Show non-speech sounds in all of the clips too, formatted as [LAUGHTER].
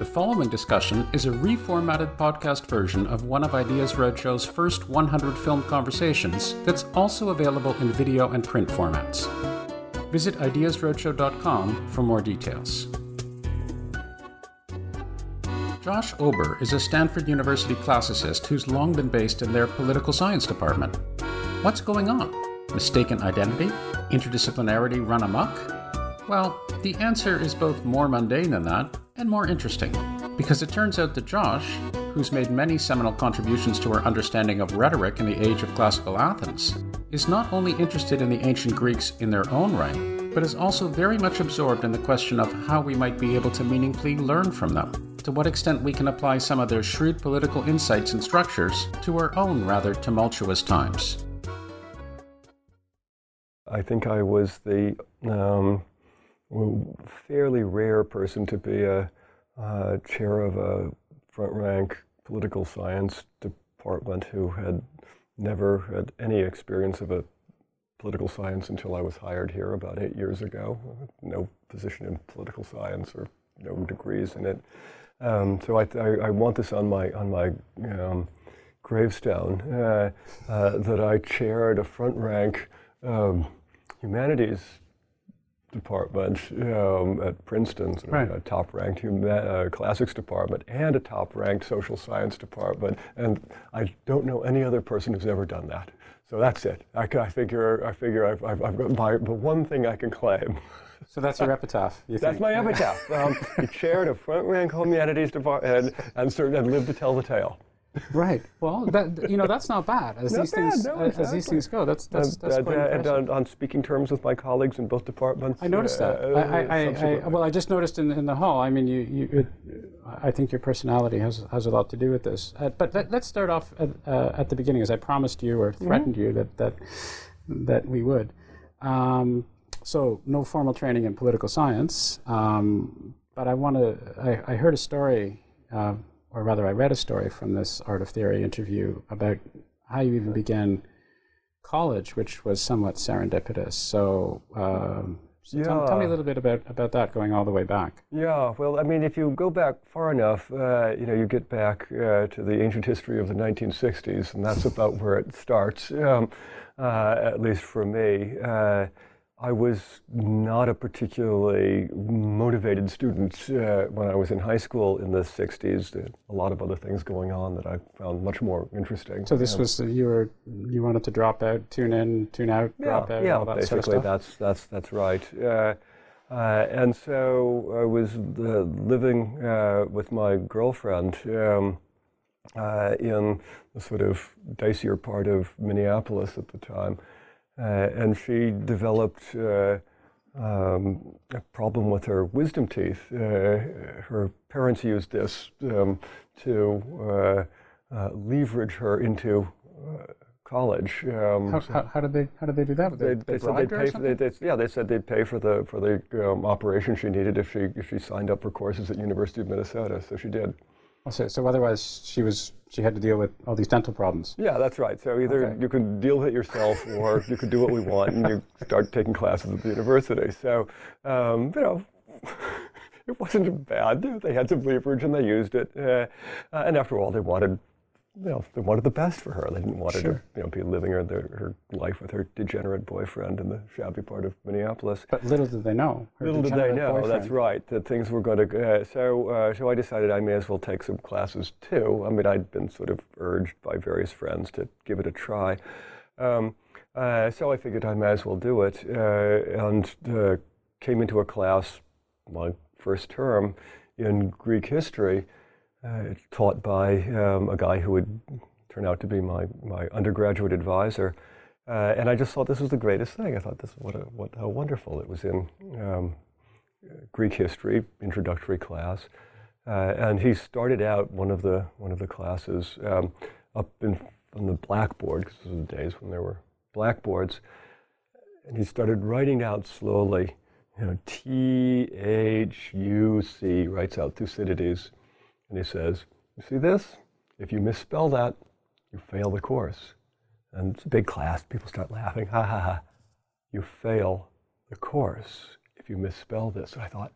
The following discussion is a reformatted podcast version of one of Ideas Roadshow's first 100 film conversations that's also available in video and print formats. Visit ideasroadshow.com for more details. Josh Ober is a Stanford University classicist who's long been based in their political science department. What's going on? Mistaken identity? Interdisciplinarity run amok? Well, the answer is both more mundane than that and more interesting, because it turns out that Josh, who's made many seminal contributions to our understanding of rhetoric in the age of classical Athens, is not only interested in the ancient Greeks in their own right, but is also very much absorbed in the question of how we might be able to meaningfully learn from them, to what extent we can apply some of their shrewd political insights and structures to our own rather tumultuous times. I think I was the um, fairly rare person to be a chair of a front rank political science department who had never had any experience of a political science until I was hired here about eight years ago. No position in political science or no degrees in it. Um, so I, I, I, want this on my on my um, gravestone uh, uh, that I chaired a front rank um, humanities department um, at Princeton, sort right. a top-ranked uh, classics department, and a top-ranked social science department. And I don't know any other person who's ever done that. So that's it. I, I figure, I figigure I've, I've, I've, got my, the one thing I can claim. So that's your epitaph. You that's my epitaph. um, he chaired a front-rank humanities department and, and, of, and lived to tell the tale right. Well, that, you know that's not bad. As [LAUGHS] not these bad, things no, as exactly. these things go, that's that's, that's and, quite uh, impressive. and on, on, speaking terms with my colleagues in both departments. I noticed uh, that. I, I, I, well, I just noticed in, in the hall. I mean, you, you it, I think your personality has has a lot to do with this. Uh, but let, us start off at, uh, at, the beginning, as I promised you or threatened mm-hmm. you that that that we would. Um, so, no formal training in political science, um, but I want to. I, I heard a story uh, or rather, I read a story from this Art of Theory interview about how you even began college, which was somewhat serendipitous. So, um, so yeah. tell, tell, me a little bit about, about that going all the way back. Yeah, well, I mean, if you go back far enough, uh, you know, you get back uh, to the ancient history of the 1960s, and that's about where it starts, [LAUGHS] um, uh, at least for me. I was not a particularly motivated student uh, when I was in high school in the 60s. There a lot of other things going on that I found much more interesting. So this was, you were, you wanted to drop out, tune in, tune out, yeah, drop out, yeah, all that basically sort of that's, that's, that's right. Uh, uh, and so I was uh, living uh, with my girlfriend um, uh, in the sort of dicier part of Minneapolis at the time. Uh, and she developed uh, um, a problem with her wisdom teeth. Uh, her parents used this um, to leverage her into college. Um, how, how, how, did they how did they do that? They, they, they said they'd pay. For, they, yeah, they said they'd pay for the for the um, operation she needed if she if she signed up for courses at University of Minnesota. So she did. So, so otherwise, she was she had to deal with all these dental problems. Yeah, that's right. So either Okay. you can deal with it yourself, or you could do what we want, and you start taking classes at the university. So um, you know, [LAUGHS] it wasn't bad. They had some leverage, and they used it. Uh, uh, and after all, they wanted. You know, they wanted the best for her. They didn't want her Sure. to, you know, be living her, their, her life with her degenerate boyfriend in the shabby part of Minneapolis. But little did they know. Little did they know, that's right, that things were going to. Uh, so, uh, so I decided I may as well take some classes too. I mean, I'd been sort of urged by various friends to give it a try. Um, uh, so I figured I may as well do it, uh, and uh, came into a class, my first term, in Greek history, uh, taught by um, a guy who would turn out to be my, my undergraduate advisor. Uh, and I just thought this was the greatest thing. I thought this what a, what how wonderful it was in um, Greek history introductory class, uh, and he started out one of the one of the classes um, up in on the blackboard because this was the days when there were blackboards, and he started writing out slowly, you know, T H U C writes out Thucydides, and he says, "You see this? If you misspell that, you fail the course." And it's a big class. People start laughing. Ha ha ha. You fail the course if you misspell this. And I thought,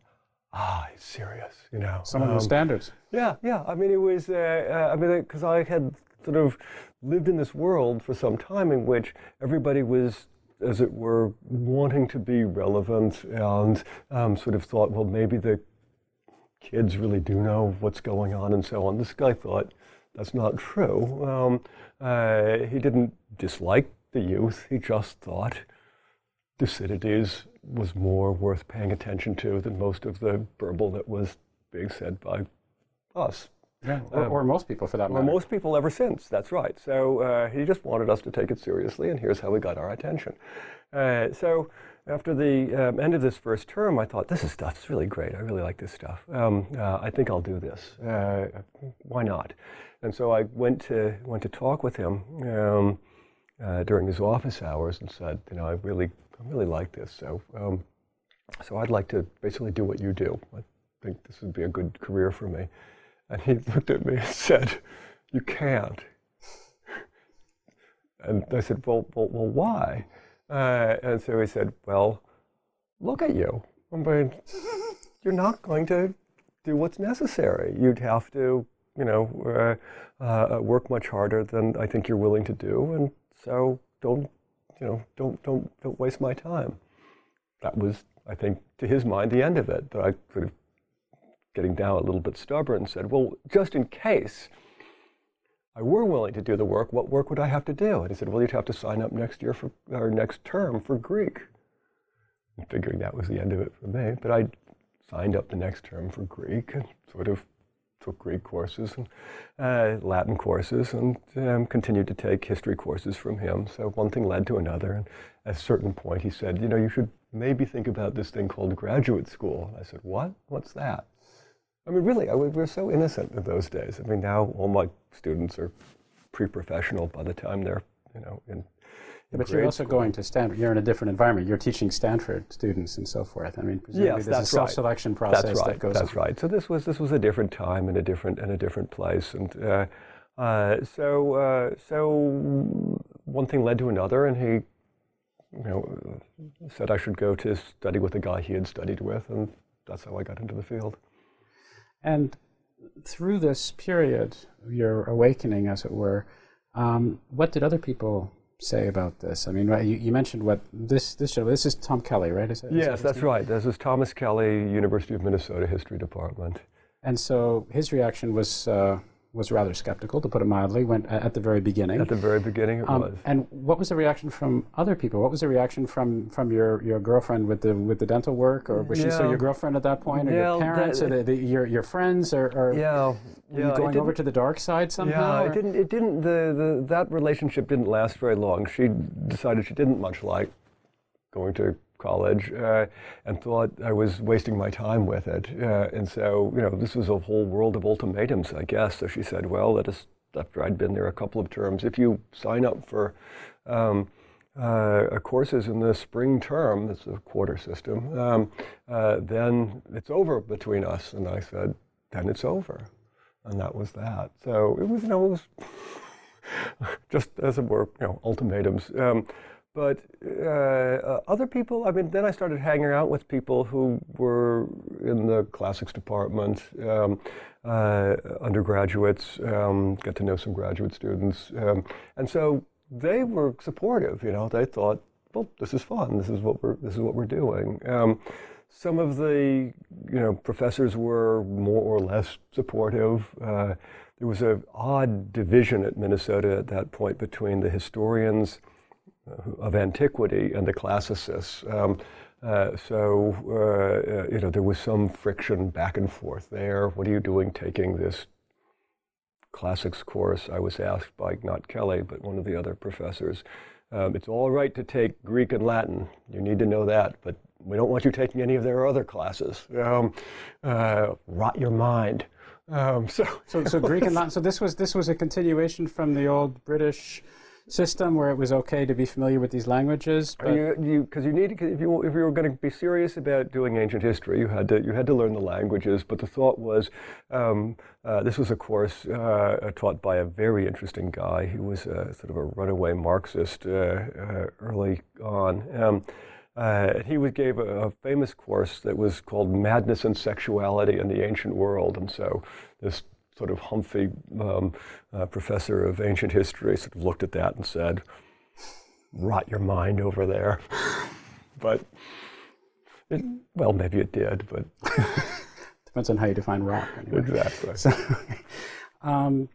ah, he's serious, you know. Some of the Um, standards. yeah, yeah. I mean, it was. Uh, uh, I mean, because I had sort of lived in this world for some time in which everybody was, as it were, wanting to be relevant and um, sort of thought, well, maybe the kids really do know what's going on and so on. This guy thought that's not true. Um, uh, he didn't dislike the youth. He just thought Thucydides was more worth paying attention to than most of the verbal that was being said by us. Yeah, or, Um, or most people for that matter. most people ever since, that's right. So uh, he just wanted us to take it seriously, and here's how we got our attention. Uh, so after the um, end of this first term, I thought, this is stuff, it's really great. I really like this stuff. Um, uh, I think I'll do this. Uh, why not? And so I went to, went to talk with him um, uh, during his office hours and said, you know, I really, I really like this. So, um, so I'd like to basically do what you do. I think this would be a good career for me. And he [LAUGHS] looked at me and said, You can't. And I said, Well, well, well why? Uh, and so he said, Well, look at you. Mean, you're not going to do what's necessary. You'd have to, you know, uh, uh, work much harder than I think you're willing to do. And so don't, you know, don't, don't, don't waste my time. That was, I think, to his mind, the end of it. That I sort of getting down a little bit stubborn said, Well, just in case I were willing to do the work, what work would I have to do? And he said, Well, you'd have to sign up next year for, or next term for Greek. And figuring that was the end of it for me. But I signed up the next term for Greek and sort of took Greek courses and uh, Latin courses and um, continued to take history courses from him. So one thing led to another. And at a certain point, he said, You know, you should maybe think about this thing called graduate school. And I said, What? What's that? I mean, really, I, we were so innocent in those days. I mean, now all my students are pre-professional by the time they're, you know, in. in But you're also school. going to Stanford. You're in a different environment. You're teaching Stanford students and so forth. I mean, presumably Yes, there's a self-selection process That's right. that goes That's on. right. So this was this was a different time and a different and a different place, and uh, uh, so uh, so one thing led to another, and he, you know, said I should go to study with a guy he had studied with, and that's how I got into the field. And through this period, your awakening, as it were, um, what did other people say about this? I mean, you, you mentioned what this this show. This is Tom Kelly, right? Is that Yes, his that's name? right. This is Thomas Kelly, University of Minnesota History Department. And so his reaction was uh, was rather skeptical, to put it mildly, when at the very beginning. At the very beginning, it Um, was. And what was the reaction from other people? What was the reaction from, from your, your girlfriend with the with the dental work, or was she still your girlfriend at that point, or Yeah, your parents, that- or the, the, your your friends, or, or Yeah, yeah. you going over to the dark side somehow? Yeah, it didn't. It didn't. The, the that relationship didn't last very long. She decided she didn't much like going to college, uh, and thought I was wasting my time with it. Uh, and so, you know, this was a whole world of ultimatums, I guess. So she said, "Well, let us." After I'd been there a couple of terms, if you sign up for um, uh, courses in the spring term, that's a quarter system, um, uh, then it's over between us. And I said, then it's over. and that was that. So it was, you know, it was [LAUGHS] just as it were, you know, ultimatums. Um, but uh, uh, other people, I mean, then I started hanging out with people who were in the classics department, um, uh, undergraduates, um, got to know some graduate students. Um, and so they were supportive, you know, they thought, well, this is fun, this is what we're, this is what we're doing. Um, some of the, you know, professors were more or less supportive. Uh, there was an odd division at Minnesota at that point between the historians of antiquity and the classicists. Um, uh, so, uh, you know, there was some friction back and forth there. What are you doing taking this classics course? I was asked by not Kelly, but one of the other professors. Um, it's all right to take Greek and Latin. You need to know that, but we don't want you taking any of their other classes. Um, uh, rot your mind. Um, [LAUGHS] so, so, so Greek and Latin. So this was this was a continuation from the old British system where it was okay to be familiar with these languages? Because you, you, you need if you if you were going to be serious about doing ancient history, you had to you had to learn the languages. But the thought was, um, uh, this was a course uh, taught by a very interesting guy. who was a, sort of a runaway Marxist uh, uh early on. Um, uh, he gave a, a, famous course that was called Madness and Sexuality in the Ancient World, and so this sort of Humphrey um, uh, professor of ancient history sort of looked at that and said, rot your mind over there. but, it, well, maybe it did, but. [LAUGHS] Depends on how you define rot. Anyway. Exactly. So, [LAUGHS] um,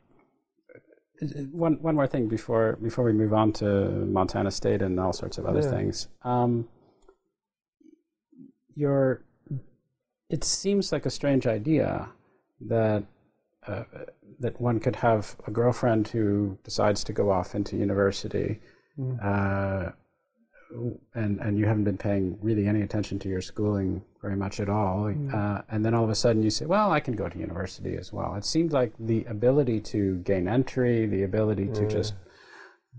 one, one more thing before, before we move on to Montana State and all sorts of other yeah. things. Um, your, it seems like a strange idea that uh, that one could have a girlfriend who decides to go off into university, mm. uh, and and you haven't been paying really any attention to your schooling very much at all, mm. uh, and then all of a sudden you say, "Well, I can go to university as well." It seemed like the ability to gain entry, the ability to just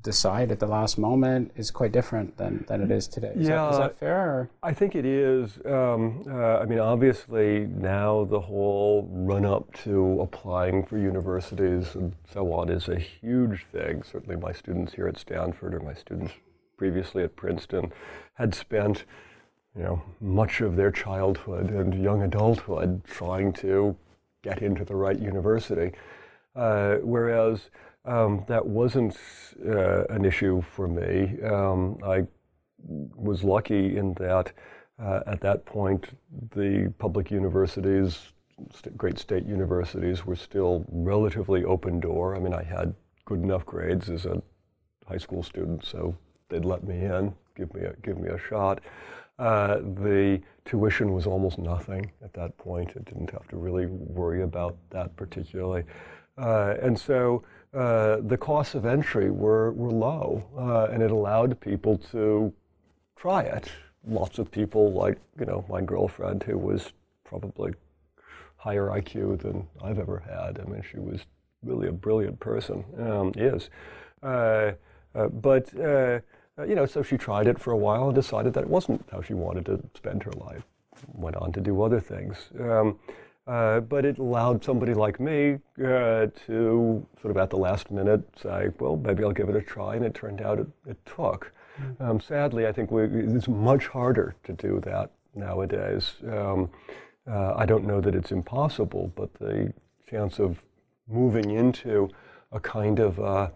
decide at the last moment is quite different than, than it is today. Is, yeah, that, is that fair? Or? I think it is. Um, uh, I mean, obviously, now the whole run up to applying for universities and so on is a huge thing. Certainly, my students here at Stanford or my students previously at Princeton had spent you know, much of their childhood and young adulthood trying to get into the right university. Uh, whereas um, that wasn't uh, an issue for me. Um, I was lucky in that uh, at that point the public universities, st- great state universities, were still relatively open door. I mean, I had good enough grades as a high school student, so they'd let me in, give me a, give me a shot. Uh, the tuition was almost nothing at that point. I didn't have to really worry about that particularly. Uh, and so uh, the costs of entry were, were low, uh, and it allowed people to try it. Lots of people, like you know, my girlfriend, who was probably higher IQ than I've ever had. I mean, she was really a brilliant person, um, is. Uh, uh but uh, you know, so she tried it for a while and decided that it wasn't how she wanted to spend her life. Went on to do other things. Um, uh, but it allowed somebody like me uh, to sort of at the last minute say, well, maybe I'll give it a try, and it turned out it, it took. Mm-hmm. Um, sadly, I think we, it's much harder to do that nowadays. Um, uh, I don't know that it's impossible, but the chance of moving into a kind of a,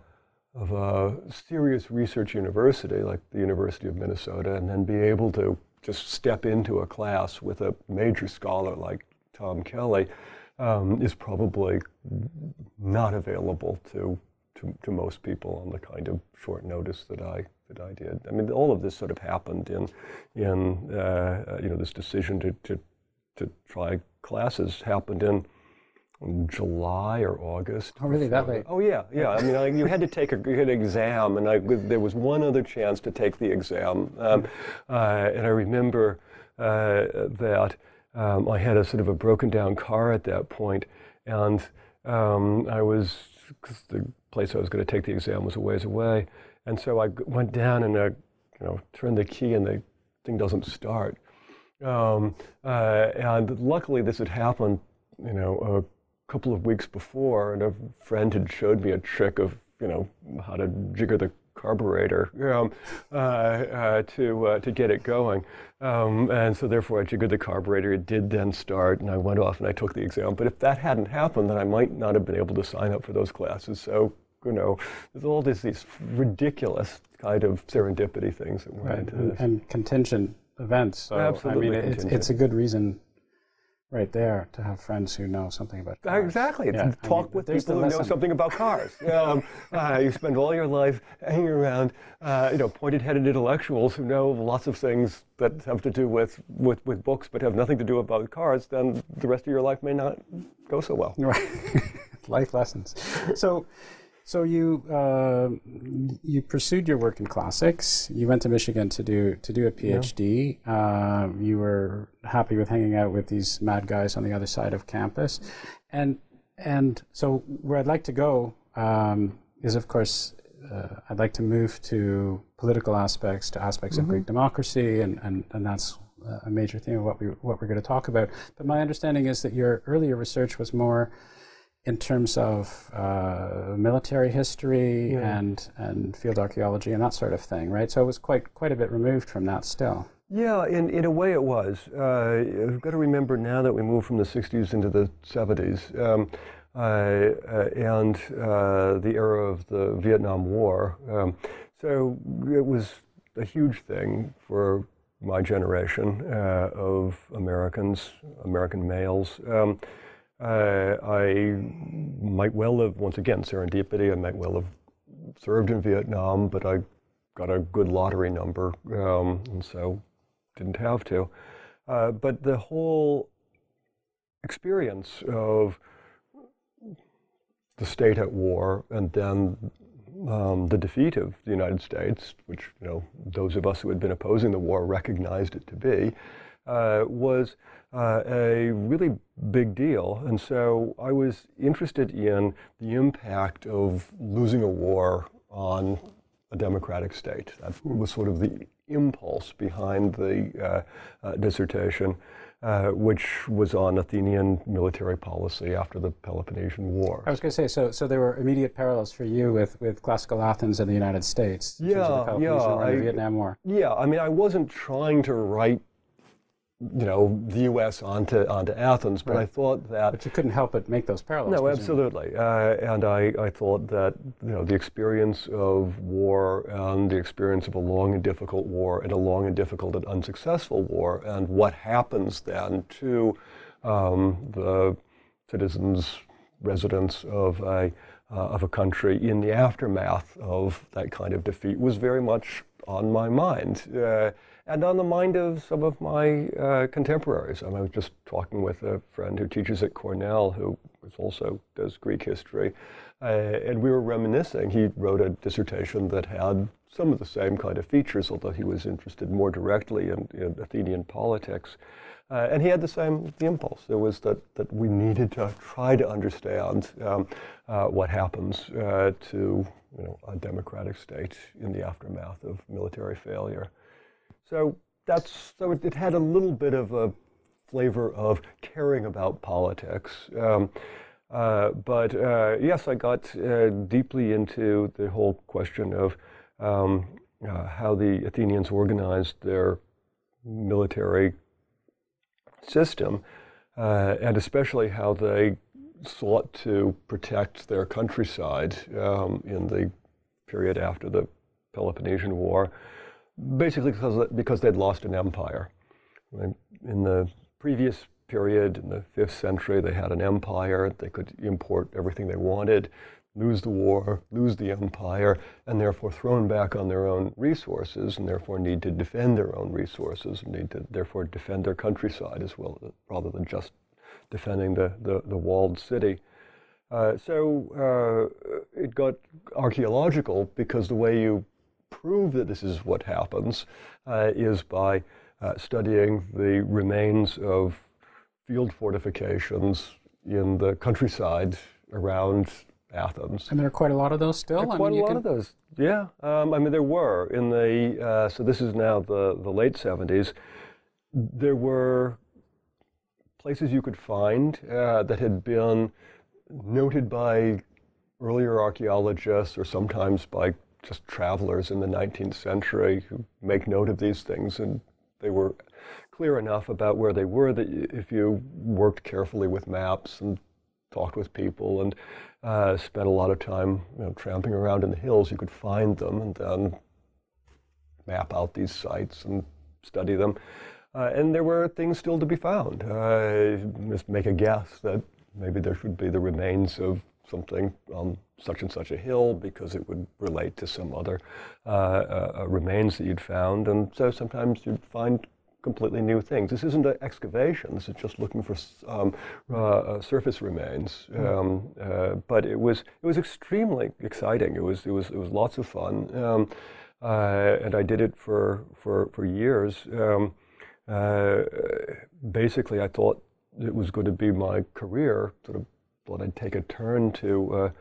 of a serious research university like the University of Minnesota, and then be able to just step into a class with a major scholar like Tom Kelly, um, is probably not available to, to, to most people on the kind of short notice that I that I did. I mean, all of this sort of happened in in uh, you know this decision to, to to try classes happened in July or August. Oh, really? That late? Oh, yeah, yeah. I mean, I, you had to take a, an exam, and I, there was one other chance to take the exam, um, uh, and I remember uh, that um, I had a sort of a broken down car at that point, and um, I was the place I was going to take the exam was a ways away, and so I went down and I, you know, turned the key and the thing doesn't start. Um, uh, and luckily, this had happened, you know, a couple of weeks before, and a friend had showed me a trick of you know how to jigger the carburetor um, uh, uh, to uh, to get it going. Um, and so therefore I jiggered the carburetor. It did then start, and I went off and I took the exam. But if that hadn't happened, then I might not have been able to sign up for those classes. So you know, there's all these, these ridiculous kind of serendipity things that went right. into and, this. and contingent events. So, Absolutely I mean, it's, it's a good reason right there to have friends who know something about cars. Exactly. Yeah, To I talk mean, with people who know something about cars. [LAUGHS] um, uh, you spend all your life hanging around, uh, you know, pointed-headed intellectuals who know lots of things that have to do with, with, with books but have nothing to do about cars. Then the rest of your life may not go so well. Right. [LAUGHS] Life lessons. So, so you uh, you pursued your work in classics. You went to Michigan to do to do a PhD. Uh, you were happy with hanging out with these mad guys on the other side of campus, and and so where I'd like to go um, is, of course, uh, I'd like to move to political aspects, to aspects of Greek democracy, and, and, and that's a major theme of what we what we're going to talk about. But my understanding is that your earlier research was more in terms of uh, military history and and field archaeology and that sort of thing, right? So it was quite quite a bit removed from that still. Yeah, in, in a way it was. Uh, you've got to remember now that we moved from the 60s into the 70s um, uh, uh, and uh, the era of the Vietnam War. Um, so it was a huge thing for my generation uh, of Americans, American males. Um, uh, I might well have, once again, serendipity, I might well have served in Vietnam, but I got a good lottery number, um, and so didn't have to. Uh, but the whole experience of the state at war and then um, the defeat of the United States, which you know those of us who had been opposing the war recognized it to be, uh, was uh, a really big deal. And so I was interested in the impact of losing a war on a democratic state. That was sort of the impulse behind the uh, uh, dissertation, uh, which was on Athenian military policy after the Peloponnesian War. I was going to say, so so there were immediate parallels for you with, with classical Athens and the United States. in terms of Yeah, the Peloponnesian yeah, War and the I- Vietnam War. Yeah, I mean, I wasn't trying to write, you know, the U.S. onto onto Athens, but I thought that But you couldn't help but make those parallels. No, absolutely. Uh, and I, I thought that you know the experience of war and the experience of a long and difficult war and a long and difficult and unsuccessful war and what happens then to um, the citizens, residents of a uh, of a country in the aftermath of that kind of defeat was very much on my mind. Uh, and on the mind of some of my uh, contemporaries. I was just talking with a friend who teaches at Cornell, who also does Greek history, uh, and we were reminiscing. He wrote a dissertation that had some of the same kind of features, although he was interested more directly in, in Athenian politics. Uh, and he had the same the impulse. It was that, that we needed to try to understand um, uh, what happens uh, to you know, a democratic state in the aftermath of military failure. So that's so it, it had a little bit of a flavor of caring about politics. Um, uh, but uh, yes, I got uh, deeply into the whole question of um, uh, how the Athenians organized their military system, uh, and especially how they sought to protect their countryside um, in the period after the Peloponnesian War, basically because, because they'd lost an empire. In the previous period, in the fifth century, they had an empire. They could import everything they wanted, lose the war, lose the empire, and therefore thrown back on their own resources, and therefore need to defend their own resources, and need to therefore defend their countryside as well, rather than just defending the, the, the walled city. Uh, so uh, it got archaeological because the way you prove that this is what happens uh, is by uh, studying the remains of field fortifications in the countryside around Athens. And there are quite a lot of those still. There are I quite mean, a lot can- of those. Yeah, um, I mean there were in the uh, so this is now the the late seventies. There were places you could find uh, that had been noted by earlier archaeologists or sometimes by just travelers in the 19th century who make note of these things. And they were clear enough about where they were that if you worked carefully with maps and talked with people and uh, spent a lot of time you know, tramping around in the hills, you could find them and then map out these sites and study them. Uh, and there were things still to be found. Uh, just make a guess that maybe there should be the remains of something on such and such a hill because it would relate to some other uh, uh, uh remains that you'd found. And so sometimes you'd find completely new things. This isn't an excavation. This is just looking for um, uh, uh surface remains. Hmm. Um, uh, but it was it was extremely exciting. It was it was it was lots of fun, um, and I did it for for for years. Um, basically, I thought it was going to be my career. Sort of I'd take a turn to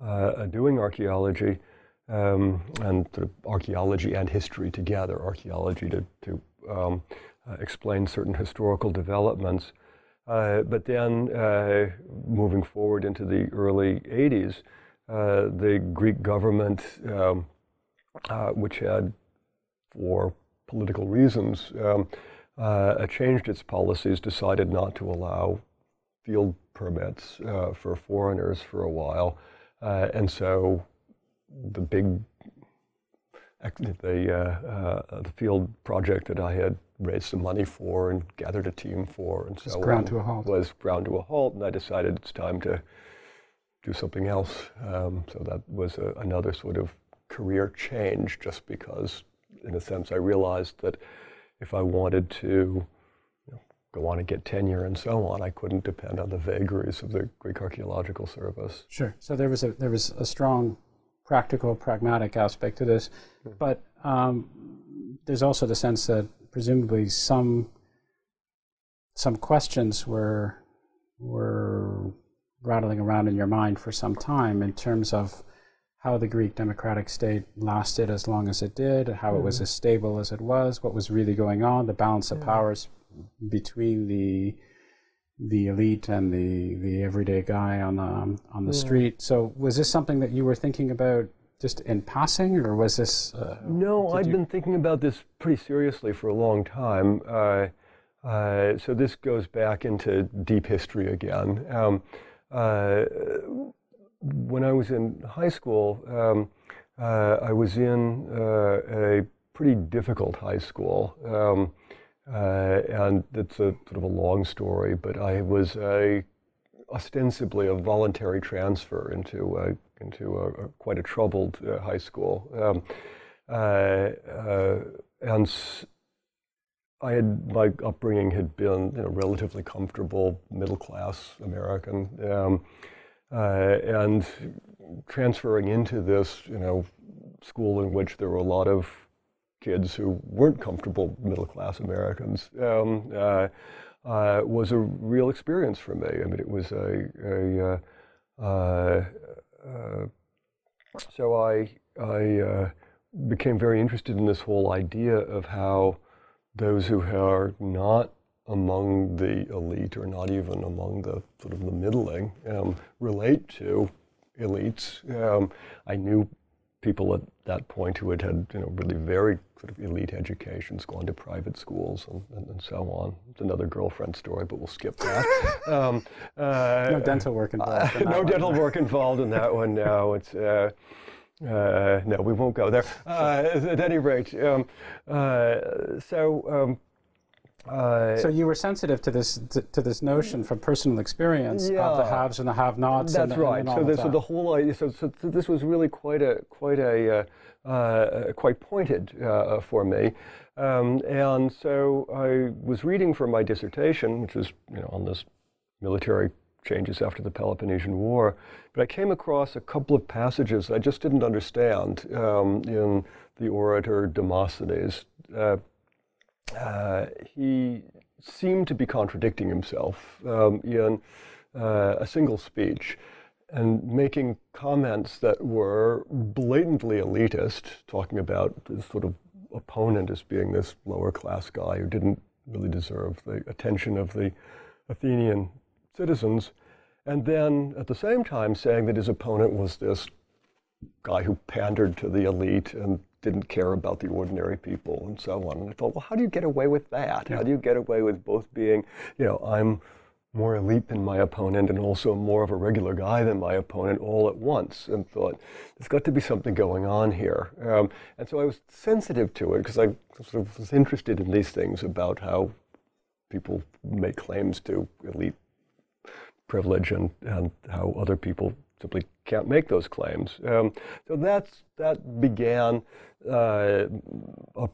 uh, uh, doing archaeology um, and sort of archaeology and history together, archaeology to, to um, uh, explain certain historical developments. Uh, but then uh, moving forward into the early 80s, uh, the Greek government, um, which had, for political reasons, um, changed its policies, decided not to allow field permits uh, for foreigners for a while. Uh, and so the big the, uh, uh, the field project that I had raised some money for and gathered a team for and so ground on to a halt. was ground to a halt, and I decided it's time to do something else. Um, so that was a, another sort of career change, just because, in a sense, I realized that if I wanted to go on and get tenure and so on. I couldn't depend on the vagaries of the Greek Archaeological Service. Sure. So there was a there was a strong practical, pragmatic aspect to this, mm-hmm. but um, there's also the sense that presumably some some questions were were rattling around in your mind for some time in terms of how the Greek democratic state lasted as long as it did, how mm. it was mm-hmm. as stable as it was, what was really going on, the balance of powers between the the elite and the the everyday guy on the on the yeah. street. So was this something that you were thinking about just in passing, or was this? Uh, no, I'd you... been thinking about this pretty seriously for a long time. Uh, uh, so this goes back into deep history again. Um, uh, when I was in high school, um, uh, I was in uh, a pretty difficult high school. Um, uh, and it's a sort of a long story, but I was a, ostensibly a voluntary transfer into a, into a, a quite a troubled uh, high school. Um, uh, uh and I had my upbringing had been you know, relatively comfortable, middle class American, um, uh, and transferring into this you know school in which there were a lot of kids who weren't comfortable middle class Americans um, uh, uh, was a real experience for me. I mean, it was a, a uh, uh, so I I uh, became very interested in this whole idea of how those who are not among the elite or not even among the sort of the middling um, relate to elites. Um, I knew people at that point who had had you know really very sort of elite educations, gone to private schools, and, and, and so on. It's another girlfriend story, but we'll skip that. [LAUGHS] um, uh, no dental work involved. In [LAUGHS] no dental work involved in that one. No, it's. Uh, uh, no, we won't go there. Uh, at any rate, um, uh, so um, uh, so you were sensitive to this to, to, this notion from personal experience yeah, of the haves and the have-nots. That's and, right. And so, this, so the whole idea. So, so, this was really quite a quite a uh, uh, quite pointed uh, for me. Um, and so I was reading for my dissertation, which was you know on this military changes after the Peloponnesian War. But I came across a couple of passages I just didn't understand um, in the orator Demosthenes. Uh, he seemed to be contradicting himself um, in uh, a single speech and making comments that were blatantly elitist, talking about his sort of opponent as being this lower class guy who didn't really deserve the attention of the Athenian citizens. and then at the same time saying that his opponent was this guy who pandered to the elite and didn't care about the ordinary people and so on. And I thought, well, how do you get away with that? Yeah. How do you get away with both being, you know, I'm more elite than my opponent and also more of a regular guy than my opponent all at once and thought there's got to be something going on here. Um, and so I was sensitive to it because I sort of was interested in these things about how people make claims to elite privilege and, and how other people simply can't make those claims. Um, so that's, that began uh, a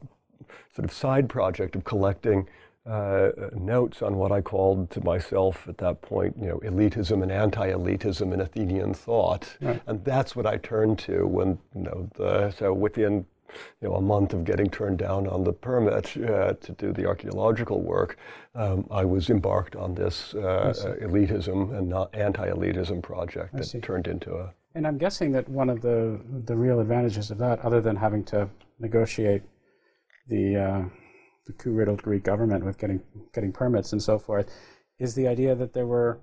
sort of side project of collecting uh, notes on what I called to myself at that point, you know, elitism and anti-elitism in Athenian thought, right. and that's what I turned to when, you know, the, so within, you know, a month of getting turned down on the permit uh, to do the archaeological work, um, I was embarked on this uh, elitism and not anti-elitism project that turned into a. And I'm guessing that one of the the real advantages of that, other than having to negotiate the uh, the coup-riddled Greek government with getting getting permits and so forth, is the idea that there were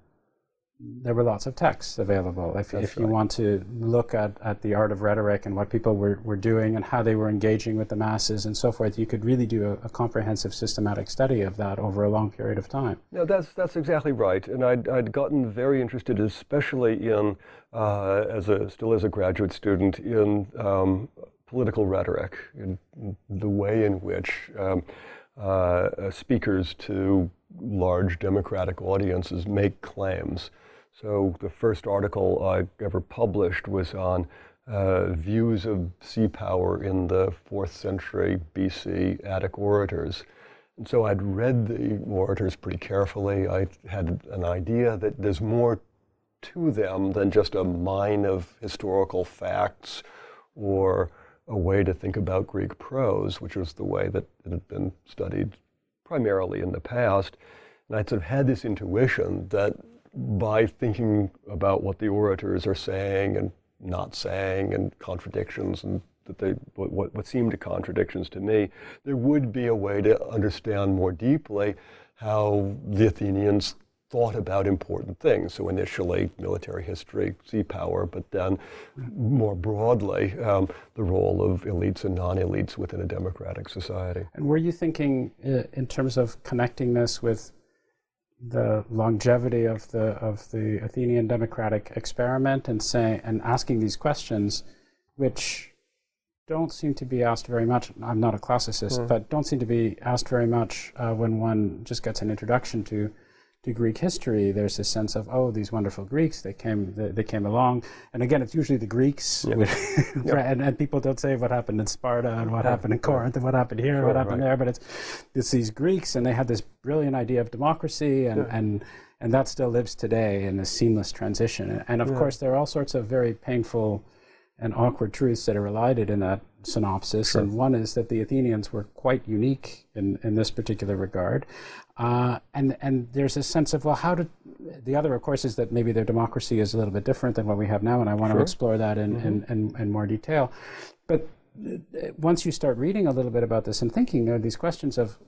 there were lots of texts available. If, if you want to look at, at the art of rhetoric and what people were, were doing and how they were engaging with the masses and so forth, you could really do a, a comprehensive systematic study of that over a long period of time. No, that's, that's exactly right. And I'd, I'd gotten very interested, especially in, uh, as a, still as a graduate student, in um, political rhetoric, in the way in which um, uh, speakers to large democratic audiences make claims. So the first article I ever published was on uh, views of sea power in the fourth century BC Attic orators. And so I'd read the orators pretty carefully. I had an idea that there's more to them than just a mine of historical facts or a way to think about Greek prose, which was the way that it had been studied primarily in the past. And I'd sort of had this intuition that by thinking about what the orators are saying and not saying and contradictions and that they what, what seemed to contradictions to me, there would be a way to understand more deeply how the Athenians thought about important things. So initially, military history, sea power, but then more broadly, um, the role of elites and non-elites within a democratic society. And were you thinking uh, in terms of connecting this with the longevity of the of the Athenian democratic experiment and saying and asking these questions, which don't seem to be asked very much. I'm not a classicist, mm. but don't seem to be asked very much uh, when one just gets an introduction to to Greek history, there's this sense of oh, these wonderful Greeks, they came, they, they came along, and again, it's usually the Greeks, yep. [LAUGHS] yep. and, and, people don't say what happened in Sparta and what happened in Corinth and what happened here, sure, what happened right. there, but it's it's these Greeks, and they had this brilliant idea of democracy, and yeah. and and that still lives today in a seamless transition. And of yeah. course, there are all sorts of very painful and awkward truths that are elided in that synopsis. Sure. And one is that the Athenians were quite unique in, in this particular regard. Uh, and, and there's a sense of, well, how did the other, of course, is that maybe their democracy is a little bit different than what we have now. And I want sure. to explore that in, mm-hmm. in, in, in, more detail. But uh, once you start reading a little bit about this and thinking, there are these questions of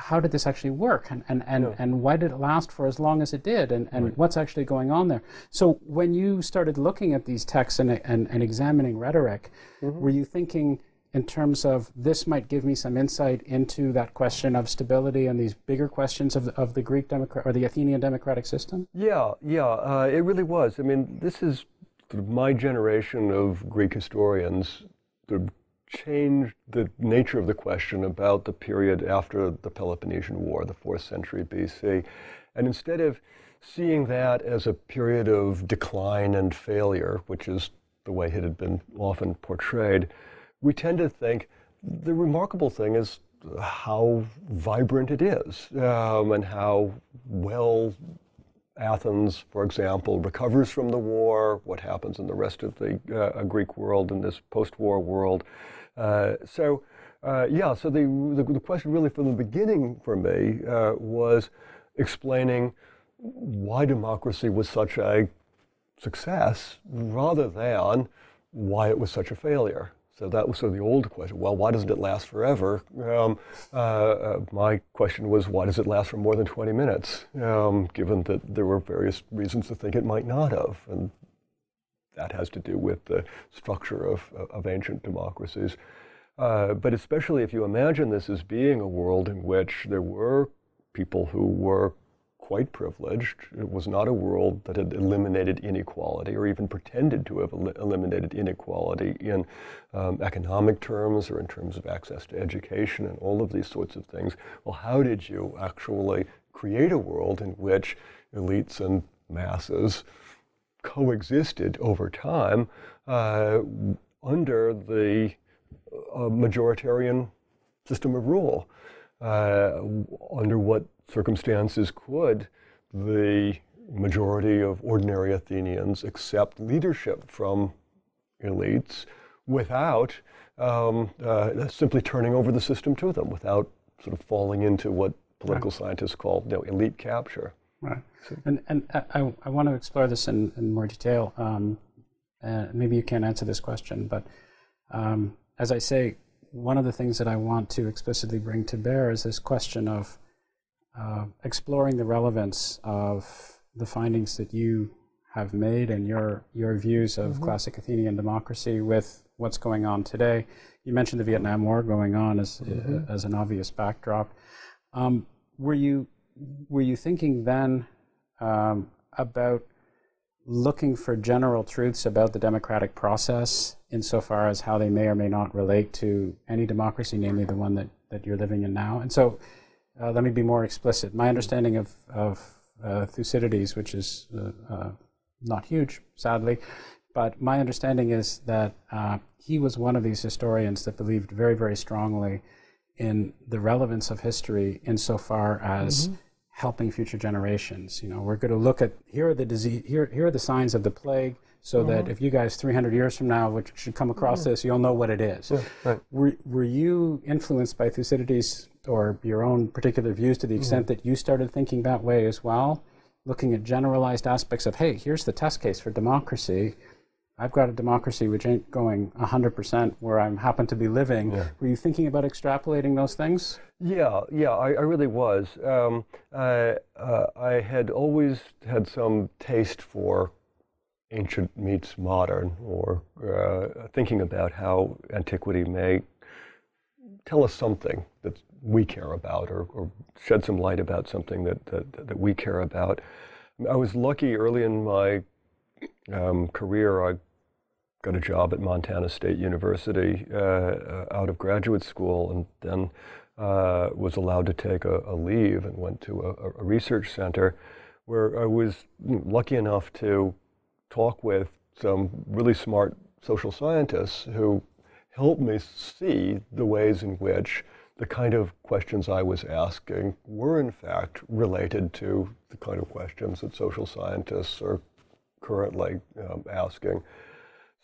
how did this actually work and, and, and, yeah. and why did it last for as long as it did and, and right. what's actually going on there so when you started looking at these texts and, and, and examining rhetoric mm-hmm. were you thinking in terms of this might give me some insight into that question of stability and these bigger questions of, of the Greek democrat or the Athenian democratic system? Yeah, yeah, uh, it really was. I mean, this is sort of my generation of Greek historians sort of changed the nature of the question about the period after the Peloponnesian War, the fourth century BC. And instead of seeing that as a period of decline and failure, which is the way it had been often portrayed, we tend to think the remarkable thing is how vibrant it is um, and how well Athens, for example, recovers from the war, what happens in the rest of the uh, Greek world in this post-war world. Uh, so, uh, yeah, so the, the, the, question really from the beginning for me uh, was explaining why democracy was such a success rather than why it was such a failure. So that was sort of the old question. Well, why doesn't it last forever? Um, uh, uh, my question was, why does it last for more than 20 minutes? Um, given that there were various reasons to think it might not have. And that has to do with the structure of, of ancient democracies. Uh, but especially if you imagine this as being a world in which there were people who were quite privileged. It was not a world that had eliminated inequality or even pretended to have el- eliminated inequality in um, economic terms or in terms of access to education and all of these sorts of things. Well, how did you actually create a world in which elites and masses coexisted over time uh, under the uh, majoritarian system of rule? Uh, under what circumstances could the majority of ordinary Athenians accept leadership from elites without um, uh, simply turning over the system to them, without sort of falling into what political scientists call you know, elite capture. Right. So, and and I, I want to explore this in, in more detail. Um, maybe you can't answer this question, but um, as I say, one of the things that I want to explicitly bring to bear is this question of uh, exploring the relevance of the findings that you have made and your your views of mm-hmm. classic Athenian democracy with what's going on today. You mentioned the Vietnam War going on as mm-hmm. uh, as an obvious backdrop. Um, were you were you thinking then um, about looking for general truths about the democratic process insofar as how they may or may not relate to any democracy, namely the one that, that you're living in now? And so uh, let me be more explicit. My understanding of, of uh, Thucydides, which is uh, uh not huge, sadly, but my understanding is that uh, he was one of these historians that believed very, very strongly in the relevance of history insofar as mm-hmm. Helping future generations. You know, we're going to look at here are the disease, here, here are the signs of the plague so mm-hmm. that if you guys 300 years from now which should come across mm-hmm. this, you'll know what it is. Yeah, right. were, were you influenced by Thucydides or your own particular views to the mm-hmm. extent mm-hmm. that you started thinking that way as well, looking at generalized aspects of, hey, here's the test case for democracy. I've got a democracy which ain't going 100% where I happen to be living. Yeah. Were you thinking about extrapolating those things? Yeah, yeah, I, I really was. Um, uh, uh, I had always had some taste for ancient meets modern, or uh, thinking about how antiquity may tell us something that we care about or, or shed some light about something that, that, that, we care about. I was lucky early in my um, career. I got a job at Montana State University uh, uh, out of graduate school and then uh, was allowed to take a, a leave and went to a, a, research center where I was lucky enough to talk with some really smart social scientists who helped me see the ways in which the kind of questions I was asking were in fact related to the kind of questions that social scientists are currently um, asking.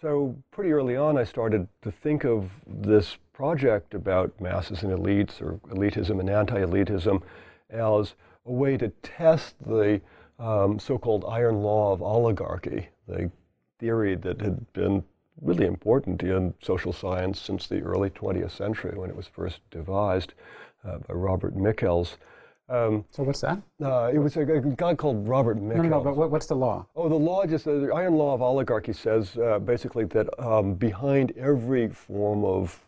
So pretty early on, I started to think of this project about masses and elites, or elitism and anti-elitism, as a way to test the um, so-called iron law of oligarchy, the theory that had been really important in social science since the early 20th century when it was first devised uh, by Robert Michels. Um, so what's that? Uh, it was a, a, guy called Robert Michels. No, no, no but what, what's the law? Oh, the law just, uh, the iron law of oligarchy says uh, basically that um, behind every form of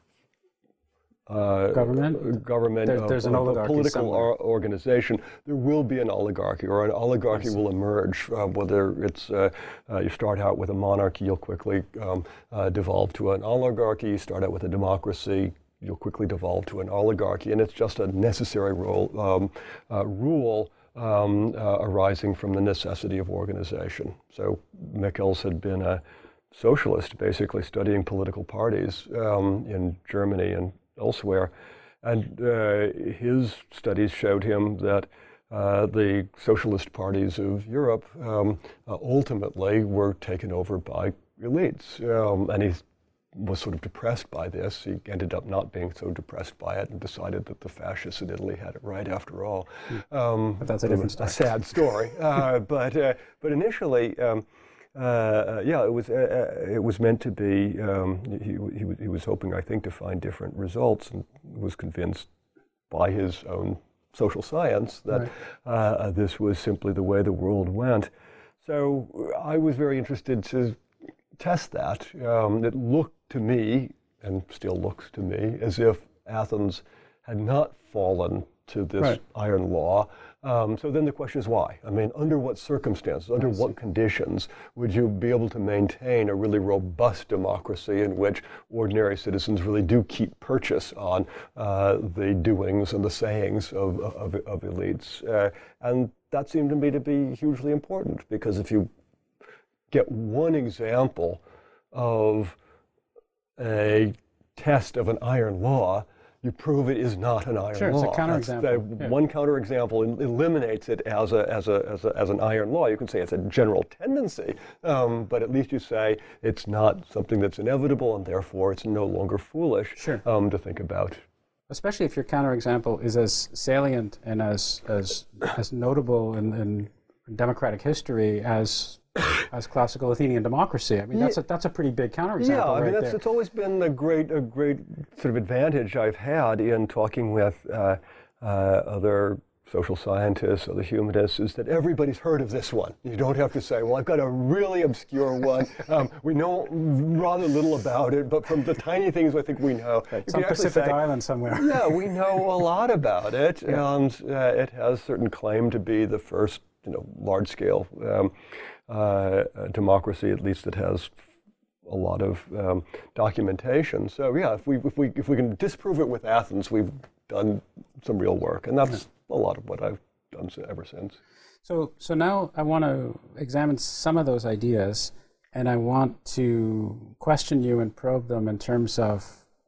uh, government, government, there, there's an oligarchy political or organization, there will be an oligarchy, or an oligarchy will emerge. Uh, whether it's uh, uh, you start out with a monarchy, you'll quickly um, uh, devolve to an oligarchy. You start out with a democracy, you'll quickly devolve to an oligarchy, and it's just a necessary role, um, uh, rule. Um, arising from the necessity of organization. So Michels had been a socialist, basically studying political parties um, in Germany and elsewhere. And uh, his studies showed him that uh, the socialist parties of Europe um, uh, ultimately were taken over by elites. Um, and he was sort of depressed by this. He ended up not being so depressed by it and decided that the fascists in Italy had it right after all. Um, but that's a different story. A sad story. [LAUGHS] Uh, but, uh, but initially, um, uh, yeah, it was uh, uh, it was meant to be. Um, he, he, was, he was hoping, I think, to find different results, and was convinced by his own social science that right. Uh, this was simply the way the world went. So I was very interested to test that. Um, it looked to me, and still looks to me, as if Athens had not fallen to this right. iron law. Um, so then the question is why? I mean, under what circumstances, under what conditions would you be able to maintain a really robust democracy in which ordinary citizens really do keep purchase on uh, the doings and the sayings of, of, of elites? Uh, and that seemed to me to be hugely important because if you get one example of a test of an iron law, you prove it is not an iron sure, law. Sure, it's a counterexample. Yeah. One counterexample eliminates it as, a, as, a, as, a, as an iron law. You can say it's a general tendency, um, but at least you say it's not something that's inevitable and therefore it's no longer foolish sure. um, to think about. Especially if your counterexample is as salient and as, as, as notable in, in democratic history as as classical Athenian democracy. I mean, that's a that's a pretty big counterexample. Yeah, I mean, right it's always been a great a great sort of advantage I've had in talking with uh, uh, other social scientists, other humanists, is that everybody's heard of this one. You don't have to say, well, I've got a really obscure one. [LAUGHS] Um, we know rather little about it, but from the tiny things I think we know. Right, some Pacific say, island somewhere. yeah, we know a [LAUGHS] lot about it, yeah. and uh, it has certain claim to be the first, you know, large-scale um, uh, democracy, at least it has a lot of um, documentation. So yeah, if we if we if we can disprove it with Athens, we've done some real work, and that's a lot of what I've done ever since. So so now I want to examine some of those ideas, and I want to question you and probe them in terms of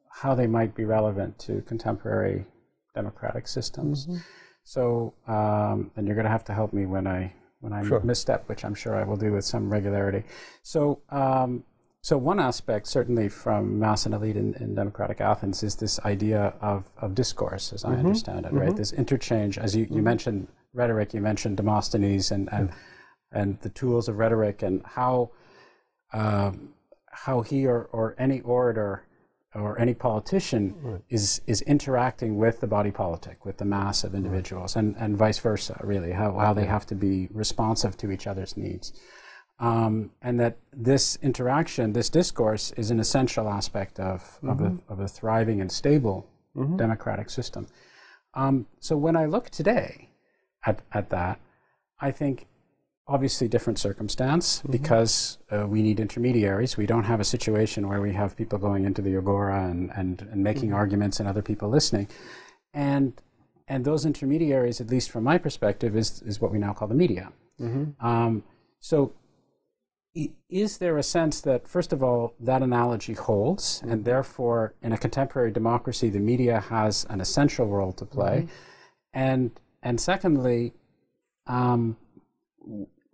how they might be relevant to contemporary democratic systems. Mm-hmm. So, um, and you're going to have to help me when I when I sure. misstep, which I'm sure I will do with some regularity. So, um, so one aspect, certainly from mass and elite in, in democratic Athens, is this idea of, of discourse, as mm-hmm. I understand it, mm-hmm. right? This interchange, as you, you mm-hmm. mentioned rhetoric, you mentioned Demosthenes and, and, and the tools of rhetoric and how, um, how he or, or any orator or any politician right. is is interacting with the body politic, with the mass of individuals, right. and, and vice versa, really, how, how they have to be responsive to each other's needs. Um, and that this interaction, this discourse, is an essential aspect of, mm-hmm. of, a, mm-hmm. of a thriving and stable mm-hmm. democratic system. Um, so when I look today at, at that, I think obviously different circumstance mm-hmm. because uh, we need intermediaries. We don't have a situation where we have people going into the agora and, and, and making mm-hmm. arguments and other people listening. And, and those intermediaries, at least from my perspective, is, is what we now call the media. Mm-hmm. Um, so is there a sense that, first of all, that analogy holds, and mm-hmm. therefore, in a contemporary democracy, the media has an essential role to play? Mm-hmm. And, and secondly, um,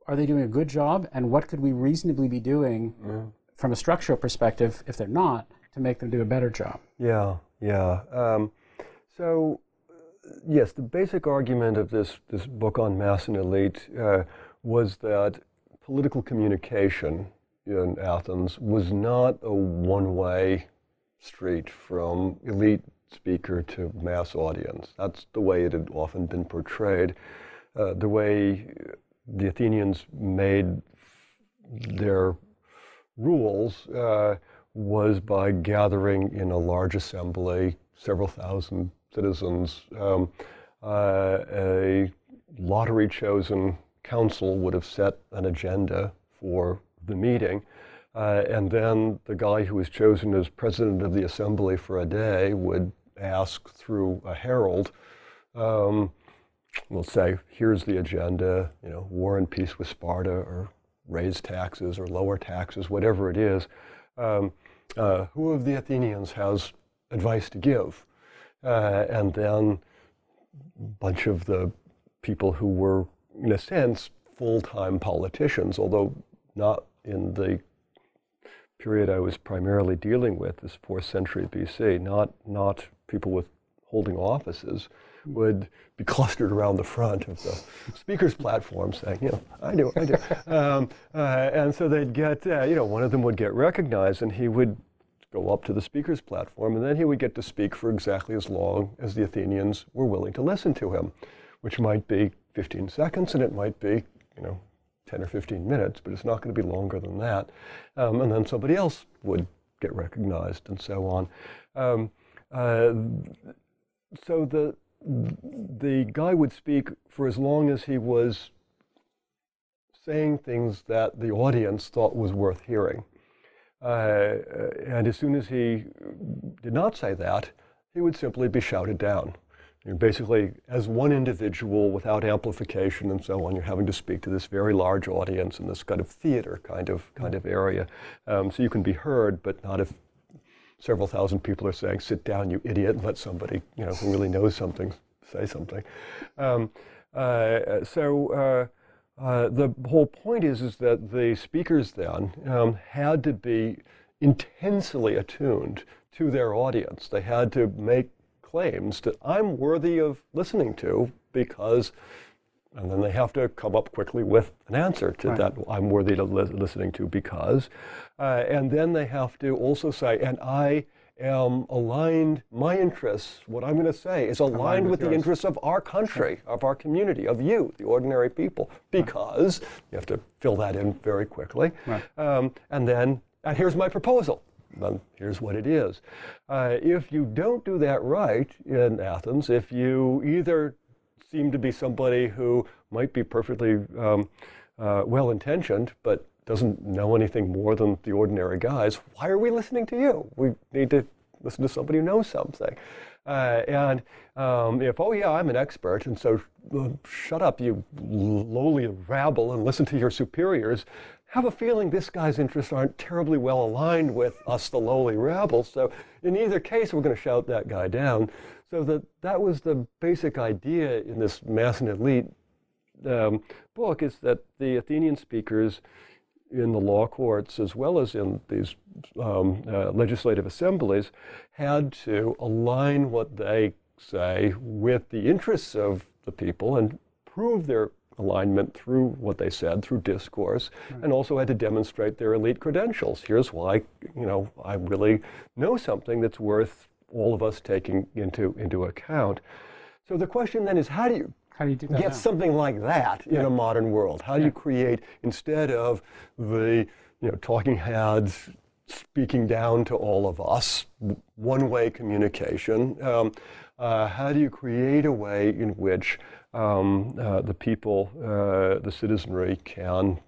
are they doing a good job, and what could we reasonably be doing yeah. from a structural perspective, if they're not, to make them do a better job? Yeah, yeah. Um, so, yes, the basic argument of this, this book on mass and elite uh, was that political communication in Athens was not a one way street from elite speaker to mass audience. That's the way it had often been portrayed. Uh, the way the Athenians made their rules uh, was by gathering in a large assembly, several thousand citizens. Um, uh, a lottery chosen council would have set an agenda for the meeting. Uh, and then the guy who was chosen as president of the assembly for a day would ask through a herald, um, we'll say, here's the agenda, you know, war and peace with Sparta, or raise taxes, or lower taxes, whatever it is. Um, uh, who of the Athenians has advice to give? Uh, and then a bunch of the people who were, in a sense, full-time politicians, although not in the period I was primarily dealing with, this fourth century BC, not, not people with holding offices would be clustered around the front of the speaker's platform saying, you know, I do, I do. um, uh, and so they'd get, uh, you know, one of them would get recognized and he would go up to the speaker's platform and then he would get to speak for exactly as long as the Athenians were willing to listen to him, which might be 15 seconds and it might be, you know, 10 or 15 minutes, but it's not going to be longer than that. Um, and then somebody else would get recognized and so on. Um, uh, so the the guy would speak for as long as he was saying things that the audience thought was worth hearing. Uh, and as soon as he did not say that, he would simply be shouted down. You're basically, as one individual without amplification and so on, you're having to speak to this very large audience in this kind of theater kind of kind of area. Um, so you can be heard, but not if several thousand people are saying, "Sit down, you idiot," and let somebody you know who really knows something say something. Um, uh, so. Uh, uh, the whole point is, is that the speakers then um, had to be intensely attuned to their audience. They had to make claims that I'm worthy of listening to because, and then they have to come up quickly with an answer to right. that I'm worthy of li- listening to because. Uh, and then they have to also say, and I am aligned, my interests, what I'm going to say, is aligned, aligned with, with the interests of our country, of our community, of you, the ordinary people, because right. you have to fill that in very quickly. Right. Um, and then, and here's my proposal. Then here's what it is. Uh, if you don't do that right in Athens, if you either seem to be somebody who might be perfectly um, uh, well intentioned, but doesn't know anything more than the ordinary guys, why are we listening to you? We need to listen to somebody who knows something. Uh, and um, if, oh yeah, I'm an expert, and so uh, shut up, you lowly rabble, and listen to your superiors, have a feeling this guy's interests aren't terribly well aligned with us, the lowly rabble. So in either case, we're going to shout that guy down. So that that was the basic idea in this Mass and Elite um, book is that the Athenian speakers in the law courts as well as in these um, uh, legislative assemblies had to align what they say with the interests of the people and prove their alignment through what they said, through discourse, right. and also had to demonstrate their elite credentials. Here's why, you know, I really know something that's worth all of us taking into, into account. So the question then is how do you how do you do that get now? something like that in a modern world? How do you create, instead of the you know, talking heads speaking down to all of us, one-way communication, um, uh, how do you create a way in which um, uh, the people, uh, the citizenry can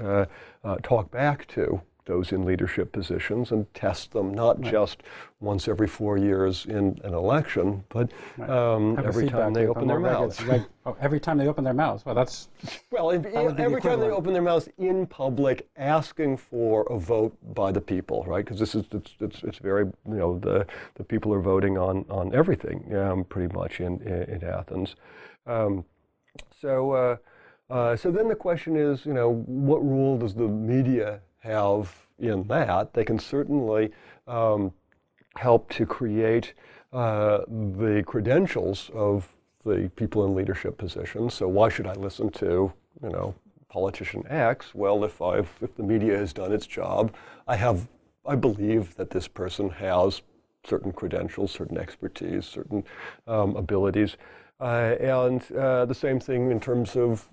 uh, uh, talk back to those in leadership positions and test them not right. just once every four years in an election, but right. um, every time they open their mouths. Like, oh, every time they open their mouths. Well, that's [LAUGHS] well. If, every time they open their mouths in public, asking for a vote by the people, right? Because this is it's, it's, it's very you know the the people are voting on on everything um, pretty much in in, in Athens. Um, so. Uh, uh, so then the question is, you know, what role does the media have in that. They can certainly um, help to create uh, the credentials of the people in leadership positions. So why should I listen to, you know, politician X? Well, if I've, if the media has done its job, I have, I believe that this person has certain credentials, certain expertise, certain um, abilities. Uh, and uh, the same thing in terms of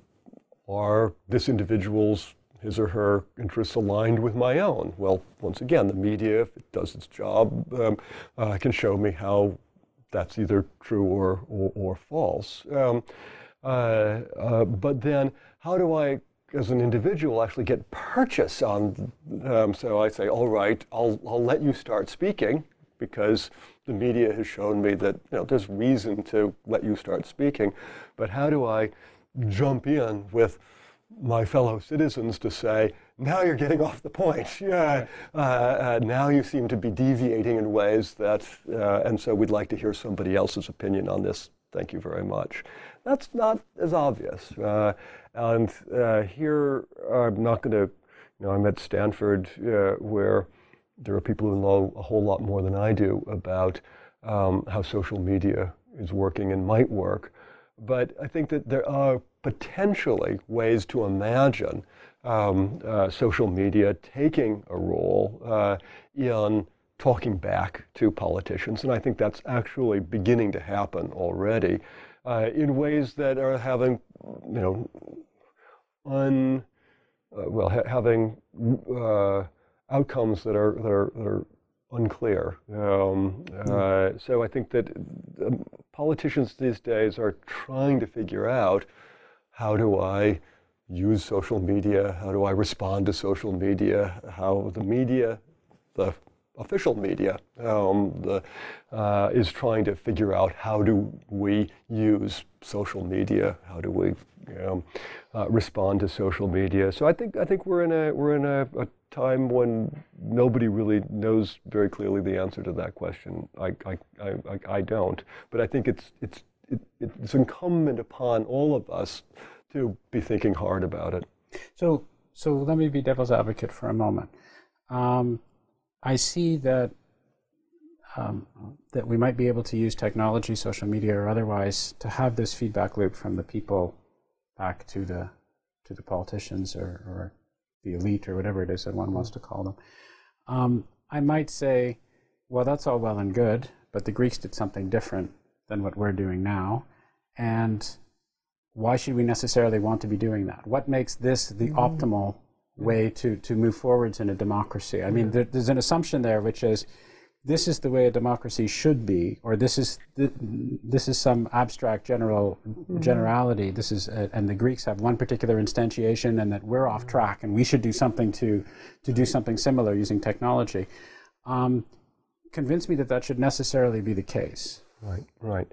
are this individual's his or her interests aligned with my own? Well, once again, the media, if it does its job, um, uh, can show me how that's either true or, or, or false. Um, uh, uh, but then, how do I, as an individual, actually get purchase on? Um, so I say, all right, I'll, I'll let you start speaking because the media has shown me that you know, there's reason to let you start speaking. But how do I jump in with my fellow citizens to say, now you're getting off the point. [LAUGHS] Yeah, uh, uh, now you seem to be deviating in ways that, uh, and so we'd like to hear somebody else's opinion on this. Thank you very much. That's not as obvious. Uh, and uh, here, I'm not going to, you know, I'm at Stanford uh, where there are people who know a whole lot more than I do about um, how social media is working and might work. But I think that there are potentially ways to imagine um, uh, social media taking a role uh, in talking back to politicians. And I think that's actually beginning to happen already uh, in ways that are having, you know, un, uh, well, ha- having uh, outcomes that are, that are, that are unclear. Um, mm. so I think that um, politicians these days are trying to figure out how do I use social media? How do I respond to social media? How the media, the official media, um, the, uh, is trying to figure out how do we use social media? How do we know, uh, respond to social media? So I think I think we're in a we're in a, a, time when nobody really knows very clearly the answer to that question. I I, I, I don't, but I think it's it's it, it's incumbent upon all of us to be thinking hard about it. So, so let me be devil's advocate for a moment. Um, I see that um, that we might be able to use technology, social media, or otherwise, to have this feedback loop from the people back to the to the politicians or, or the elite or whatever it is that one wants to call them. Um, I might say, well, that's all well and good, but the Greeks did something different than what we're doing now, and why should we necessarily want to be doing that? What makes this the mm-hmm. optimal way to, to move forwards in a democracy? I mean, there, there's an assumption there which is this is the way a democracy should be, or this is th- this is some abstract general mm-hmm. generality. This is a, and the Greeks have one particular instantiation, and that we're off track, and we should do something to to do something similar using technology. Um, convince me that that should necessarily be the case. Right, right.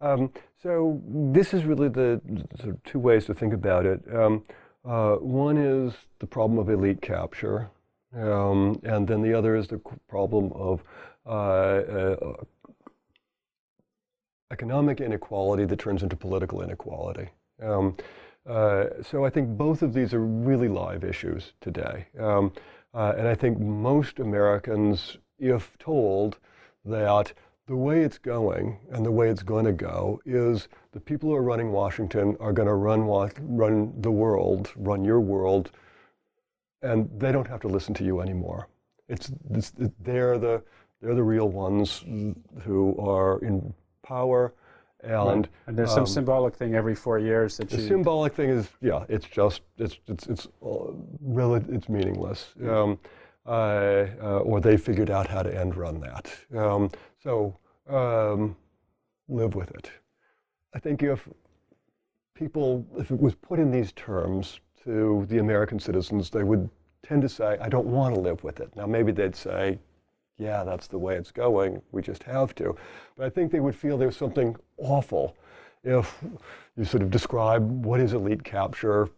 Um, so this is really the sort of two ways to think about it. Um, uh, one is the problem of elite capture, um, and then the other is the problem of uh, uh, economic inequality that turns into political inequality. Um, uh, so I think both of these are really live issues today. Um, uh, and I think most Americans, if told that the way it's going and the way it's going to go is the people who are running Washington are going to run run the world, run your world, and they don't have to listen to you anymore. It's, it's they're the they're the real ones who are in power. And, right. and there's um, some symbolic thing every four years that the you. symbolic thing is yeah, it's just it's it's it's uh, really it's meaningless. Um, uh, uh, or they figured out how to end run that. Um, so um, live with it. I think if people, if it was put in these terms to the American citizens, they would tend to say, I don't want to live with it. Now, maybe they'd say, yeah, that's the way it's going. We just have to. But I think they would feel there's something awful if you sort of describe what is elite capture.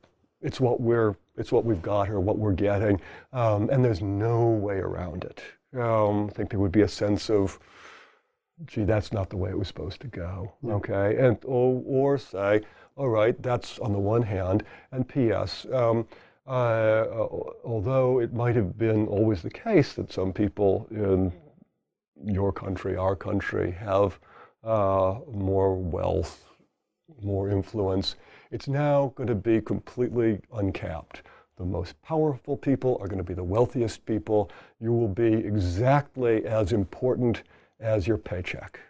It's what we're, it's what we've got or what we're getting, um, and there's no way around it. Um, I think there would be a sense of gee, that's not the way it was supposed to go. Yeah. Okay, and or, or say, all right, that's on the one hand, and P.S. Um, uh, although it might have been always the case that some people in your country, our country, have uh, more wealth, more influence, it's now going to be completely uncapped. The most powerful people are going to be the wealthiest people. You will be exactly as important as your paycheck.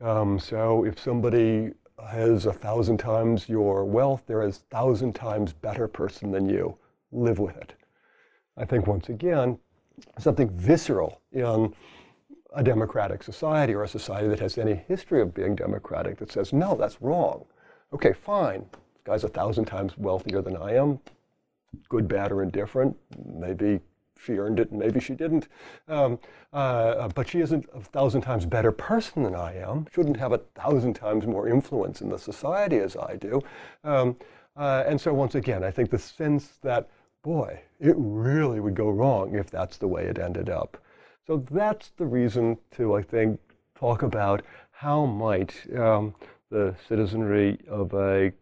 Um, so if somebody has a thousand times your wealth, they're a thousand times better person than you. Live with it. I think once again, something visceral in a democratic society or a society that has any history of being democratic that says, no, that's wrong. Okay, fine. This guy's a thousand times wealthier than I am. Good, bad, or indifferent. Maybe she earned it and maybe she didn't. Um, uh, but she isn't a thousand times better person than I am, shouldn't have a thousand times more influence in the society as I do. Um, uh, and so once again, I think the sense that, boy, it really would go wrong if that's the way it ended up. So that's the reason to, I think, talk about how might um, the citizenry of a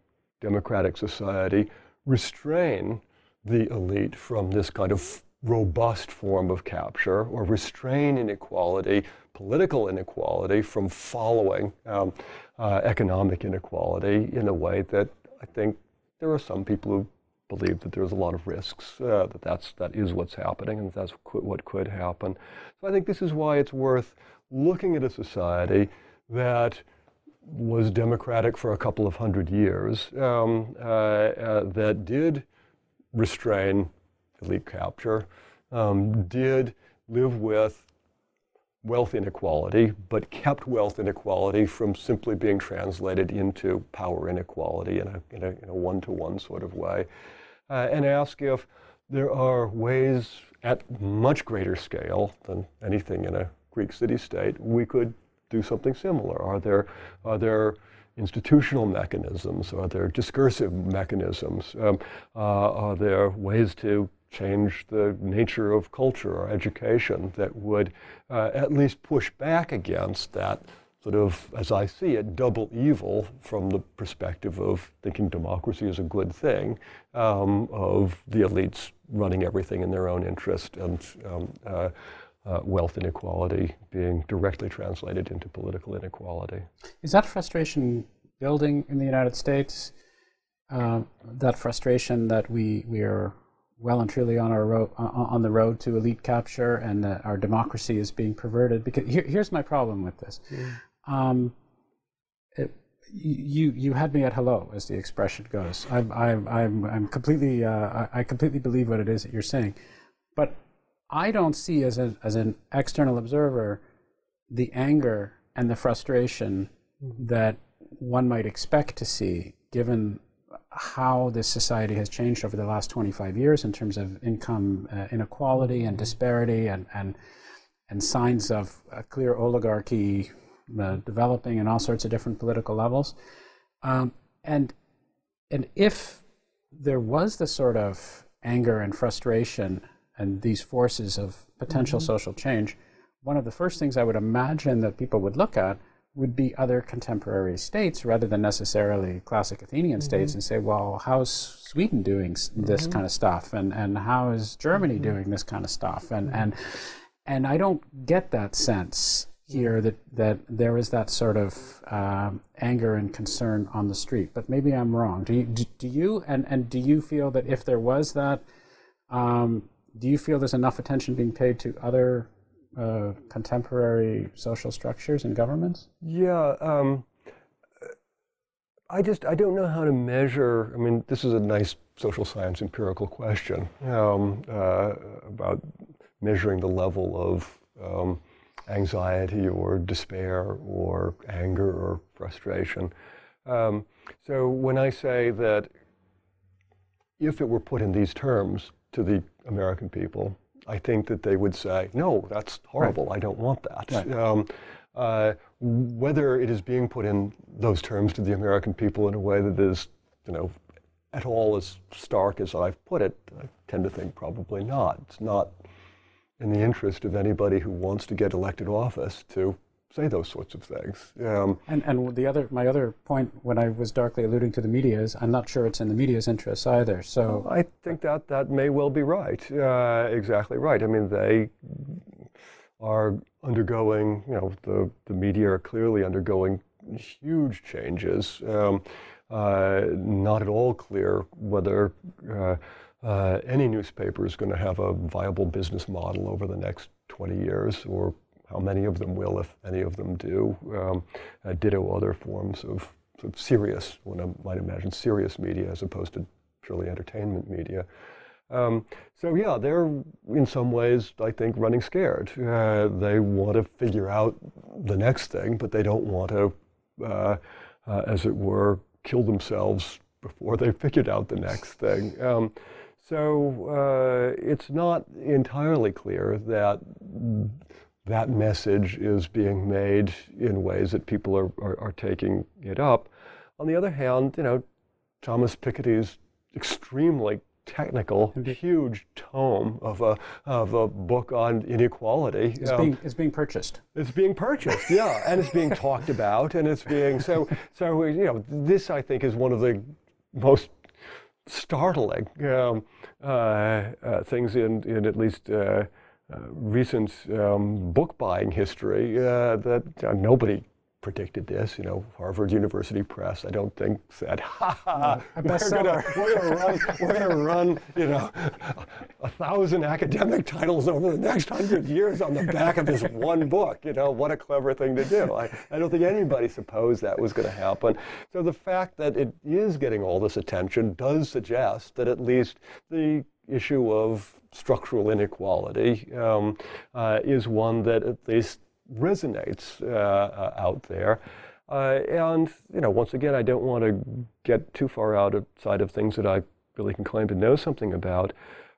democratic society restrain the elite from this kind of robust form of capture or restrain inequality, political inequality, from following um, uh, economic inequality in a way that I think there are some people who believe that there's a lot of risks, uh, that that's, that is what's happening and that's what could happen. So I think this is why it's worth looking at a society that was democratic for a couple of hundred years, um, uh, uh, that did restrain elite capture, um, did live with wealth inequality, but kept wealth inequality from simply being translated into power inequality in a, in a, in a one-to-one sort of way, uh, and ask if there are ways at much greater scale than anything in a Greek city-state we could do something similar. Are there, are there institutional mechanisms? Are there discursive mechanisms? Um, uh, are there ways to change the nature of culture or education that would uh, at least push back against that sort of, as I see it, double evil from the perspective of thinking democracy is a good thing, um, of the elites running everything in their own interest and um, uh, uh, wealth inequality being directly translated into political inequality. Is that frustration building in the United States? Uh, that frustration that we, we are well and truly on our road on the road to elite capture, and that our democracy is being perverted. Because here, here's my problem with this. Um, it, you you had me at hello, as the expression goes. I'm I'm I'm, I'm completely uh, I, I completely believe what it is that you're saying, but I don't see as a, as an external observer the anger and the frustration mm-hmm. that one might expect to see, given how this society has changed over the last 25 years in terms of income uh, inequality and disparity and, and, and signs of a clear oligarchy uh, developing in all sorts of different political levels. Um, and, and if there was the sort of anger and frustration and these forces of potential mm-hmm. social change, one of the first things I would imagine that people would look at would be other contemporary states rather than necessarily classic Athenian mm-hmm. states and say, well, how's Sweden doing this mm-hmm. kind of stuff? And, and how is Germany mm-hmm. doing this kind of stuff? And, and, and I don't get that sense here that, that there is that sort of um, anger and concern on the street. But maybe I'm wrong. Do you, do, do you and, and do you feel that if there was that, um, do you feel there's enough attention being paid to other uh, contemporary social structures and governments? Yeah. Um, I just I don't know how to measure. I mean, this is a nice social science empirical question um, uh, about measuring the level of um, anxiety or despair or anger or frustration. Um, so when I say that if it were put in these terms to the American people, I think that they would say, no, that's horrible. Right. I don't want that. Right. Um, uh, whether it is being put in those terms to the American people in a way that is, you know, at all as stark as I've put it, I tend to think probably not. It's not in the interest of anybody who wants to get elected office to say those sorts of things. Um, and and the other my other point when I was darkly alluding to the media is I'm not sure it's in the media's interests either. So well, I think that that may well be right. Uh, exactly right. I mean they are undergoing. You know the the media are clearly undergoing huge changes. Um, uh, not at all clear whether. Uh, uh any newspaper is going to have a viable business model over the next 20 years or how many of them will, if any of them do. Um, uh, ditto other forms of, of serious, one might imagine, serious media as opposed to purely entertainment media. Um, so yeah, they're in some ways, I think, running scared. Uh, they want to figure out the next thing, but they don't want to, uh, uh, as it were, kill themselves before they [LAUGHS] figured out the next thing. Um, so uh, it's not entirely clear that that message is being made in ways that people are, are, are, taking it up. On the other hand, you know, Thomas Piketty's extremely technical, huge tome of a, of a book on inequality. It's, um, being, it's being purchased. It's being purchased, yeah, and it's being talked about, and it's being, so, so, you know, this I think is one of the most startling um, uh, uh, things in, in at least uh, uh recent um, book buying history uh, that nobody predicted this. You know, Harvard University Press, I don't think said, [LAUGHS] ha ha, we're gonna, [LAUGHS] we're gonna run, we're gonna run, you know, a, thousand academic titles over the next hundred years on the back of this one book. You know, what a clever thing to do. I, I don't think anybody supposed that was gonna happen. So the fact that it is getting all this attention does suggest that at least the issue of structural inequality um, uh, is one that at least resonates uh, uh, out there. Uh, and, you know, once again, I don't want to get too far outside of things that I really can claim to know something about.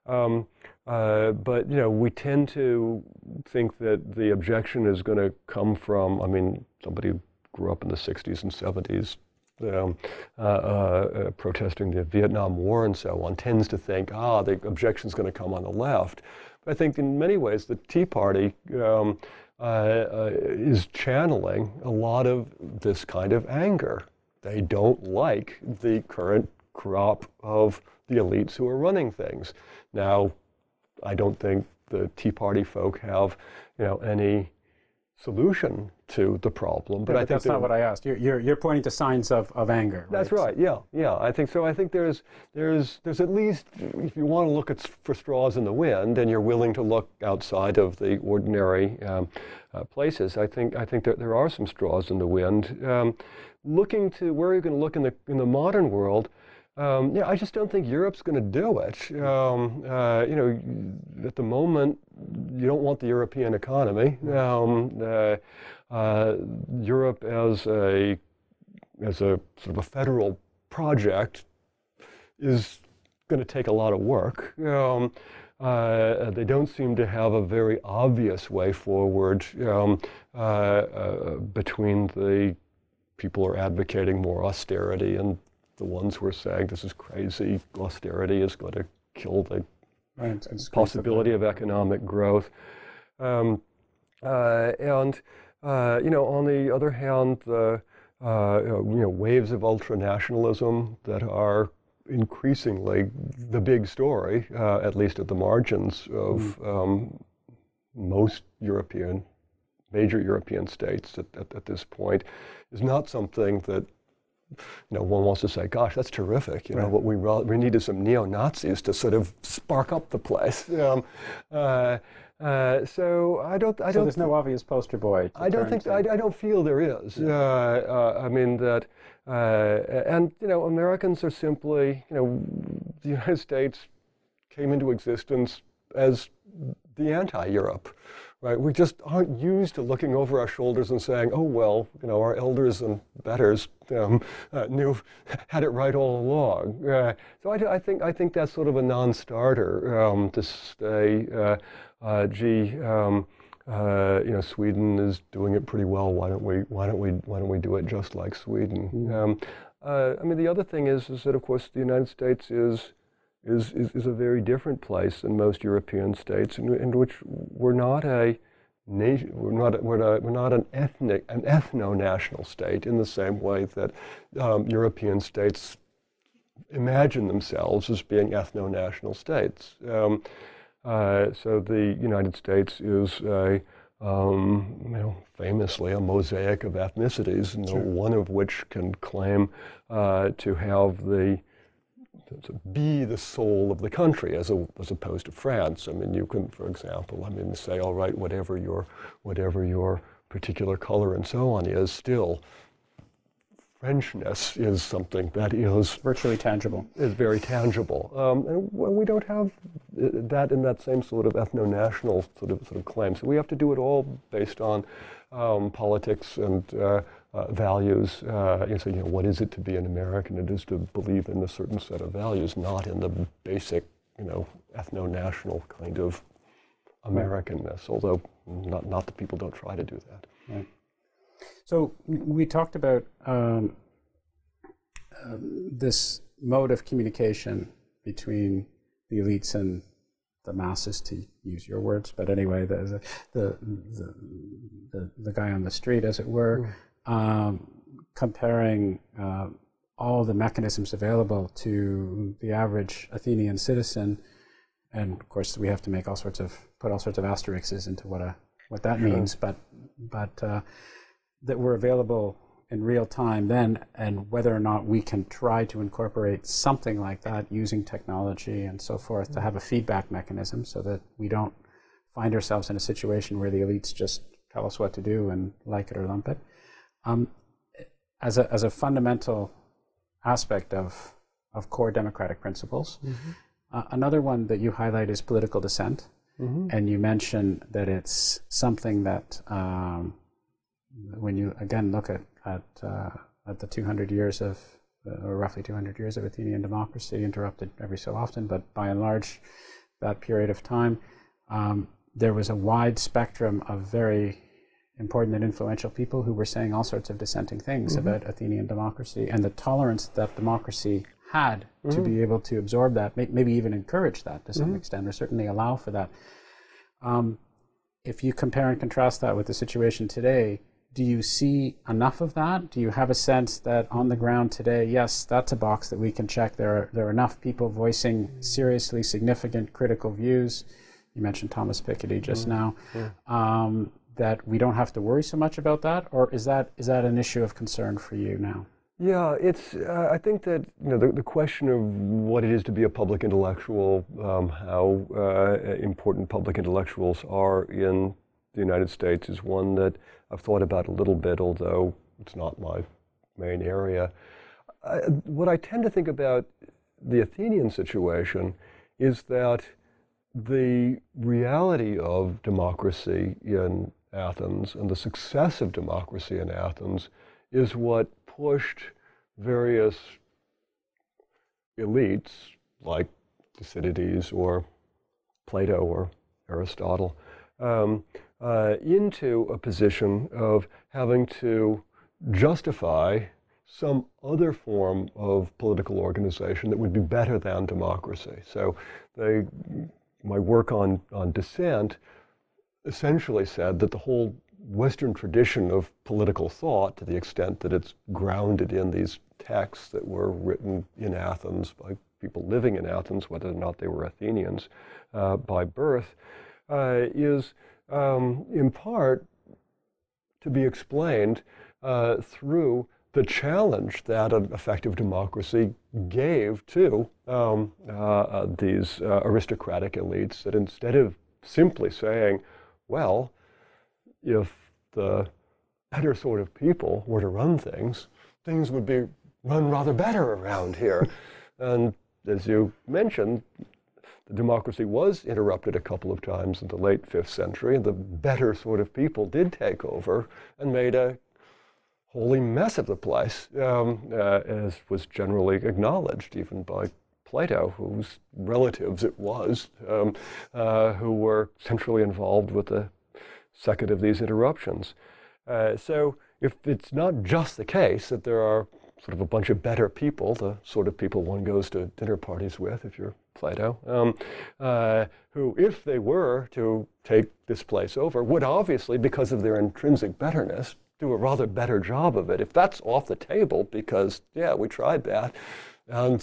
Um, uh, but you know, we tend to think that the objection is going to come from. I mean, somebody who grew up in the '60s and '70s, um, uh, uh, protesting the Vietnam War and so on, tends to think, ah, the objection is going to come on the left. But I think in many ways, the Tea Party um, uh, uh, is channeling a lot of this kind of anger. They don't like the current crop of the elites who are running things. Now, I don't think the Tea Party folk have, you know, any solution to the problem. But, yeah, but I think that's not what I asked. You're, you're, you're, pointing to signs of, of anger. Right? That's right. Yeah, yeah. I think so. I think there's there's there's at least if you want to look at for straws in the wind, and you're willing to look outside of the ordinary um, uh, places. I think I think that there are some straws in the wind. Um, looking to where are you going to look in the in the modern world? Um, yeah, I just don't think Europe's going to do it. Um, uh, you know, at the moment, you don't want the European economy. Um, uh, uh, Europe as a as a sort of a federal project is going to take a lot of work. Um, uh, they don't seem to have a very obvious way forward um, uh, uh, between the people who are advocating more austerity and the ones who are saying this is crazy, austerity is going to kill the right, possibility of economic growth. Um, uh, and uh, you know, on the other hand, the uh, you know waves of ultranationalism that are increasingly the big story, uh, at least at the margins of mm. um, most European, major European states at, at, at, this point, is not something that you know one wants to say, "Gosh, that's terrific." You right. know, what we we needed some neo Nazis to sort of spark up the place. Um, uh, uh, so I don't. I so don't. there's no obvious poster boy. I don't think. I, I, don't feel there is. Yeah. Uh, uh, I mean that, uh, and you know, Americans are simply, you know, the United States came into existence as the anti-Europe, right? We just aren't used to looking over our shoulders and saying, "Oh well, you know, our elders and betters um, uh, knew [LAUGHS] had it right all along." Uh, so I, I, think I think that's sort of a non-starter um, to stay uh, gee, um, uh, you know, Sweden is doing it pretty well. Why don't we? Why don't we? Why don't we do it just like Sweden? Mm. Um, uh, I mean, the other thing is, is that of course the United States is is is, is a very different place than most European states, in, in which we're not a nation, we're not we're not, we're not an ethnic an ethno-national state in the same way that um, European states imagine themselves as being ethno-national states. Um, uh, so the United States is a, um, you know, famously a mosaic of ethnicities, sure. one of which can claim uh, to have the to be the soul of the country as, a, as opposed to France. I mean, you can, for example, I mean, say, all right, whatever your, whatever your particular color and so on is, still Frenchness is something that is virtually tangible. Is very tangible, um, and we don't have uh, that in that same sort of ethno-national sort of sort of claim. So we have to do it all based on um, politics and uh, uh, values. Uh, you, know, so, you know, what is it to be an American? It is to believe in a certain set of values, not in the basic, you know, ethno-national kind of Americanness. Although not not that people don't try to do that. Right. So we talked about um, um, this mode of communication between the elites and the masses, to use your words, but anyway, the the the, the, the guy on the street, as it were, mm. Um, comparing uh, all the mechanisms available to the average Athenian citizen. And of course, we have to make all sorts of put all sorts of asterisks into what a what that means, but but uh, that were available in real time then, and whether or not we can try to incorporate something like that using technology and so forth to have a feedback mechanism, so that we don't find ourselves in a situation where the elites just tell us what to do and like it or lump it. Um, as a as a fundamental aspect of of core democratic principles. Mm-hmm. Uh, another one that you highlight is political dissent, mm-hmm. and you mention that it's something that um, when you again look at at, uh, at the 200 years of uh, or roughly 200 years of Athenian democracy, interrupted every so often, but by and large, that period of time, um, there was a wide spectrum of very important and influential people who were saying all sorts of dissenting things mm-hmm. about Athenian democracy and the tolerance that democracy had mm-hmm. to be able to absorb that, maybe even encourage that to some mm-hmm. extent, or certainly allow for that. Um, if you compare and contrast that with the situation today, do you see enough of that? Do you have a sense that on the ground today, yes, that's a box that we can check. There are, there are enough people voicing seriously significant critical views. You mentioned Thomas Piketty just mm-hmm. now. Yeah. Um, that we don't have to worry so much about that, or is that is that an issue of concern for you now? Yeah, it's. Uh, I think that you know the, the question of what it is to be a public intellectual, um, how uh, important public intellectuals are in the United States, is one that I've thought about a little bit, although it's not my main area. I, what I tend to think about the Athenian situation is that the reality of democracy in Athens and the success of democracy in Athens is what pushed various elites like Thucydides or Plato or Aristotle um, uh, into a position of having to justify some other form of political organization that would be better than democracy. So they, my work on, on dissent essentially said that the whole Western tradition of political thought, to the extent that it's grounded in these texts that were written in Athens by people living in Athens, whether or not they were Athenians uh, by birth, uh, is um, in part to be explained uh, through the challenge that an effective democracy gave to um, uh, uh, these uh, aristocratic elites, that instead of simply saying, well, if the better sort of people were to run things, things would be run rather better around here. [LAUGHS] and as you mentioned, the democracy was interrupted a couple of times in the late fifth century, and the better sort of people did take over and made a holy mess of the place, um, uh, as was generally acknowledged even by Plato, whose relatives it was, um, uh, who were centrally involved with the second of these interruptions. Uh, so if it's not just the case that there are sort of a bunch of better people, the sort of people one goes to dinner parties with if you're Plato, um, uh, who, if they were to take this place over, would obviously, because of their intrinsic betterness, do a rather better job of it. If that's off the table because, yeah, we tried that, and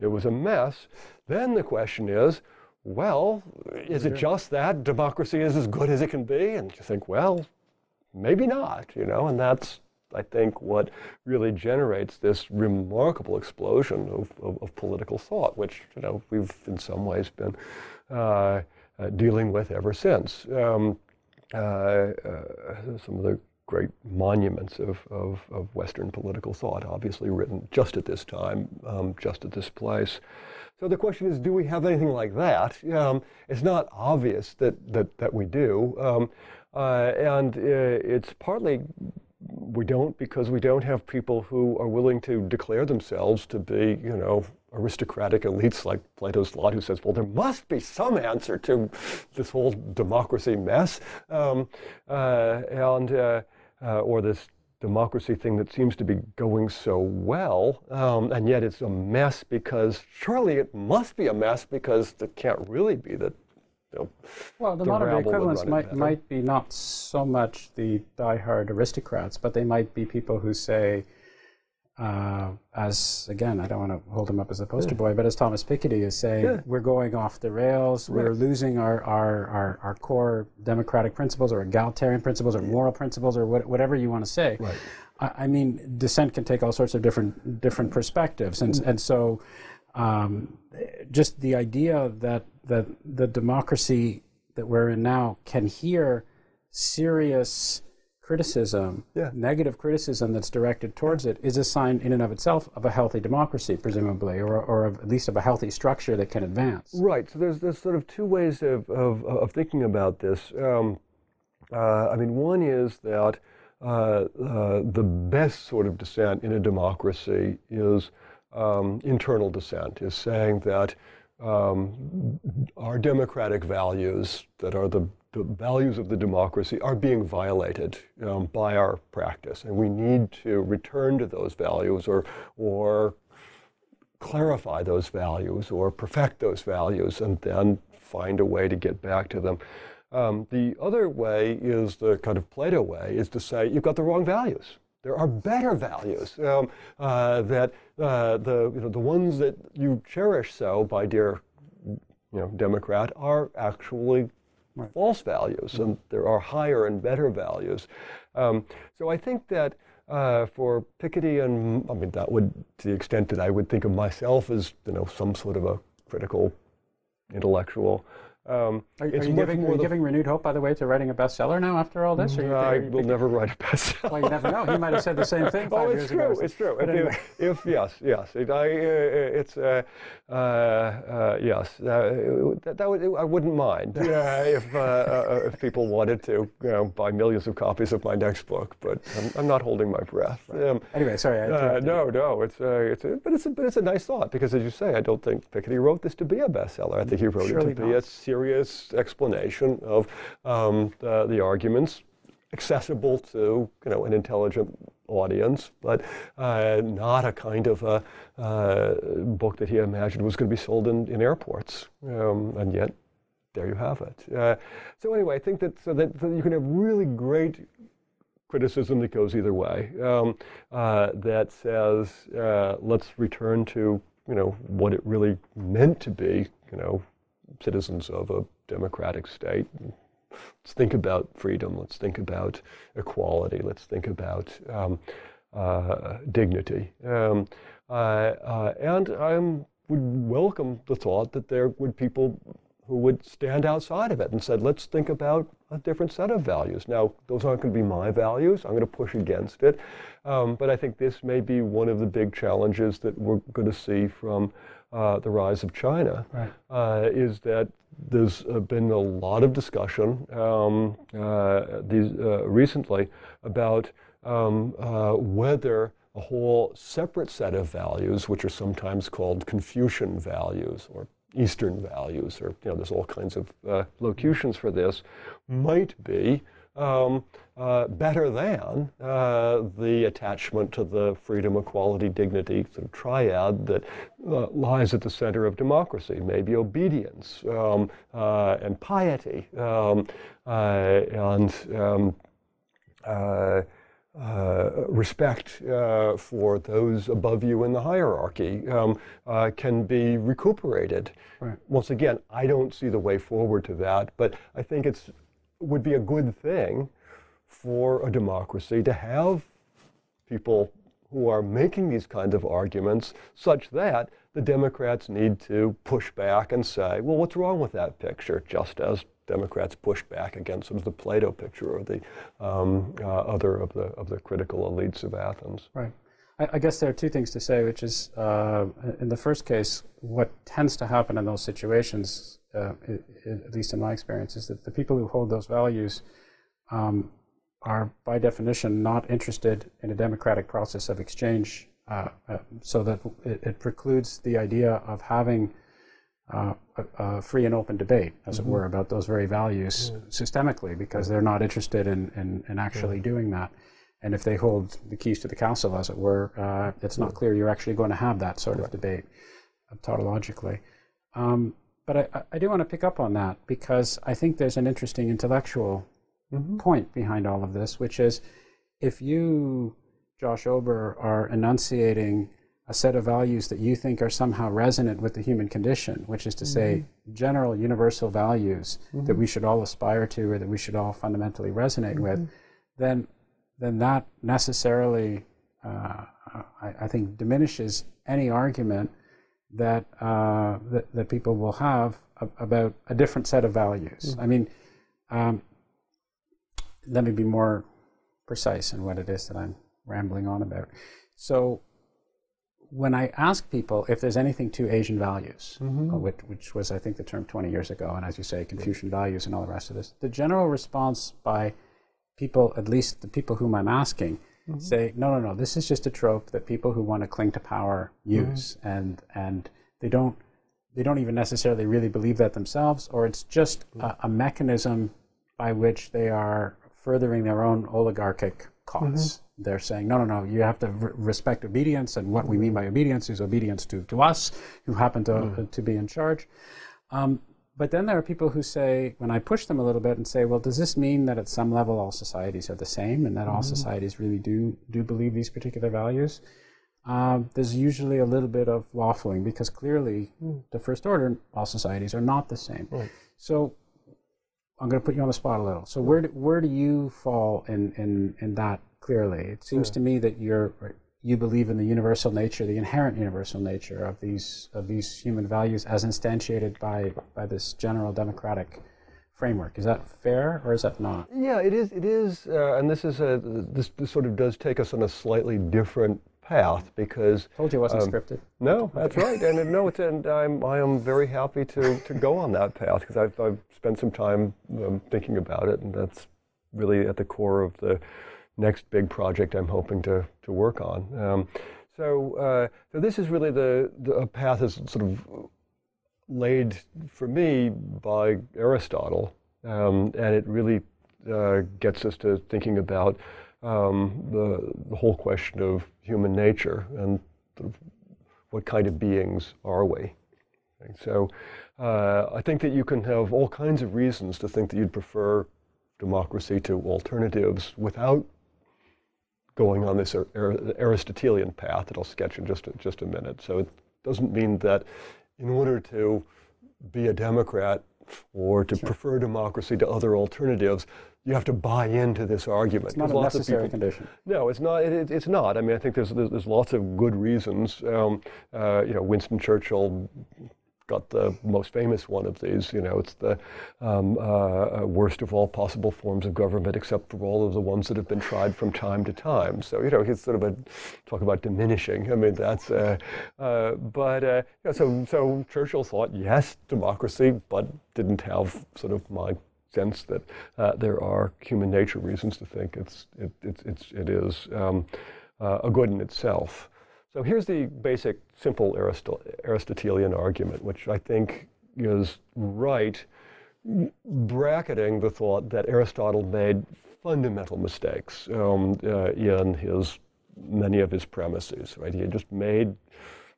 it was a mess. Then the question is, well, is it just that democracy is as good as it can be? And you think, well, maybe not, you know, and that's, I think, what really generates this remarkable explosion of, of, of political thought, which, you know, we've in some ways been uh, uh, dealing with ever since. Um, uh, uh some of the great monuments of, of, of, Western political thought, obviously written just at this time, um, just at this place. So the question is, do we have anything like that? Um, it's not obvious that, that, that we do. Um, uh, and uh, it's partly we don't because we don't have people who are willing to declare themselves to be, you know, aristocratic elites like Plato's lot, who says, well, there must be some answer to this whole democracy mess. Um, uh, and uh, uh, or this democracy thing that seems to be going so well, um, and yet it's a mess because surely it must be a mess because it can't really be that. You know, well, the, the modern equivalents might, might be not so much the die-hard aristocrats, but they might be people who say, uh, as again, I don't want to hold him up as a poster boy, but as Thomas Piketty is saying, yeah. we're going off the rails. Right. We're losing our, our, our, our, core democratic principles or egalitarian principles or moral principles or what, whatever you want to say. Right. I, I, mean, dissent can take all sorts of different different perspectives, and mm. and so um, just the idea that that the democracy that we're in now can hear serious criticism, yeah. negative criticism that's directed towards it, is a sign in and of itself of a healthy democracy, presumably, or, or of, at least of a healthy structure that can advance. Right. So there's, there's sort of two ways of, of, of thinking about this. Um, uh, I mean, one is that uh, uh, the best sort of dissent in a democracy is um, internal dissent, is saying that um, our democratic values that are the the values of the democracy are being violated um, by our practice, and we need to return to those values or, or clarify those values or perfect those values and then find a way to get back to them. Um, the other way is the kind of Plato way, is to say you've got the wrong values. There are better values um, uh, that uh, the you know the ones that you cherish so, my dear you know Democrat, are actually right. false values, mm-hmm. and there are higher and better values. Um, so I think that uh, for Piketty and I mean that would, to the extent that I would think of myself as you know some sort of a critical intellectual. Um, are, are, you, giving, are you giving, renewed hope, by the way, to writing a bestseller now after all this? Or I will never write a bestseller. Well, you never know. He might have said the same thing [LAUGHS] oh, five oh, it's years true, ago. It's true. If, anyway. if, yes, yes, it, I, uh, it's uh, uh, uh yes. Uh, that, that, would I wouldn't mind if uh, if people wanted to you know, buy millions of copies of my next book, but I'm, I'm not holding my breath. Right. Um, anyway, sorry. no, no. It's it's a, but it's a, but it's a nice thought because, as you say, I don't think Piketty wrote this to be a bestseller. I think he wrote Surely it to not. be a serious explanation of um, the, the, arguments, accessible to you know an intelligent audience, but uh, not a kind of a uh, book that he imagined was going to be sold in, in airports. Um, and yet, there you have it. Uh, so anyway, I think that, so that, that you can have really great criticism that goes either way. Um, uh, that says, uh, let's return to you know what it really meant to be. You know, citizens of a democratic state. Let's think about freedom. Let's think about equality. Let's think about um, uh, dignity. Um, uh, uh, and I would welcome the thought that there would people who would stand outside of it and said, let's think about a different set of values. Now, those aren't going to be my values. I'm going to push against it. Um, but I think this may be one of the big challenges that we're going to see from uh, the rise of China, right. uh, is that there's uh, been a lot of discussion um, uh, these, uh, recently about um, uh, whether a whole separate set of values, which are sometimes called Confucian values or Eastern values, or you know, there's all kinds of locutions for this, might be um, uh, better than uh, the attachment to the freedom, equality, dignity sort of triad that uh, lies at the center of democracy. Maybe obedience um, uh, and piety um, uh, and um, uh, respect for those above you in the hierarchy um, can be recuperated. Right. Once again, I don't see the way forward to that, but I think it's would be a good thing for a democracy to have people who are making these kinds of arguments such that the Democrats need to push back and say, well, what's wrong with that picture? Just as Democrats push back against of the Plato picture or the um, uh, other of the, of the critical elites of Athens. Right. I, I guess there are two things to say, which is, uh, in the first case, what tends to happen in those situations uh, at least in my experience, is that the people who hold those values um, are, by definition, not interested in a democratic process of exchange, uh, uh, so that it, it, precludes the idea of having uh, free and open debate, as mm-hmm. it were, about those very values mm-hmm. systemically, because they're not interested in, in, in actually doing that. And if they hold the keys to the castle, as it were, uh, it's not clear you're actually going to have that sort of debate uh, tautologically. Um, but I, I do want to pick up on that because I think there's an interesting intellectual mm-hmm. point behind all of this, which is if you Josh Ober are enunciating a set of values that you think are somehow resonant with the human condition, which is to mm-hmm. say, general universal values mm-hmm. that we should all aspire to or that we should all fundamentally resonate mm-hmm. with, then then that necessarily, uh, I, I, think, diminishes any argument that, uh, that, that people will have about a different set of values. Mm-hmm. I mean, um, let me be more precise in what it is that I'm rambling on about. So, when I ask people if there's anything to Asian values, mm-hmm. Uh, which, which, was, I think, the term 20 years ago, and as you say, Confucian values and all the rest of this, the general response by people, at least the people whom I'm asking, mm-hmm. say, no, no, no, this is just a trope that people who want to cling to power use, mm-hmm. and and they don't they don't even necessarily really believe that themselves, or it's just mm-hmm. a, a, mechanism by which they are furthering their own oligarchic cause. Mm-hmm. They're saying, no, no, no, you have to re- respect obedience, and what we mean by obedience is obedience to, to us, who happen to, mm. to be in charge. Um, but then there are people who say, when I push them a little bit and say, well, does this mean that at some level all societies are the same and that all mm-hmm. societies really do, do believe these particular values? Uh, there's usually a little bit of waffling because clearly mm. the first order, all societies are not the same. Right. So I'm going to put you on the spot a little. So where do, where do you fall in, in, in that clearly? It seems to me that you're you believe in the universal nature, the inherent universal nature of these of these human values as instantiated by by this general democratic framework. Is that fair or is that not? Yeah, it is. It is, uh, and this is a this, this sort of does take us on a slightly different path because told you it wasn't um, scripted. No, that's right, and no, it's and I'm I am very happy to to go on that path because I've I've spent some time um, thinking about it, and that's really at the core of the next big project I'm hoping to, to work on. Um, so, uh, so this is really the, the path is sort of laid for me by Aristotle, um, and it really uh, gets us to thinking about um, the, the whole question of human nature and sort of what kind of beings are we. So uh, I think that you can have all kinds of reasons to think that you'd prefer democracy to alternatives without going on this Aristotelian path that I'll sketch in just a, just a minute. So it doesn't mean that in order to be a Democrat or to sure. prefer democracy to other alternatives, you have to buy into this argument. It's not a necessary people, condition. No, it's not. It, it's not. I mean, I think there's there's, there's lots of good reasons. Um, uh, you know, Winston Churchill got the most famous one of these. You know, it's the um, uh, uh, worst of all possible forms of government, except for all of the ones that have been tried from time to time. So you know, he's sort of a talk about diminishing. I mean, that's. Uh, uh, but uh, so so Churchill thought yes, democracy, but didn't have sort of my sense that there are human nature reasons to think it's it, it's, it's it is um, a good in itself. So here's the basic, simple Aristotelian argument, which I think is right, bracketing the thought that Aristotle made fundamental mistakes um, uh, in his many of his premises. Right, he had just made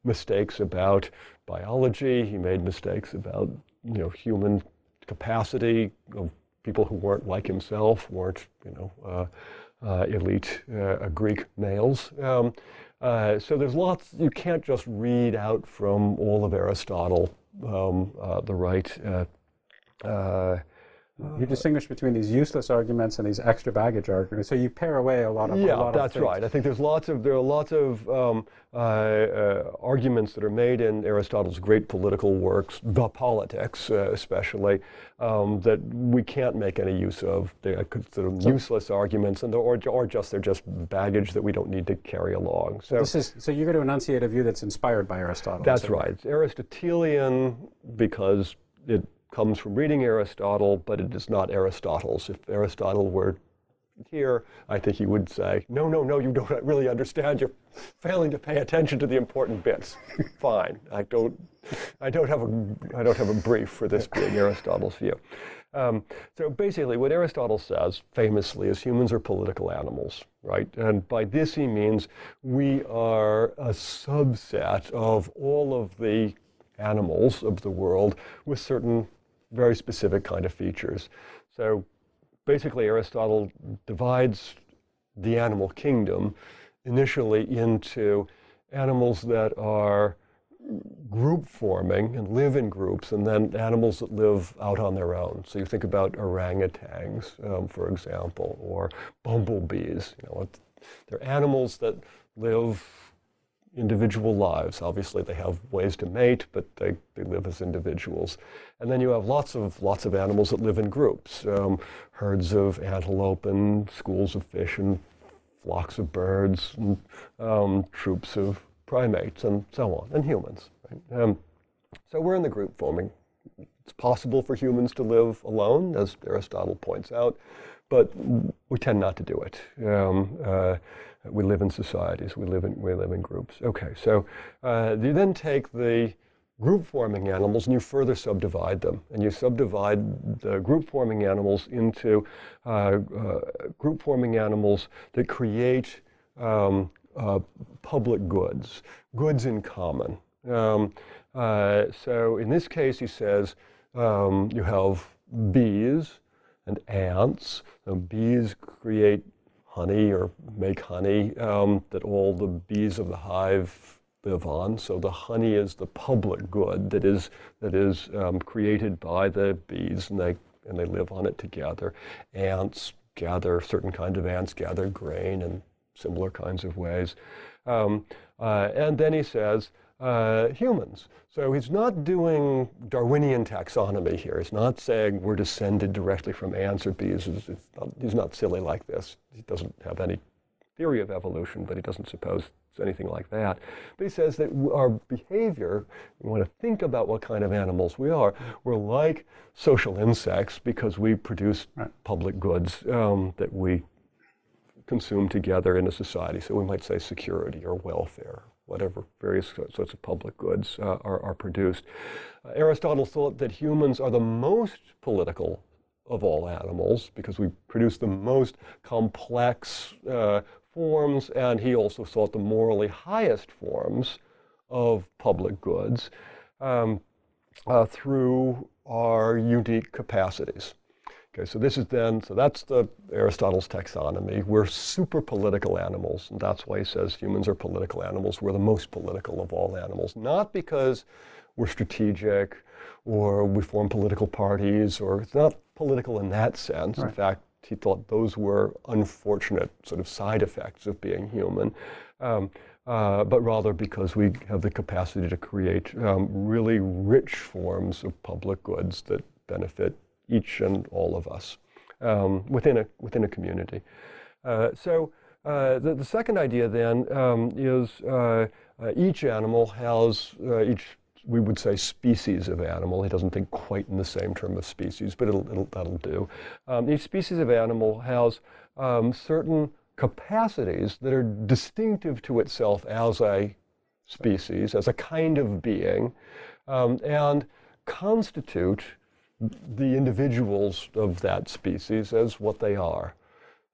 mistakes about biology. He made mistakes about you know human capacity of people who weren't like himself, weren't you know uh, uh, elite uh, Greek males. Um, uh, so there's lots, you can't just read out from all of Aristotle um, uh, the right. You distinguish between these useless arguments and these extra baggage arguments. So you pare away a lot of. Yeah, lot that's of right. I think there's lots of there are lots of um, uh, uh, arguments that are made in Aristotle's great political works, the Politics, uh, especially, um, that we can't make any use of. They're sort of so, useless arguments, and or or just they're just baggage that we don't need to carry along. So this is so you're going to enunciate a view that's inspired by Aristotle. That's right. It's Aristotelian because it comes from reading Aristotle, but it is not Aristotle's. If Aristotle were here, I think he would say, no, no, no, you don't really understand. You're failing to pay attention to the important bits. [LAUGHS] Fine. I don't, I don't have a, I don't have a brief for this being Aristotle's view. Um, so basically, what Aristotle says famously is humans are political animals, right? And by this he means we are a subset of all of the animals of the world with certain very specific kind of features. So basically, Aristotle divides the animal kingdom initially into animals that are group forming and live in groups, and then animals that live out on their own. So you think about orangutans, um, for example, or bumblebees. You know, they're animals that live individual lives. Obviously, they have ways to mate, but they, they live as individuals. And then you have lots of lots of animals that live in groups, um, herds of antelope and schools of fish and flocks of birds and um, troops of primates and so on, and humans. Right? Um, so we're in the group forming. It's possible for humans to live alone, as Aristotle points out, but we tend not to do it. Um, uh, we live in societies. We live in we live in groups. Okay, so uh, you then take the group forming animals and you further subdivide them, and you subdivide the group forming animals into uh, uh, group forming animals that create um, uh, public goods, goods in common. Um, uh, so in this case, he says um, you have bees and ants. So bees create honey or make honey um, that all the bees of the hive live on. So the honey is the public good that is that is um, created by the bees, and they and they live on it together. Ants gather certain kinds of ants gather grain in similar kinds of ways, um, uh, and then he says uh, humans. So he's not doing Darwinian taxonomy here. He's not saying we're descended directly from ants or bees. Not, he's not silly like this. He doesn't have any theory of evolution, but he doesn't suppose it's anything like that. But he says that our behavior, we want to think about what kind of animals we are. We're like social insects because we produce right. public goods um, that we consume together in a society. So we might say security or welfare whatever various sorts of public goods uh, are, are, produced. Uh, Aristotle thought that humans are the most political of all animals because we produce the most complex uh, forms, and he also thought the morally highest forms of public goods um, uh, through our unique capacities. Okay, so this is then, so that's the Aristotle's taxonomy. We're super political animals, and that's why he says humans are political animals. We're the most political of all animals, not because we're strategic or we form political parties, or it's not political in that sense. Right. In fact, he thought those were unfortunate sort of side effects of being human, um, uh, but rather because we have the capacity to create um, really rich forms of public goods that benefit each and all of us um, within, a, within a community. Uh, so uh, the, the, second idea then um, is uh, uh each animal has, uh, each we would say species of animal. He doesn't think quite in the same term of species, but it'll, it'll, that'll do. Um, each species of animal has um, certain capacities that are distinctive to itself as a species, as a kind of being, um, and constitute the individuals of that species as what they are.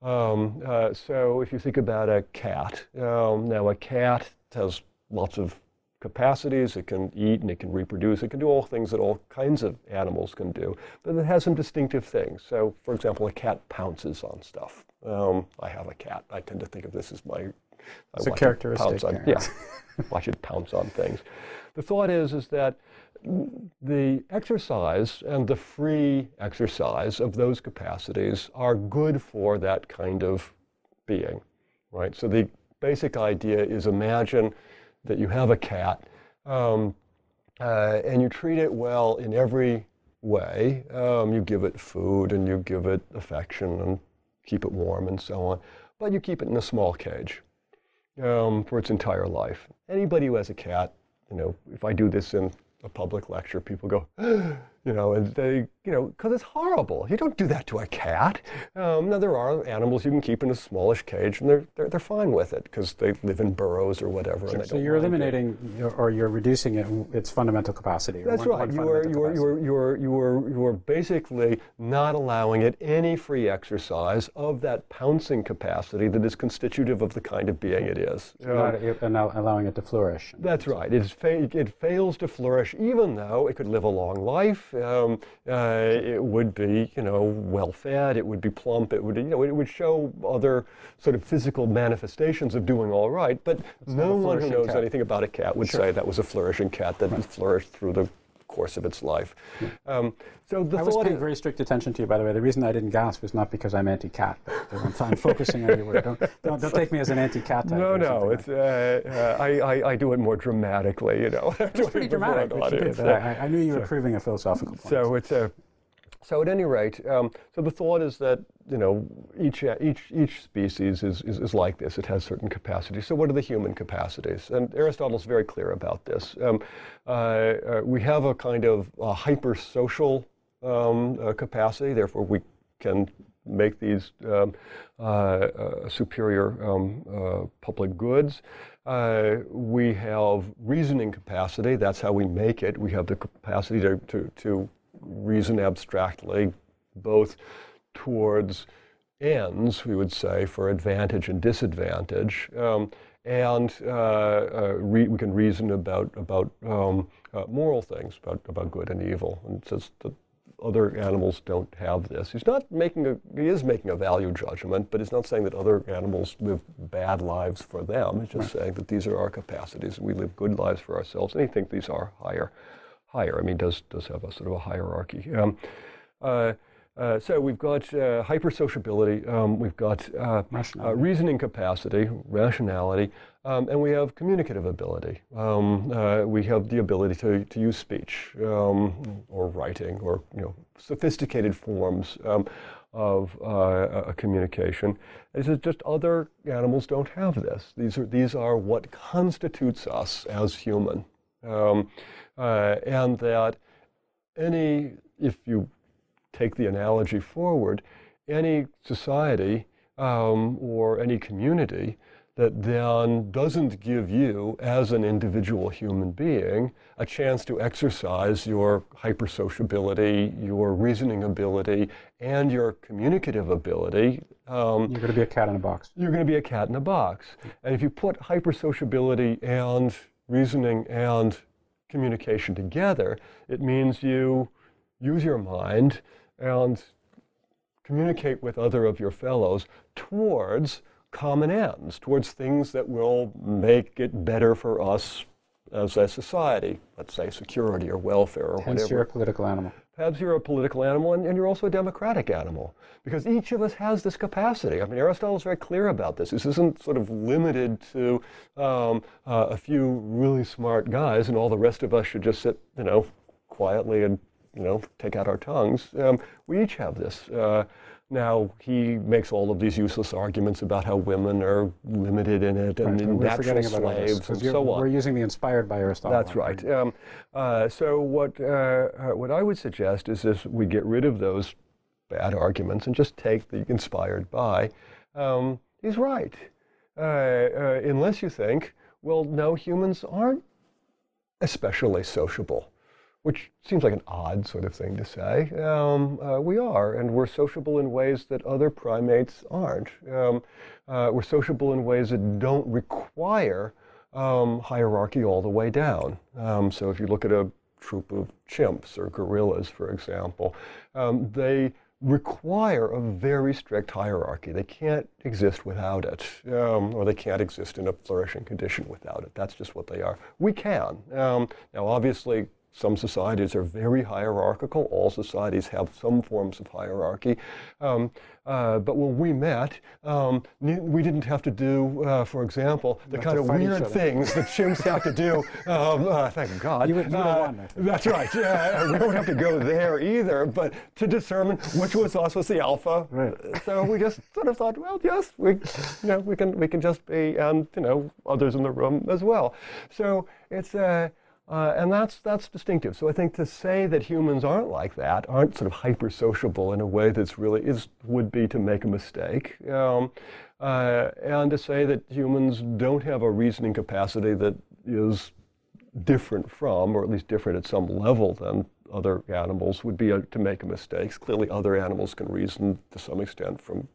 Um, uh, so if you think about a cat, um, now a cat has lots of capacities. It can eat and it can reproduce. It can do all things that all kinds of animals can do, but it has some distinctive things. So, for example, a cat pounces on stuff. Um, I have a cat. I tend to think of this as my. It's a characteristic. On, yeah, [LAUGHS] I should pounce on things. The thought is is that the exercise and the free exercise of those capacities are good for that kind of being, right? So the basic idea is imagine that you have a cat um, uh, and you treat it well in every way. Um, you give it food and you give it affection and keep it warm and so on, but you keep it in a small cage um, for its entire life. Anybody who has a cat, you know, if I do this in a public lecture, people go, [GASPS] you know, and they, you know, because it's horrible. You don't do that to a cat. Um, now, there are animals you can keep in a smallish cage, and they're, they're, they're fine with it because they live in burrows or whatever. So, so you're eliminating it. or you're reducing it, its fundamental capacity. That's one, right. One you, are, you, are, you, are, you, are, you, are, you are basically not allowing it any free exercise of that pouncing capacity that is constitutive of the kind of being it is. So um, not allowing it to flourish. That's right. It, is fa- it fails to flourish even though it could live a long life um, uh, Uh, it would be, you know, well fed. It would be plump. It would, you know, it would show other sort of physical manifestations of doing all right. But no one who knows cat. anything about a cat would say that was a flourishing cat that flourished through the course of its life. Um, so the I was paying very strict attention to you, by the way. The reason I didn't gasp is not because I'm anti-cat. But I'm, I'm focusing on your word. Don't, don't, don't [LAUGHS] take me as an anti-cat type. No, no, something like it's uh, uh, I, I, I do it more dramatically, you know. [LAUGHS] It's pretty dramatic, but you did. But I, I knew you were proving a philosophical point. So it's a. So at any rate, um, so the thought is that you know each each each species is, is, is like this. It has certain capacities. So what are the human capacities? And Aristotle's very clear about this. Um, uh, uh, we have a kind of uh, hypersocial um, uh, capacity. Therefore, we can make these um, uh, uh, superior um, uh, public goods. Uh, we have reasoning capacity. That's how we make it. We have the capacity to, to, to reason abstractly, both towards ends, we would say, for advantage and disadvantage. Um, and uh, uh, re- we can reason about, about um, uh, moral things, about, about good and evil. And says that other animals don't have this. He's not making a, he is making a value judgment, but he's not saying that other animals live bad lives for them. He's just saying that these are our capacities. We live good lives for ourselves. And he thinks these are higher, higher. I mean, does, does have a sort of a hierarchy. Um, uh, uh, so we've got uh, hypersociability, um, we've got uh, uh, reasoning capacity, rationality, um, and we have communicative ability. Um, uh, we have the ability to, to use speech um, or writing or you know sophisticated forms um, of uh, a communication. This is just other animals don't have this. These are these are what constitutes us as human, um, uh, and that any if you take the analogy forward, any society um, or any community that then doesn't give you, as an individual human being, a chance to exercise your hypersociability, your reasoning ability, and your communicative ability. Um, You're going to be a cat in a box. you're going to be a cat in a box. And if you put hypersociability and reasoning and communication together, it means you use your mind and communicate with other of your fellows towards common ends, towards things that will make it better for us as a society, let's say security or welfare or Hence, whatever. you're a political animal. Perhaps you're a political animal and, and you're also a democratic animal because each of us has this capacity. I mean, Aristotle is very clear about this. This isn't sort of limited to um, uh, a few really smart guys and all the rest of us should just sit, you know, quietly and, you know, take out our tongues. Um, we each have this. Uh, now, he makes all of these useless arguments about how women are limited in it and Right, in natural all this, and so on. We're using the inspired by Aristotle. That's right. Um, uh, so what uh, uh, what I would suggest is this: we get rid of those bad arguments and just take the inspired by. Um, he's right, uh, uh, unless you think, well, no, humans aren't especially sociable, which seems like an odd sort of thing to say. Um, uh, we are, and we're sociable in ways that other primates aren't. Um, uh, we're sociable in ways that don't require um, hierarchy all the way down. Um, so if you look at a troop of chimps or gorillas, for example, um, they require a very strict hierarchy. They can't exist without it, um, or they can't exist in a flourishing condition without it. That's just what they are. We can. Um, now, obviously, some societies are very hierarchical. All societies have some forms of hierarchy. Um, uh, but when we met, um, we didn't have to do, uh, for example, the kind of weird things that chimps have to do. [LAUGHS] Um, uh, thank God. You would- you Uh, That's right. We don't have to go there either, but to determine which was us was the alpha. Right. So we just sort of thought, well, yes, we, you know, we can we can just be, and you know, others in the room as well. So it's uh, uh, and that's that's distinctive. So I think to say that humans aren't like that, aren't sort of hyper sociable in a way that's really is would be to make a mistake. Um, uh, and to say that humans don't have a reasoning capacity that is different from, or at least different at some level than other animals, would be a, to make a mistake. Clearly, other animals can reason to some extent from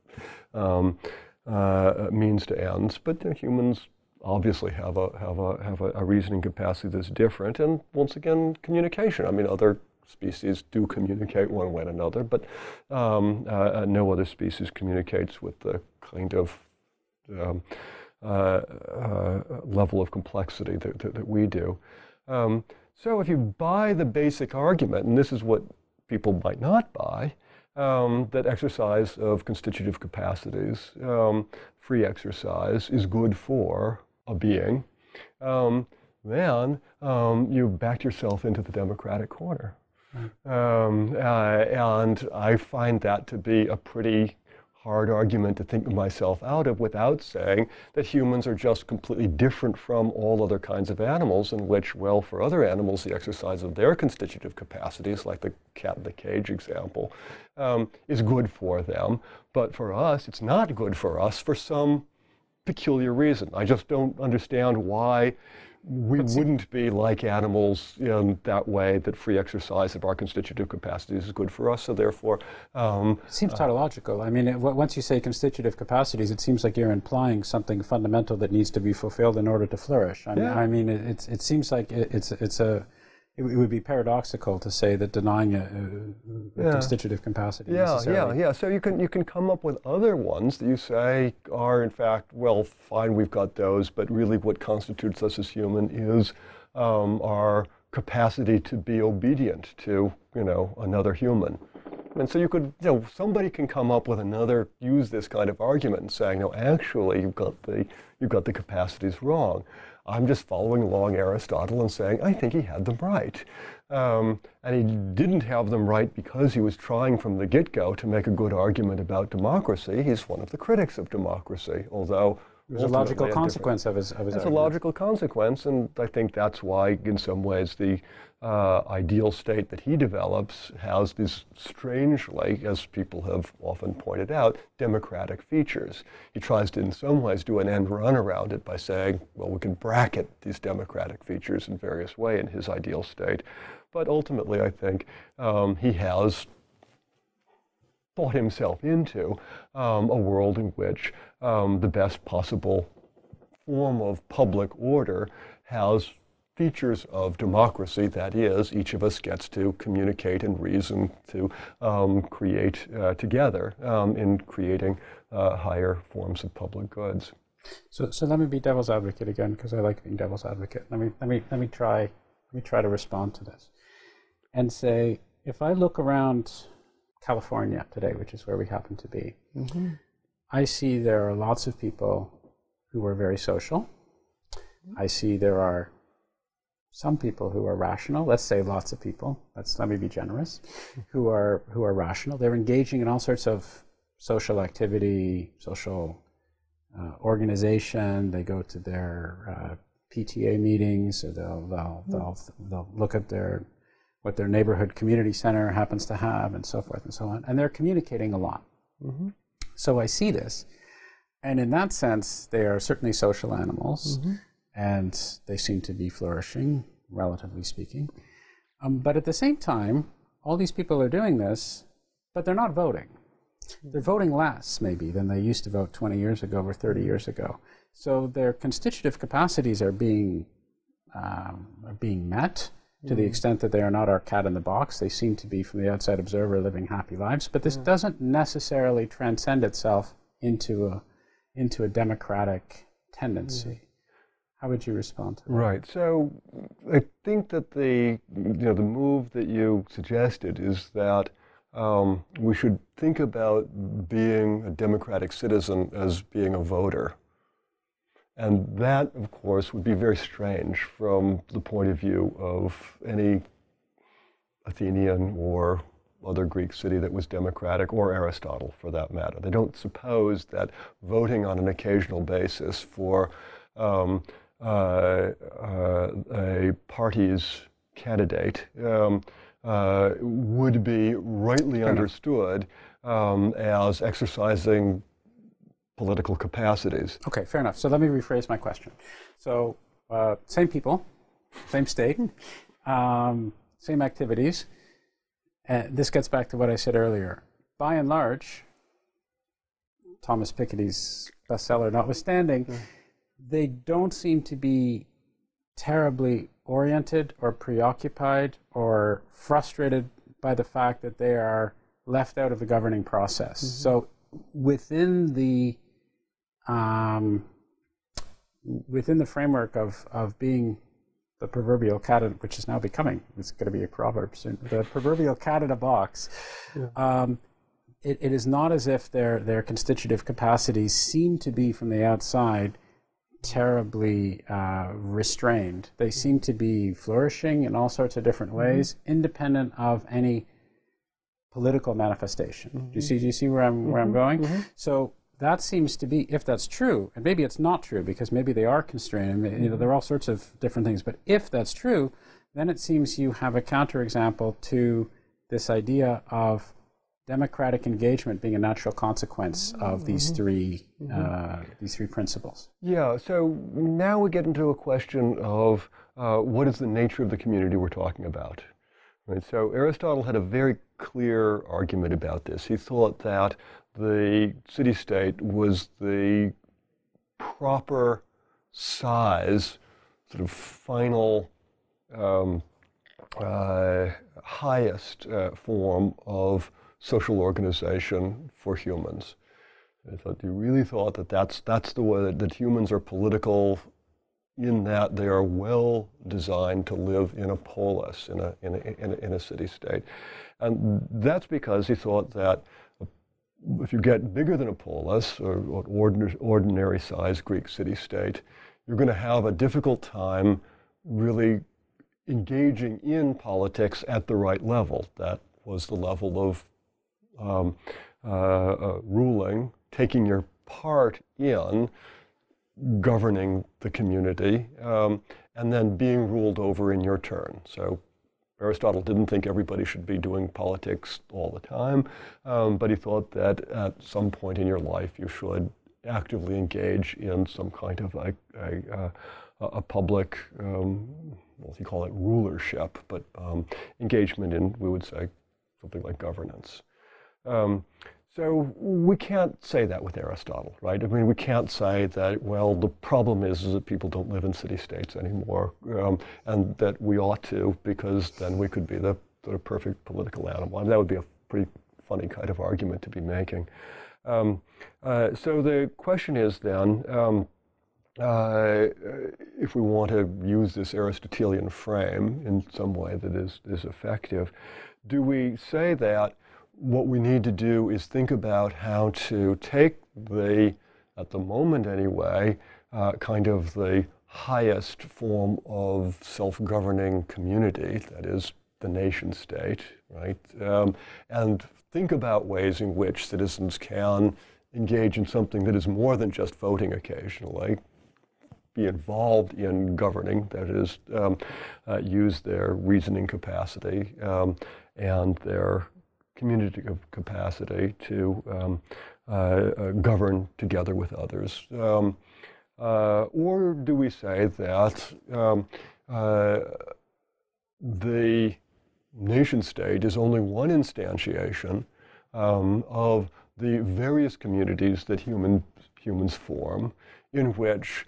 um, uh, means to ends, but you know, humans obviously have a have a have a, a reasoning capacity that's different. And once again, communication. I mean, other species do communicate one with another, but um, uh, no other species communicates with the kind of um, uh, uh, level of complexity that, that, that we do. Um, so if you buy the basic argument, and this is what people might not buy, um, that exercise of constitutive capacities, um, free exercise, is good for a being, um, then um, you backed yourself into the Democratic corner. Um, uh, and I find that to be a pretty hard argument to think myself out of without saying that humans are just completely different from all other kinds of animals, in which, well, for other animals, the exercise of their constitutive capacities, like the cat in the cage example, um, is good for them. But for us, it's not good for us for some peculiar reason. I just don't understand why we wouldn't be like animals in that way that free exercise of our constitutive capacities is good for us. So therefore, um, seems tautological. I mean, it, once you say constitutive capacities, it seems like you're implying something fundamental that needs to be fulfilled in order to flourish. I mean, Yeah. I mean it, it seems like it, it's it's a it, it would be paradoxical to say that denying a, a, a Yeah. constitutive capacity Yeah, yeah, yeah. So you can you can come up with other ones that you say are in fact well, fine, we've got those, but really what constitutes us as human is um, our capacity to be obedient to you know another human. And so you could, you know, somebody can come up with another, use this kind of argument and saying, no, actually, you've got the, you've got the capacities wrong. I'm just following along Aristotle and saying, I think he had them right. Um, and he didn't have them right because he was trying from the get-go to make a good argument about democracy. He's one of the critics of democracy, although There's a logical consequence of his of his That's a logical consequence, and I think that's why, in some ways, the uh, ideal state that he develops has these strangely, as people have often pointed out, democratic features. He tries to, in some ways, do an end run around it by saying, well, we can bracket these democratic features in various ways in his ideal state. But ultimately, I think um, he has bought himself into um, a world in which um, the best possible form of public order has features of democracy. That is, each of us gets to communicate and reason to um, create uh, together um, in creating uh, higher forms of public goods. So, so let me be devil's advocate again because I like being devil's advocate. Let me let me let me try let me try to respond to this and say if I look around California today, which is where we happen to be, I see there are lots of people who are very social. I see there are some people who are rational. Let's say lots of people. Let's let me be generous, [LAUGHS] who are who are rational. They're engaging in all sorts of social activity, social uh, organization. They go to their uh, PTA meetings, or they'll they'll, they'll they'll look at their what their neighborhood community center happens to have, and so forth and so on. And they're communicating a lot. So I see this, and in that sense, they are certainly social animals, and they seem to be flourishing, relatively speaking. Um, but at the same time, all these people are doing this, but they're not voting. They're voting less, maybe, than they used to vote 20 years ago or 30 years ago. So their constitutive capacities are being um, are being met to the hmm. extent that they are not our cat in the box. They seem to be, from the outside observer, living happy lives. But this hmm. doesn't necessarily transcend itself into a into a democratic tendency. Hmm. How would you respond to that? Right. So I think that the you know the move that you suggested is that um, we should think about being a democratic citizen as being a voter. And that, of course, would be very strange from the point of view of any Athenian or other Greek city that was democratic, or Aristotle for that matter. They don't suppose that voting on an occasional basis for um, uh, uh, a party's candidate um, uh, would be rightly understood um, as exercising political capacities. Okay, fair enough. So let me rephrase my question. So, uh, same people, same state, [LAUGHS] um, same activities. And this gets back to what I said earlier. By and large, Thomas Piketty's bestseller notwithstanding, they don't seem to be terribly oriented or preoccupied or frustrated by the fact that they are left out of the governing process. Mm-hmm. So within the um, within the framework of, of being the proverbial cat, in, which is now becoming, it's going to be a proverb soon, the proverbial cat in a box, yeah. um, it, it is not as if their, their constitutive capacities seem to be from the outside terribly uh, restrained. They seem to be flourishing in all sorts of different mm-hmm. ways, mm-hmm. independent of any political manifestation. Mm-hmm. Do you see? Do you see where I'm where I'm mm-hmm. going? Mm-hmm. So that seems to be, if that's true, and maybe it's not true because maybe they are constrained. You know, there are all sorts of different things. But if that's true, then it seems you have a counterexample to this idea of democratic engagement being a natural consequence of these mm-hmm. 3 mm-hmm. uh, these three principles. Yeah. So now we get into a question of uh, what is the nature of the community we're talking about. Right. So Aristotle had a very clear argument about this. He thought that the city state was the proper size, sort of final, um, uh, highest uh, form of social organization for humans. I thought he really thought that that's, that's the way that, that humans are political in that they are well designed to live in a polis, in a, in a, in a, in a city state. And that's because he thought that if you get bigger than a polis, or ordinary, ordinary sized Greek city state, you're going to have a difficult time really engaging in politics at the right level. That was the level of um, uh, uh, ruling, taking your part in governing the community, um, and then being ruled over in your turn. So Aristotle didn't think everybody should be doing politics all the time, um, but he thought that at some point in your life you should actively engage in some kind of a, a, a public, um, well, you call it rulership, but um, engagement in, we would say, something like governance. Um, so we can't say that with Aristotle, right? I mean, we can't say that, well, the problem is, is that people don't live in city states anymore, um, and that we ought to, because then we could be the of perfect political animal. I mean, that would be a pretty funny kind of argument to be making. Um, uh, so the question is then, um, uh, if we want to use this Aristotelian frame in some way that is, is effective, do we say that what we need to do is think about how to take the, at the moment anyway, uh, kind of the highest form of self-governing community, that is the nation state, right? Um, and think about ways in which citizens can engage in something that is more than just voting occasionally, be involved in governing, that is, um, uh, use their reasoning capacity um, and their community of capacity to um, uh, uh, govern together with others? Um, uh, or do we say that um, uh, the nation state is only one instantiation um, of the various communities that human, humans form, in which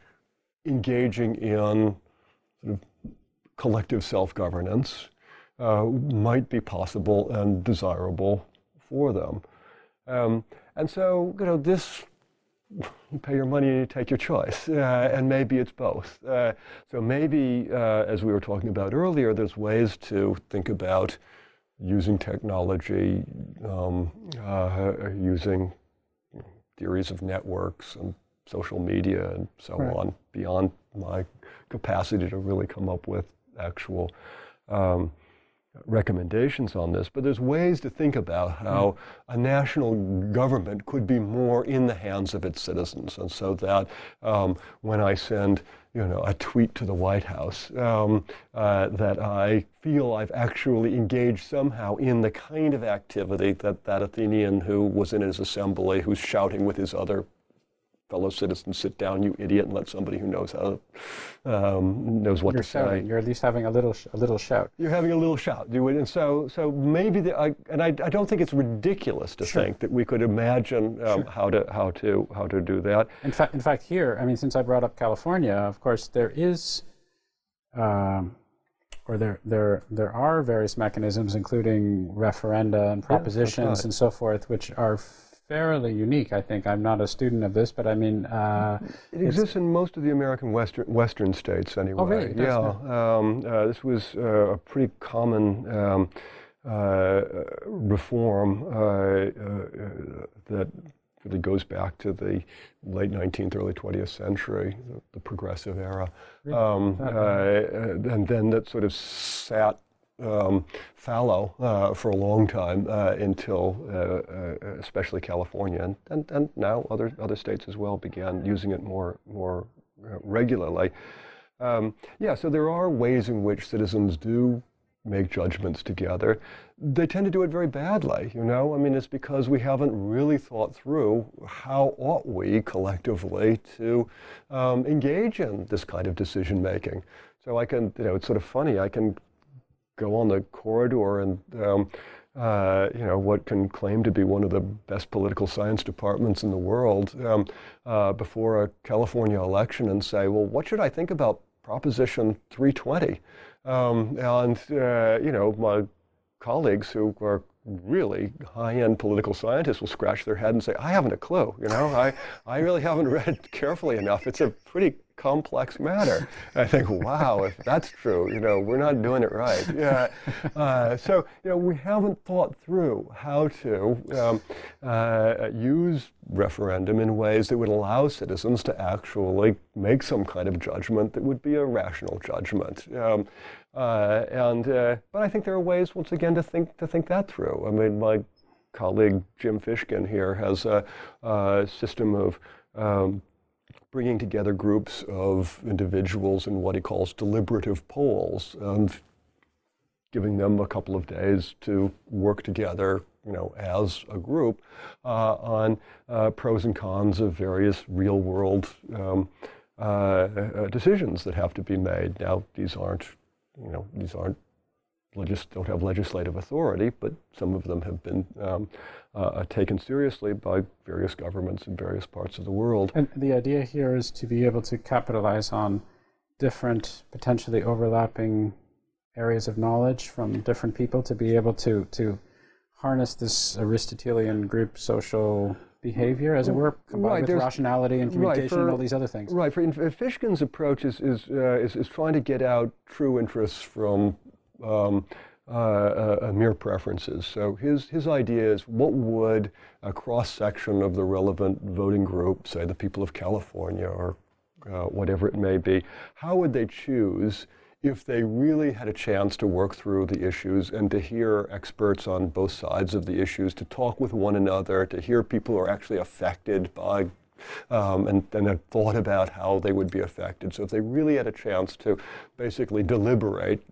engaging in sort of collective self governance uh, might be possible and desirable for them. Um, and so, you know, this, you pay your money, and you take your choice, [LAUGHS] uh, and maybe it's both. Uh, so maybe, uh, as we were talking about earlier, there's ways to think about using technology, um, uh, using theories of networks and social media and so right. on, beyond my capacity to really come up with actual um, recommendations on this, but there's ways to think about how a national government could be more in the hands of its citizens, and so that um, when I send you know, a tweet to the White House, um, uh, that I feel I've actually engaged somehow in the kind of activity that that Athenian who was in his assembly, who's shouting with his other fellow citizens, sit down, you idiot, and let somebody who knows how um, knows what You're to shouting. say. You're at least having a little a little shout. You're having a little shout, do it, and so so maybe the, I, and I, I don't think it's ridiculous to sure. think that we could imagine um, sure. how to how to how to do that. In fact, in fact, here, I mean, since I brought up California, of course, there is um, or there there there are various mechanisms, including referenda and propositions yeah, right. and so forth, which are fairly unique. I think I'm not a student of this, but I mean, uh, it exists in most of the American western western states anyway. Oh, really? Yeah, um, uh, this was uh, a pretty common. Um, uh, reform uh, uh, that really goes back to the late 19th, early 20th century, the, the progressive era. Um, uh, and then that sort of sat um, fallow uh, for a long time uh, until, especially California, and, and, and now other, other states as well began using it more, more regularly. Um, yeah, so there are ways in which citizens do make judgments together, they tend to do it very badly, you know? I mean, it's because we haven't really thought through how ought we collectively to um, engage in this kind of decision making. So I can, you know, it's sort of funny, I can go on the corridor and, um, uh, you know, what can claim to be one of the best political science departments in the world um, uh, before a California election and say, well, what should I think about Proposition 320? Um, and, uh, you know, my colleagues who are really high-end political scientists will scratch their head and say, I haven't a clue, you know, I, I really haven't [LAUGHS] read carefully enough. It's a pretty complex matter. I think, wow, if that's true, you know, we're not doing it right. Yeah. Uh, so, you know, we haven't thought through how to um, uh, use referendum in ways that would allow citizens to actually make some kind of judgment that would be a rational judgment. Um, uh, and uh, but I think there are ways, once again, to think to think that through. I mean, my colleague Jim Fishkin here has a, a system of um, bringing together groups of individuals in what he calls deliberative polls and giving them a couple of days to work together, you know, as a group uh, on uh, pros and cons of various real-world um, uh, uh decisions that have to be made. Now, these aren't you know, these aren't legis- don't have legislative authority, but some of them have been um, uh, taken seriously by various governments in various parts of the world. And the idea here is to be able to capitalize on different, potentially overlapping areas of knowledge from different people to be able to to harness this Aristotelian group social behavior, as it were, combined right, with rationality and communication right, for, and all these other things. Right. For Fishkin's approach is is, uh, is, is trying to get out true interests from um, uh, uh, mere preferences. So his his idea is what would a cross section of the relevant voting group, say the people of California or uh, whatever it may be, how would they choose? If they really had a chance to work through the issues and to hear experts on both sides of the issues, to talk with one another, to hear people who are actually affected by um, and, and have thought about how they would be affected. So if they really had a chance to basically deliberate,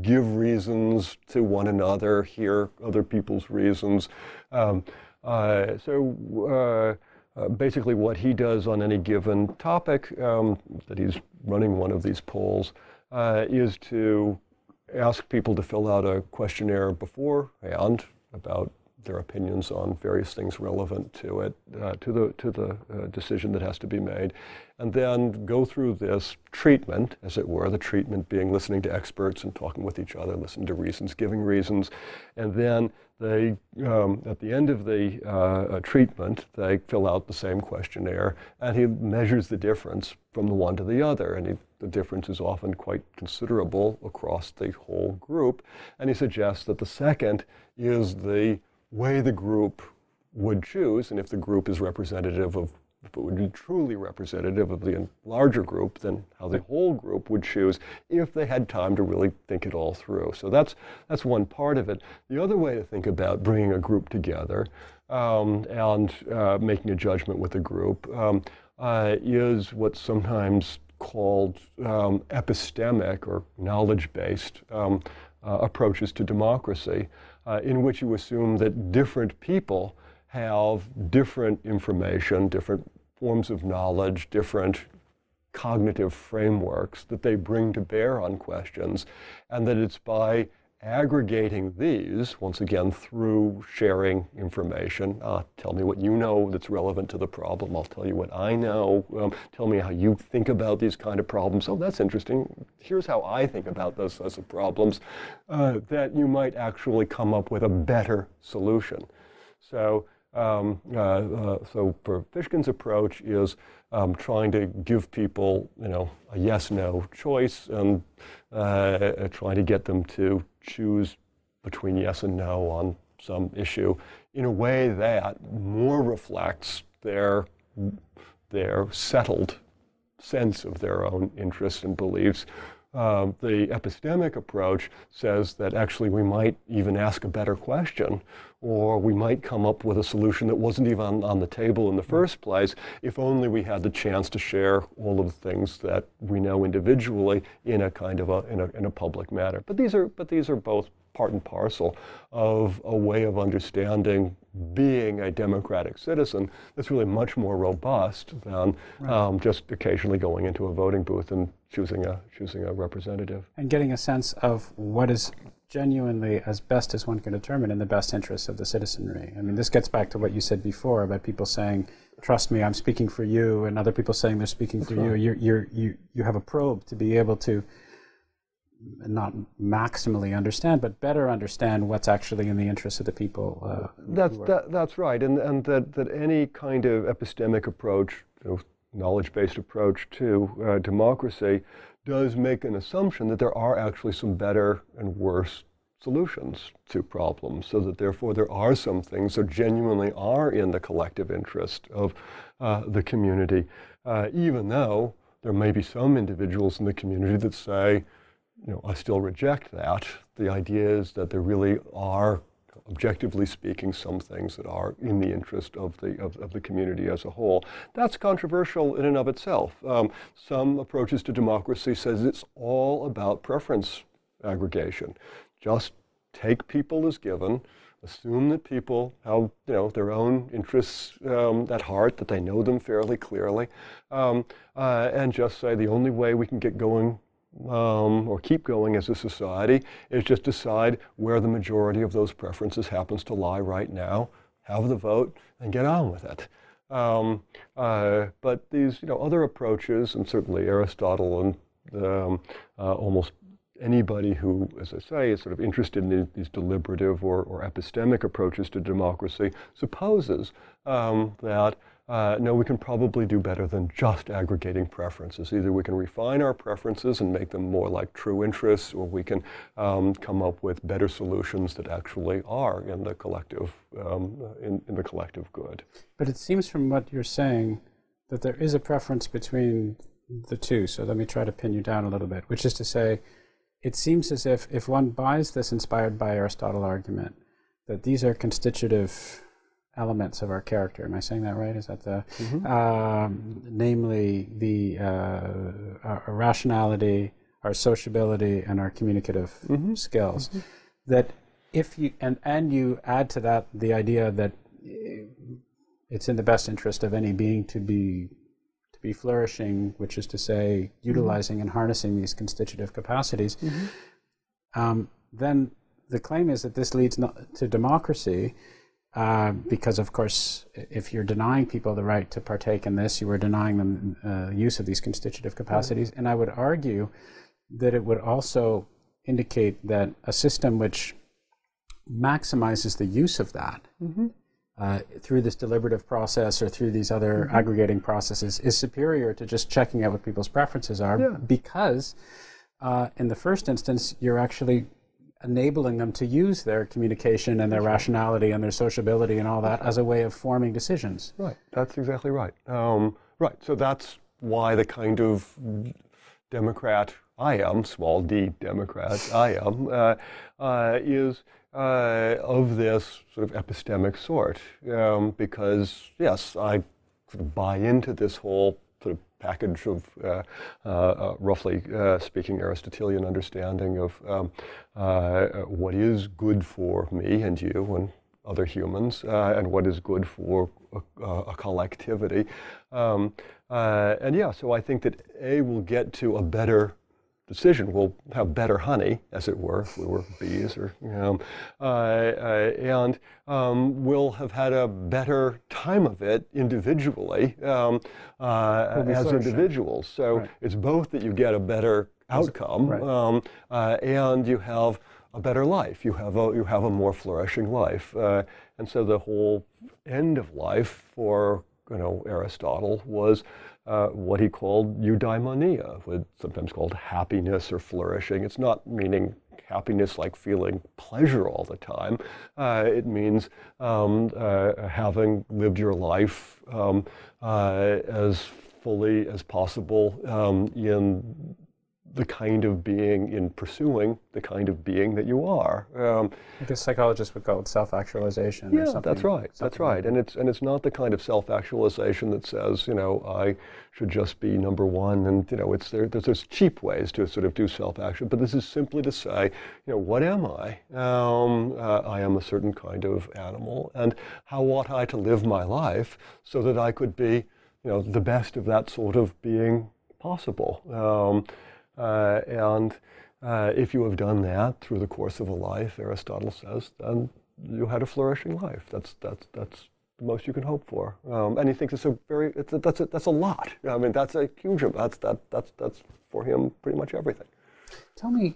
give reasons to one another, hear other people's reasons. Um, uh, so uh, uh, basically what he does on any given topic um, that he's running one of these polls uh, is to ask people to fill out a questionnaire before and about their opinions on various things relevant to it, uh, to the to the uh, decision that has to be made, and then go through this treatment, as it were, the treatment being listening to experts and talking with each other, listening to reasons, giving reasons, and then they, um, at the end of the uh, treatment, they fill out the same questionnaire, and he measures the difference from the one to the other, and he, the difference is often quite considerable across the whole group, and he suggests that the second is the way the group would choose, and if the group is representative of it would be truly representative of the larger group, then how the whole group would choose if they had time to really think it all through. So that's, that's one part of it. The other way to think about bringing a group together um, and uh, making a judgment with a group um, uh, is what's sometimes called um, epistemic or knowledge-based um, uh, approaches to democracy, uh, in which you assume that different people have different information, different forms of knowledge, different cognitive frameworks that they bring to bear on questions, and that it's by aggregating these, once again, through sharing information. Uh, tell me what you know that's relevant to the problem. I'll tell you what I know. Um, tell me how you think about these kind of problems. Oh, that's interesting. Here's how I think about those sorts of problems. Uh, that you might actually come up with a better solution. So, um, uh, uh so Fishkin's approach is um, trying to give people, you know, a yes/no choice and uh, trying to get them to choose between yes and no on some issue in a way that more reflects their their settled sense of their own interests and beliefs uh, the epistemic approach says that actually we might even ask a better question, or we might come up with a solution that wasn't even on, on, the table in the first place if only we had the chance to share all of the things that we know individually in a kind of a, in a, in a public matter. But these are, but these are both part and parcel of a way of understanding being a democratic citizen that's really much more robust than right. um, just occasionally going into a voting booth and choosing a choosing a representative and getting a sense of what is genuinely as best as one can determine in the best interests of the citizenry. I mean, this gets back to what you said before about people saying, "Trust me, I'm speaking for you," and other people saying they're speaking that's for right. you. You're, you're, you you have a probe to be able to not maximally understand, but better understand what's actually in the interest of the people. Uh, that's that, that's right, and and that that any kind of epistemic approach, you know, knowledge-based approach to uh, democracy, does make an assumption that there are actually some better and worse solutions to problems, so that therefore there are some things that genuinely are in the collective interest of uh, the community, uh, even though there may be some individuals in the community that say you know, I still reject that. The idea is that there really are, objectively speaking, some things that are in the interest of the, of, of the community as a whole. That's controversial in and of itself. Um, some approaches to democracy says it's all about preference aggregation. Just take people as given, assume that people have you know their own interests um, at heart, that they know them fairly clearly, um, uh, and just say the only way we can get going um, or keep going as a society is just decide where the majority of those preferences happens to lie right now, have the vote, and get on with it. Um, uh, but these you know, other approaches, and certainly Aristotle and um, uh, almost anybody who, as I say, is sort of interested in these deliberative or, or epistemic approaches to democracy, supposes um, that uh, no, we can probably do better than just aggregating preferences. Either we can refine our preferences and make them more like true interests, or we can um, come up with better solutions that actually are in the collective um, in, in the collective good. But it seems from what you're saying that there is a preference between the two. So let me try to pin you down a little bit, which is to say, it seems as if if one buys this inspired by Aristotle argument, that these are constitutive elements of our character. Am I saying that right? Is that the, mm-hmm. um, namely the uh, our, rationality, our sociability, and our communicative mm-hmm. skills? Mm-hmm. That if you and and you add to that the idea that it's in the best interest of any being to be to be flourishing, which is to say, mm-hmm. utilizing and harnessing these constitutive capacities. Mm-hmm. Um, then the claim is that this leads to democracy uh, because of course, if you're denying people the right to partake in this, you are denying them uh, use of these constitutive capacities. And I would argue that it would also indicate that a system which maximizes the use of that mm-hmm. uh, through this deliberative process or through these other mm-hmm. aggregating processes is superior to just checking out what people's preferences are yeah. because uh, in the first instance, you're actually enabling them to use their communication and their rationality and their sociability and all that as a way of forming decisions. Right. That's exactly right. Um, right. So that's why the kind of Democrat I am, small d Democrat I am, uh, uh, is uh, of this sort of epistemic sort. Um, because, yes, I sort of buy into this whole package of, uh, uh, uh, roughly speaking, Aristotelian understanding of um, what is good for me and you and other humans and what is good for a, a collectivity. Um, and yeah, so I think that A will get to a better decision. We'll have better honey, as it were, if we were bees, or you know, uh, uh, and um, we'll have had a better time of it individually um, uh, as individuals. So right. it's both that you get a better outcome, right. um, uh, and you have a better life. You have a you have a more flourishing life, uh, and so the whole end of life for you know Aristotle was uh, what he called eudaimonia, sometimes called happiness or flourishing. It's not meaning happiness like feeling pleasure all the time. Uh, it means um, uh, having lived your life um, uh, as fully as possible um, in the kind of being in pursuing the kind of being that you are. Um, I guess psychologists would call it self-actualization. Or something. Yeah, that's right. That's right. And it's and it's not the kind of self-actualization that says, you know, I should just be number one. And you know, it's there. There's, there's cheap ways to sort of do self-action, but this is simply to say, you know, what am I? Um, uh, I am a certain kind of animal, and how ought I to live my life so that I could be, you know, the best of that sort of being possible. Um, uh, and uh, if you have done that through the course of a life, Aristotle says, then you had a flourishing life. That's, that's, that's the most you can hope for. Um, and he thinks it's a very, it's a, that's, a, that's a lot. I mean, that's a huge amount. That's, that, that's, that's for him pretty much everything. Tell me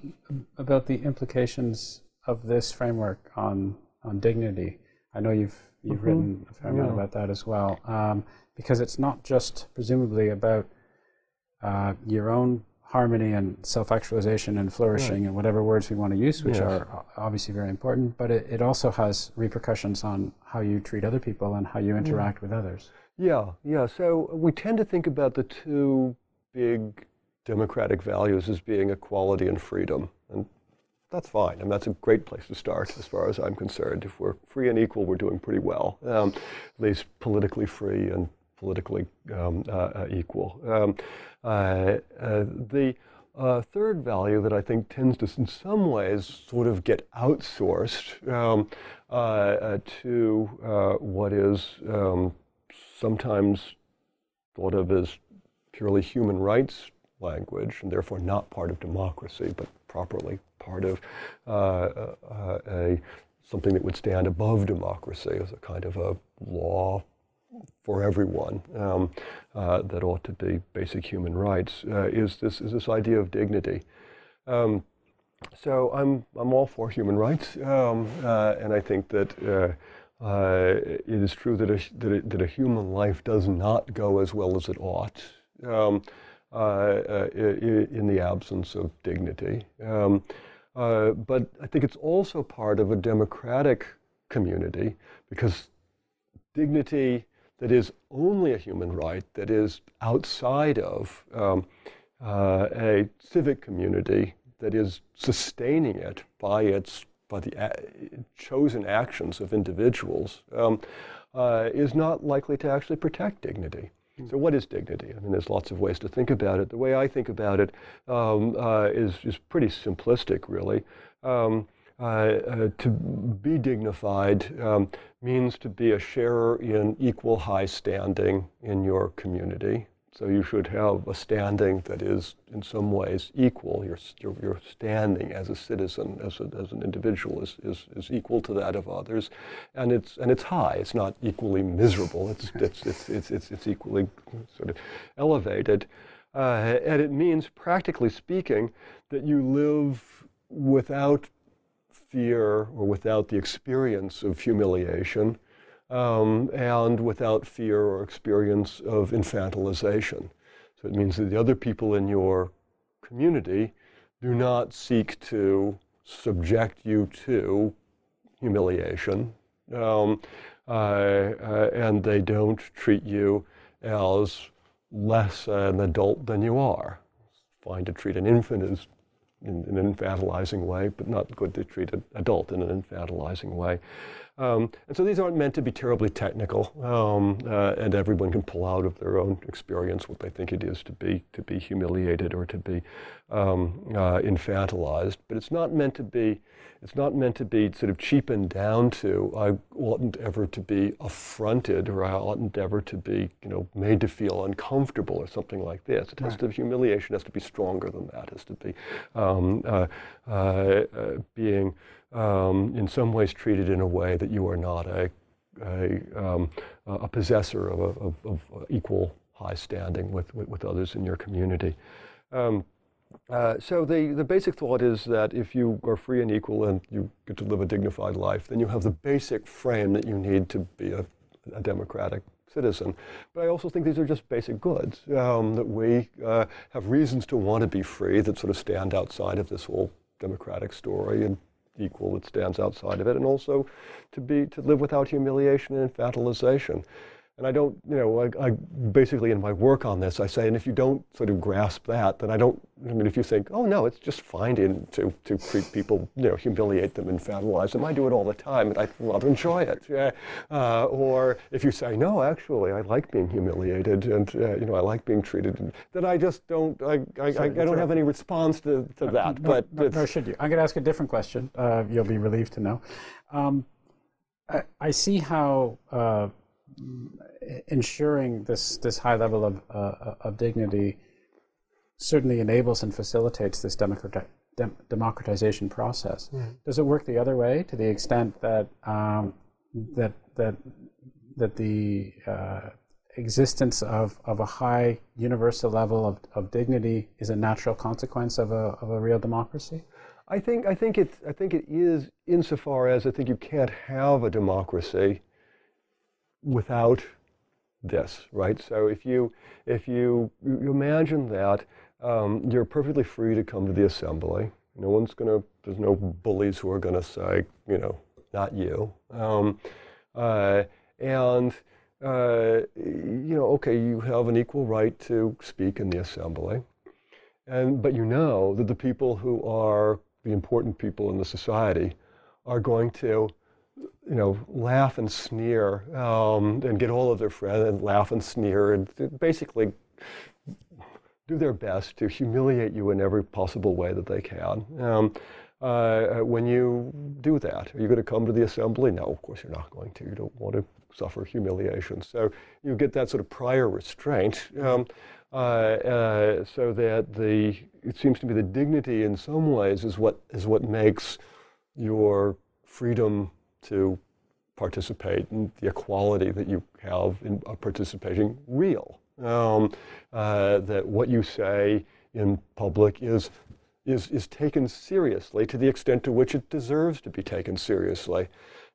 about the implications of this framework on, on dignity. I know you've, you've mm-hmm. written a fair amount yeah. about that as well, um, because it's not just presumably about uh, your own harmony and self-actualization and flourishing and whatever words we want to use, which are obviously very important, but it, it also has repercussions on how you treat other people and how you interact yeah. with others. Yeah, yeah. So we tend to think about the two big democratic values as being equality and freedom. And that's fine. I mean, that's a great place to start as far as I'm concerned. If we're free and equal, we're doing pretty well, um, at least politically free and politically um, uh, uh, equal. Um, uh, the third value that I think tends to, in some ways, sort of get outsourced um, to what is um, sometimes thought of as purely human rights language, and therefore not part of democracy, but properly part of uh, uh, a, something that would stand above democracy as a kind of a law for everyone um, uh, that ought to be basic human rights uh, is this is this idea of dignity. Um, so I'm I'm all for human rights, um, uh, and I think that. Uh, uh, it is true that a, that a, that, a, human life does not go as well as it ought um, uh, in the absence of dignity. Um, but I think it's also part of a democratic community because dignity that is only a human right that is outside of um, uh, a civic community that is sustaining it by its by the a- chosen actions of individuals um, uh, is not likely to actually protect dignity. So, what is dignity? I mean, there's lots of ways to think about it. The way I think about it um, uh, is is pretty simplistic, really. Um, uh, uh, to be dignified um, means to be a sharer in equal high standing in your community. So you should have a standing that is in some ways equal. Your, your, your standing as a citizen, as, a, as an individual is, is, is equal to that of others. And it's, and it's high. It's not equally miserable. It's, [LAUGHS] it's, it's, it's, it's, it's equally sort of elevated. Uh, and it means, practically speaking, that you live without fear or without the experience of humiliation um, and without fear or experience of infantilization. So it means that the other people in your community do not seek to subject you to humiliation, um, uh, uh, and they don't treat you as less an adult than you are. It's fine to treat an infant as in, in, an infantilizing way, but not good to treat an adult in an infantilizing way. Um, and so these aren't meant to be terribly technical, um, uh, and everyone can pull out of their own experience what they think it is to be to be humiliated or to be um, uh, infantilized. But it's not meant to be it's not meant to be sort of cheapened down to I oughtn't ever to be affronted or I oughtn't ever to be you know made to feel uncomfortable or something like this. It has to humiliation has to be stronger than that. It has to be um, uh, uh, uh being um, in some ways treated in a way that you are not a, a, um, a possessor of, a, of, of, equal high standing with, with, with, others in your community. Um, uh, so the, the basic thought is that if you are free and equal and you get to live a dignified life, then you have the basic frame that you need to be a, a democratic citizen. But I also think these are just basic goods um, that we uh, have reasons to want to be free that sort of stand outside of this whole democratic story and equal that stands outside of it, and also to be to live without humiliation and infantilization. And I don't, you know, I, I, basically in my work on this, I say, and if you don't sort of grasp that, then I don't, I mean, if you think, oh no, it's just fine to, to, to treat people, you know, humiliate them, infantilize them, I do it all the time, and I rather enjoy it. Yeah. Uh, or if you say, no, actually, I like being humiliated, and, uh, you know, I like being treated, then I just don't, I, I, I, I don't have any response to, to that. No, but no, nor should you. I'm going to ask a different question. Uh, you'll be relieved to know. Um, I, I, see how uh, ensuring this this high level of uh, of dignity certainly enables and facilitates this democrati- dem- democratization process. Mm. Does it work the other way to the extent that um, that that that the uh, existence of, of a high universal level of, of dignity is a natural consequence of a, of a real democracy? I think I think it I think it is insofar as I think you can't have a democracy without this, right? So if you if you, you imagine that um, you're perfectly free to come to the assembly. No one's gonna. There's no bullies who are gonna say, you know, not you. Um, uh, and uh, you know, okay, you have an equal right to speak in the assembly, and but you know that the people who are the important people in the society are going to you know, laugh and sneer um, and get all of their friends and laugh and sneer and basically do their best to humiliate you in every possible way that they can. Um, uh, when you do that, are you going to come to the assembly? No, of course you're not going to. You don't want to suffer humiliation. So you get that sort of prior restraint. Um, uh, uh, so that the it seems to me the dignity in some ways is what is what makes your freedom to participate and the equality that you have in participating real. Um, uh, that what you say in public is, is, is taken seriously to the extent to which it deserves to be taken seriously.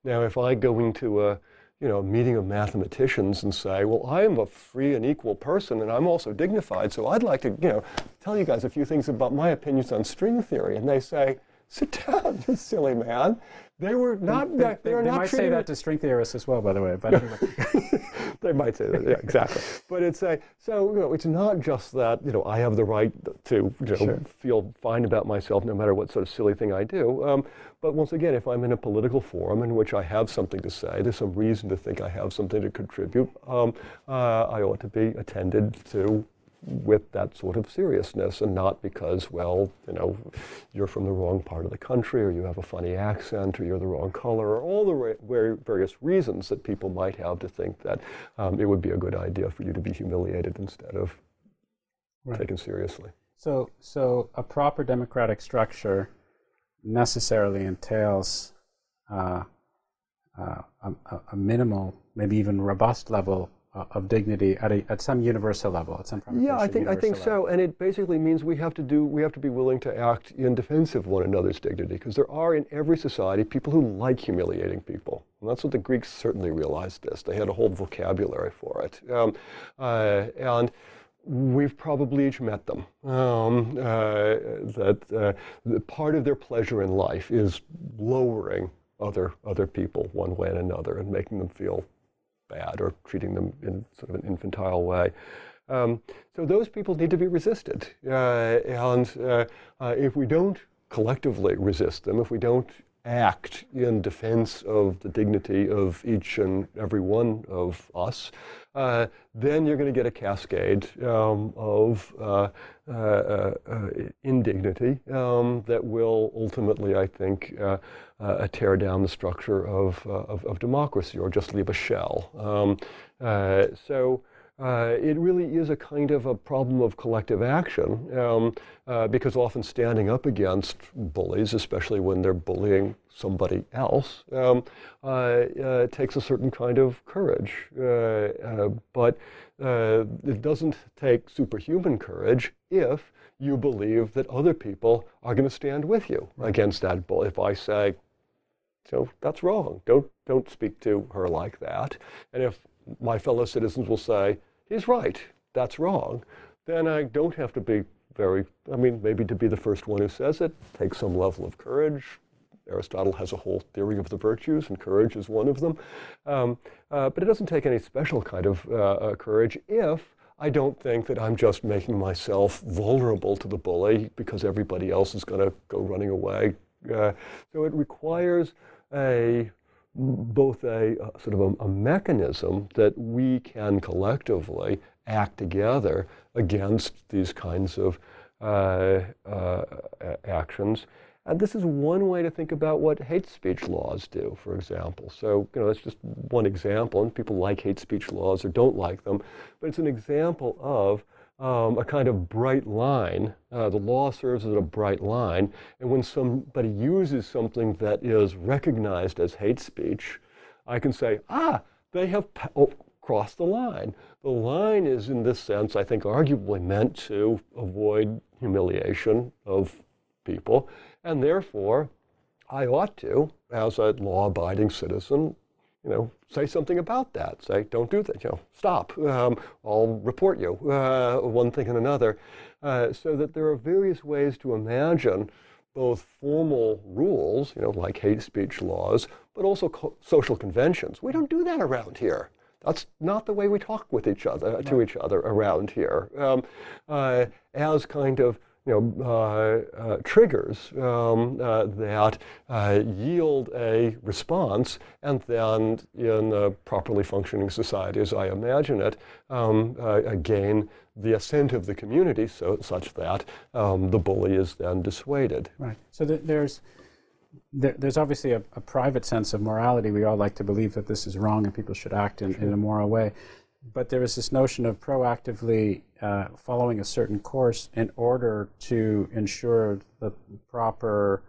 Now, if I go into a you know, meeting of mathematicians and say, well, I am a free and equal person and I'm also dignified, so I'd like to, you know, tell you guys a few things about my opinions on string theory. And they say, sit down, [LAUGHS] you silly man. They were not. They, they, they, they not might say that to string theorists as well, by the way. But [LAUGHS] [LAUGHS] they might say that. Yeah, exactly. but it's a so you know it's not just that you know I have the right to you know, sure. feel fine about myself no matter what sort of silly thing I do. Um, but once again, if I'm in a political forum in which I have something to say, there's some reason to think I have something to contribute. Um, uh, I ought to be attended to with that sort of seriousness and not because, well, you know, you're from the wrong part of the country or you have a funny accent or you're the wrong color or all the various reasons that people might have to think that um, it would be a good idea for you to be humiliated instead of right. taken seriously. So, so a proper democratic structure necessarily entails uh, uh, a, a minimal, maybe even robust level of dignity at, a, at some universal level, at some Yeah, I think I think so, and it basically means we have to do we have to be willing to act in defense of one another's dignity because there are in every society people who like humiliating people, and that's what the Greeks certainly realized. This they had a whole vocabulary for it, um, uh, and we've probably each met them. Um, uh, that uh, part of their pleasure in life is lowering other other people one way and another and making them feel bad or treating them in sort of an infantile way. Um, so those people need to be resisted. Uh, and uh, uh, if we don't collectively resist them, if we don't act in defense of the dignity of each and every one of us, uh, then you're going to get a cascade um, of uh, uh, uh, uh indignity um, that will ultimately, I think, uh, tear down the structure of, of, of, democracy or just leave a shell. Um, so. Uh, it really is a kind of a problem of collective action um, uh, because often standing up against bullies, especially when they're bullying somebody else, um, uh, uh takes a certain kind of courage. Uh, uh, but it doesn't take superhuman courage if you believe that other people are going to stand with you against that bully. If I say, so that's wrong. Don't don't speak to her like that. And if my fellow citizens will say, he's right, that's wrong, then I don't have to be very, I mean, maybe to be the first one who says it takes some level of courage. Aristotle has a whole theory of the virtues, and courage is one of them. Um, uh, but it doesn't take any special kind of uh, uh, courage if I don't think that I'm just making myself vulnerable to the bully because everybody else is going to go running away. Uh, so it requires a both a, a sort of a, a, mechanism that we can collectively act together against these kinds of uh, uh, actions. And this is one way to think about what hate speech laws do, for example. So, you know, that's just one example, and people like hate speech laws or don't like them, but it's an example of um, a kind of bright line. Uh, the law serves as a bright line, and when somebody uses something that is recognized as hate speech, I can say, ah, they have oh, crossed the line. The line is, in this sense, I think, arguably meant to avoid humiliation of people, and therefore, I ought to, as a law-abiding citizen, you know, say something about that. Say, don't do that. You know, stop. Um, I'll report you. Uh, one thing and another. Uh, so that there are various ways to imagine both formal rules, you know, like hate speech laws, but also co- social conventions. We don't do that around here. That's not the way we talk with each other, to each other around here. Um, uh, as kind of you know, uh, uh, triggers um, uh, that uh, yield a response, and then in a properly functioning society, as I imagine it, um, uh, gain the assent of the community, so such that um, the bully is then dissuaded. Right. So th- there's there, there's obviously a, a, private sense of morality. We all like to believe that this is wrong and people should act in, sure. in a moral way but there is this notion of proactively uh, following a certain course in order to ensure the proper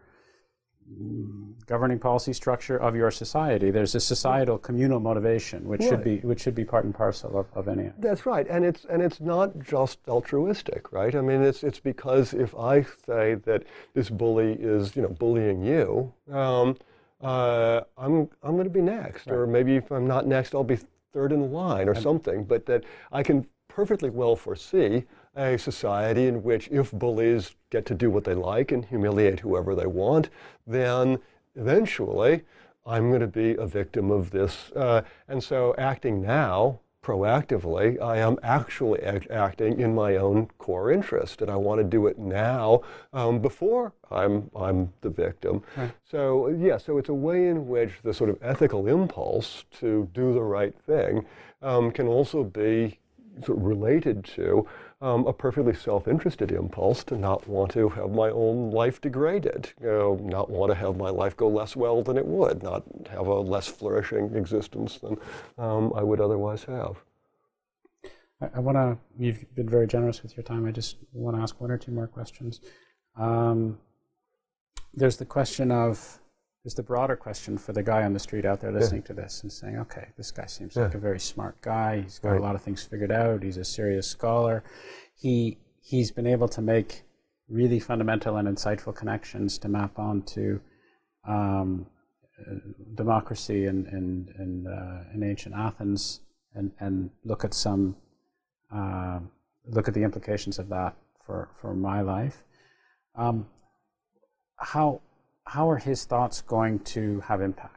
mm, governing policy structure of your society. There's a societal communal motivation, which right. should be which should be part and parcel of, of any. That's right, and it's and it's not just altruistic, right? I mean, it's it's because if I say that this bully is you know bullying you. Um, uh, I'm I'm going to be next, right. or maybe if I'm not next, I'll be third in line or something, but that I can perfectly well foresee a society in which if bullies get to do what they like and humiliate whoever they want, then eventually I'm going to be a victim of this. Uh, and so acting now proactively, I am actually act acting in my own core interest, and I want to do it now um, before I'm I'm the victim. Right. So yeah, so it's a way in which the sort of ethical impulse to do the right thing um, can also be sort of related to um, a perfectly self-interested impulse to not want to have my own life degraded, you know, not want to have my life go less well than it would, not have a less flourishing existence than um, I would otherwise have. I, I want to, you've been very generous with your time. I just want to ask one or two more questions. Um, there's the question of, there's the broader question for the guy on the street out there listening yeah. to this and saying, okay, this guy seems yeah. like a very smart guy. He's got right. a lot of things figured out. He's a serious scholar. He he's been able to make really fundamental and insightful connections to map onto um, uh, democracy in in in, uh, in, ancient Athens and and look at some uh, look at the implications of that for for my life. Um, how how are his thoughts going to have impact?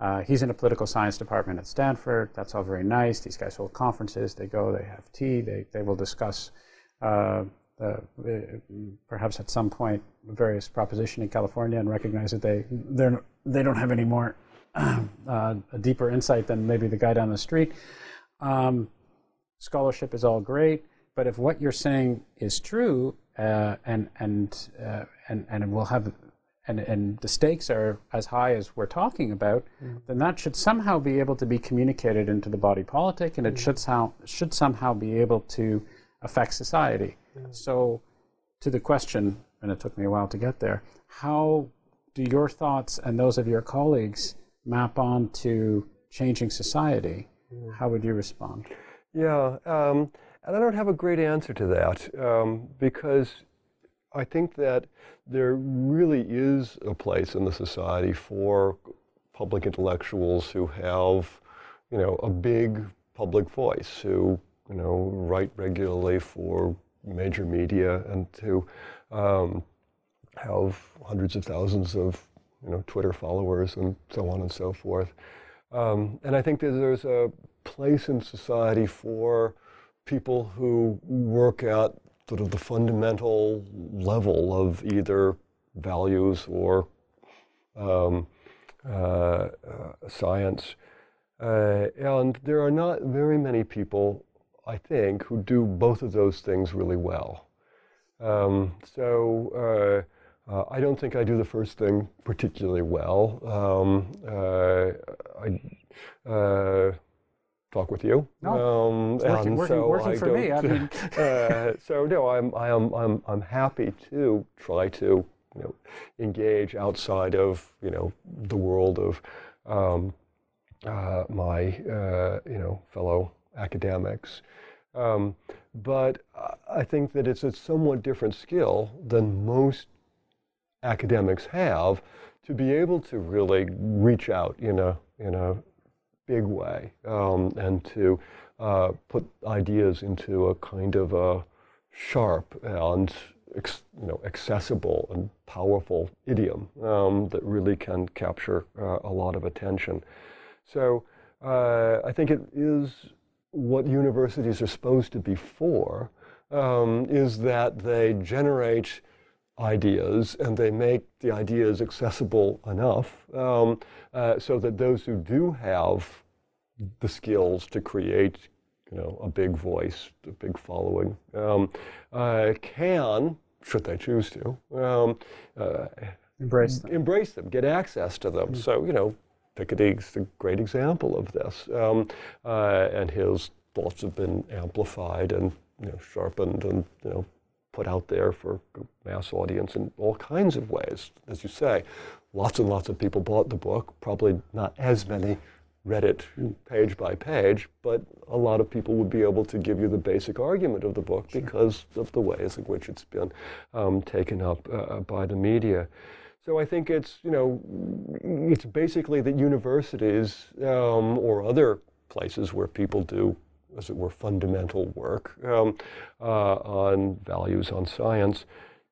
Uh, he's in a political science department at Stanford. That's all very nice. These guys hold conferences. They go. They have tea. They they will discuss uh, uh, perhaps at some point various proposition in California and recognize that they they're, they don't have any more [CLEARS THROAT] uh, a deeper insight than maybe the guy down the street. Um, scholarship is all great, but if what you're saying is true uh, and and uh, and and will have and, and the stakes are as high as we're talking about, mm. then that should somehow be able to be communicated into the body politic, and it mm. should, sound, should somehow be able to affect society. Mm. So, to the question, and it took me a while to get there, how do your thoughts and those of your colleagues map on to changing society? Mm. How would you respond? Yeah, um, and I don't have a great answer to that um, because I think that there really is a place in the society for public intellectuals who have, you know, a big public voice, who, you know, write regularly for major media and to um, have hundreds of thousands of, you know, Twitter followers and so on and so forth. Um, and I think that there's a place in society for people who work at sort of the fundamental level of either values or um, uh, uh, science. Uh, and there are not very many people, I think, who do both of those things really well. Um, so uh, uh, I don't think I do the first thing particularly well. Um, uh, I, talk with you. No, um, working, working, so working for me. I mean. [LAUGHS] uh, so no, I'm, I am, I'm, I'm happy to try to you know, engage outside of you know the world of um, uh, my uh, you know fellow academics. Um, but I think that it's a somewhat different skill than most academics have to be able to really reach out in a in a big way um, and to uh, put ideas into a kind of a sharp and you know, accessible and powerful idiom um, that really can capture uh, a lot of attention. So uh, I think it is what universities are supposed to be for, um, is that they generate ideas and they make the ideas accessible enough um, uh, so that those who do have the skills to create you know, a big voice, a big following, um, uh, can, should they choose to, um, uh, embrace them. Embrace them, get access to them. Mm-hmm. So, you know, Piketty's a great example of this. Um, uh, and his thoughts have been amplified and you know, sharpened and you know, put out there for mass audience in all kinds of ways. As you say, lots and lots of people bought the book, probably not as many read it page by page, but a lot of people would be able to give you the basic argument of the book sure. because of the ways in which it's been um, taken up uh, by the media. So I think it's, you know, it's basically that universities um, or other places where people do as it were, fundamental work um, uh, on values, on science,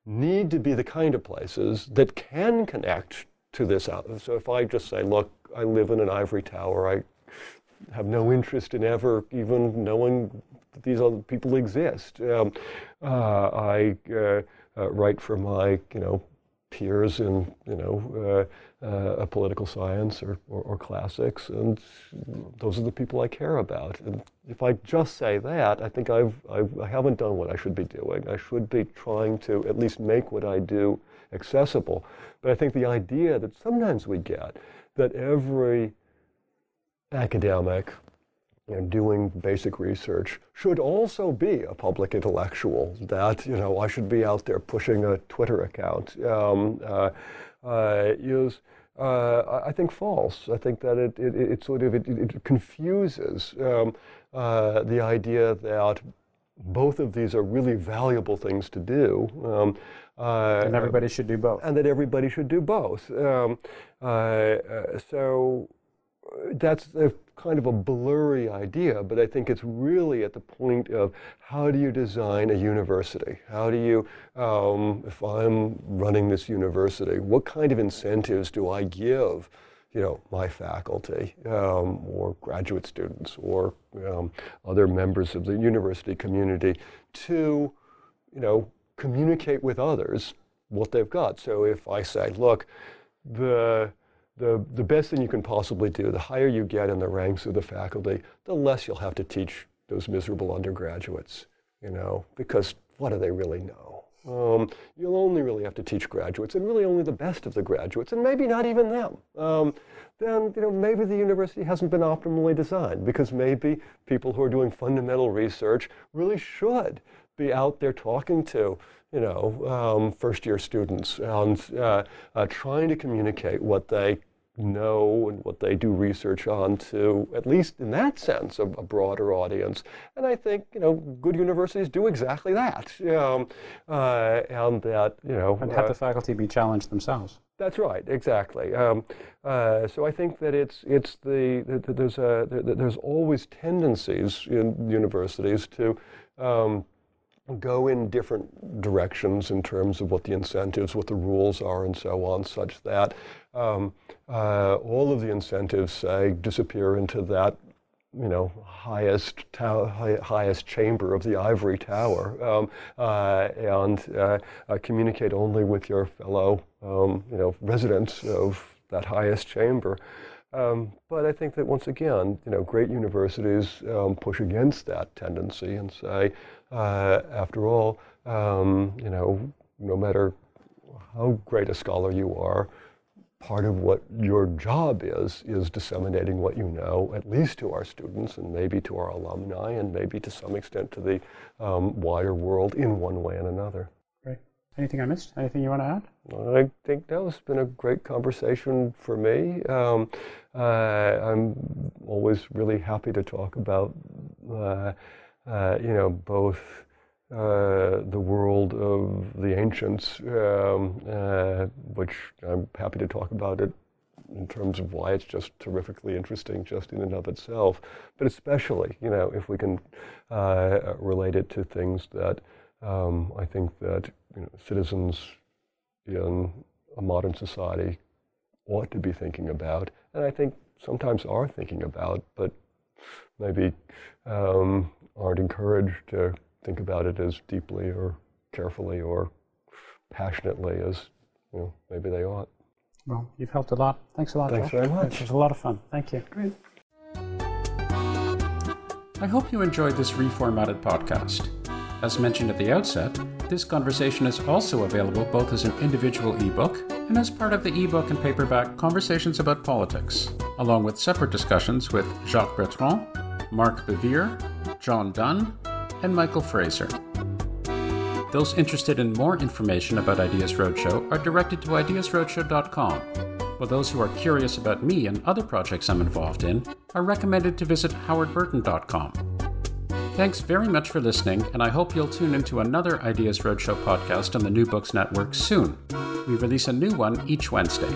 need to be the kind of places that can connect to this. So if I just say, look, I live in an ivory tower, I have no interest in ever even knowing that these other people exist. Um, uh, I uh, uh write for my, you know, peers in, you know, uh, uh, political science or, or, or, classics, and those are the people I care about. And if I just say that, I think I've, I've I haven't done what I should be doing. I should be trying to at least make what I do accessible. But I think the idea that sometimes we get that every academic you know, doing basic research should also be a public intellectual. That you know, I should be out there pushing a Twitter account. Um, uh, uh, is uh, I think false. I think that it, it, it sort of it, it confuses um, uh, the idea that both of these are really valuable things to do. Um, uh, and everybody should do both. And that everybody should do both. Um, uh, so that's a kind of a blurry idea, but I think it's really at the point of how do you design a university? How do you, um, if I'm running this university, what kind of incentives do I give, you know, my faculty um, or graduate students or um, other members of the university community to you know, communicate with others what they've got. So if I say, look, the the, the best thing you can possibly do, the higher you get in the ranks of the faculty, the less you'll have to teach those miserable undergraduates, you know, because what do they really know? Um, you'll only really have to teach graduates, and really only the best of the graduates, and maybe not even them. Um, then you know maybe the university hasn't been optimally designed because maybe people who are doing fundamental research really should be out there talking to you know um, first year students and uh, uh, trying to communicate what they know and what they do research on to, at least in that sense, a, a broader audience. And I think, you know, good universities do exactly that. Um, uh, and that, you know. And have uh, the faculty be challenged themselves. That's right, exactly. Um, uh, so I think that it's, it's the, the, the there's, a, the, there's always tendencies in universities to um, go in different directions in terms of what the incentives, what the rules are, and so on, such that um, uh, all of the incentives, say, disappear into that, you know, highest high, highest chamber of the ivory tower, um, uh, and uh, uh, communicate only with your fellow, um, you know, residents of that highest chamber. Um, but I think that once again, you know, great universities um, push against that tendency and say, uh, after all, um, you know, no matter how great a scholar you are, part of what your job is is disseminating what you know, at least to our students and maybe to our alumni and maybe to some extent to the um, wider world in one way and another. Great. Anything I missed? Anything you want to add? I think that has been a great conversation for me. Um, uh, I'm always really happy to talk about, uh, uh, you know, both uh, the world of the ancients, um, uh, which I'm happy to talk about it in terms of why it's just terrifically interesting just in and of itself, but especially, you know, if we can uh, relate it to things that um, I think that you know, citizens in a modern society ought to be thinking about, and I think sometimes are thinking about, but maybe um, aren't encouraged to think about it as deeply or carefully or passionately as you know, maybe they ought. Well, you've helped a lot. Thanks a lot. Thanks Josh. very much. It was a lot of fun. Thank you. Great. I hope you enjoyed this reformatted podcast. As mentioned at the outset, this conversation is also available both as an individual ebook and as part of the ebook and paperback Conversations About Politics, along with separate discussions with Jacques Bertrand, Mark Bevir, John Dunn, and Michael Fraser. Those interested in more information about Ideas Roadshow are directed to ideasroadshow.com, while those who are curious about me and other projects I'm involved in are recommended to visit howardburton.com. Thanks very much for listening, and I hope you'll tune into another Ideas Roadshow podcast on the New Books Network soon. We release a new one each Wednesday.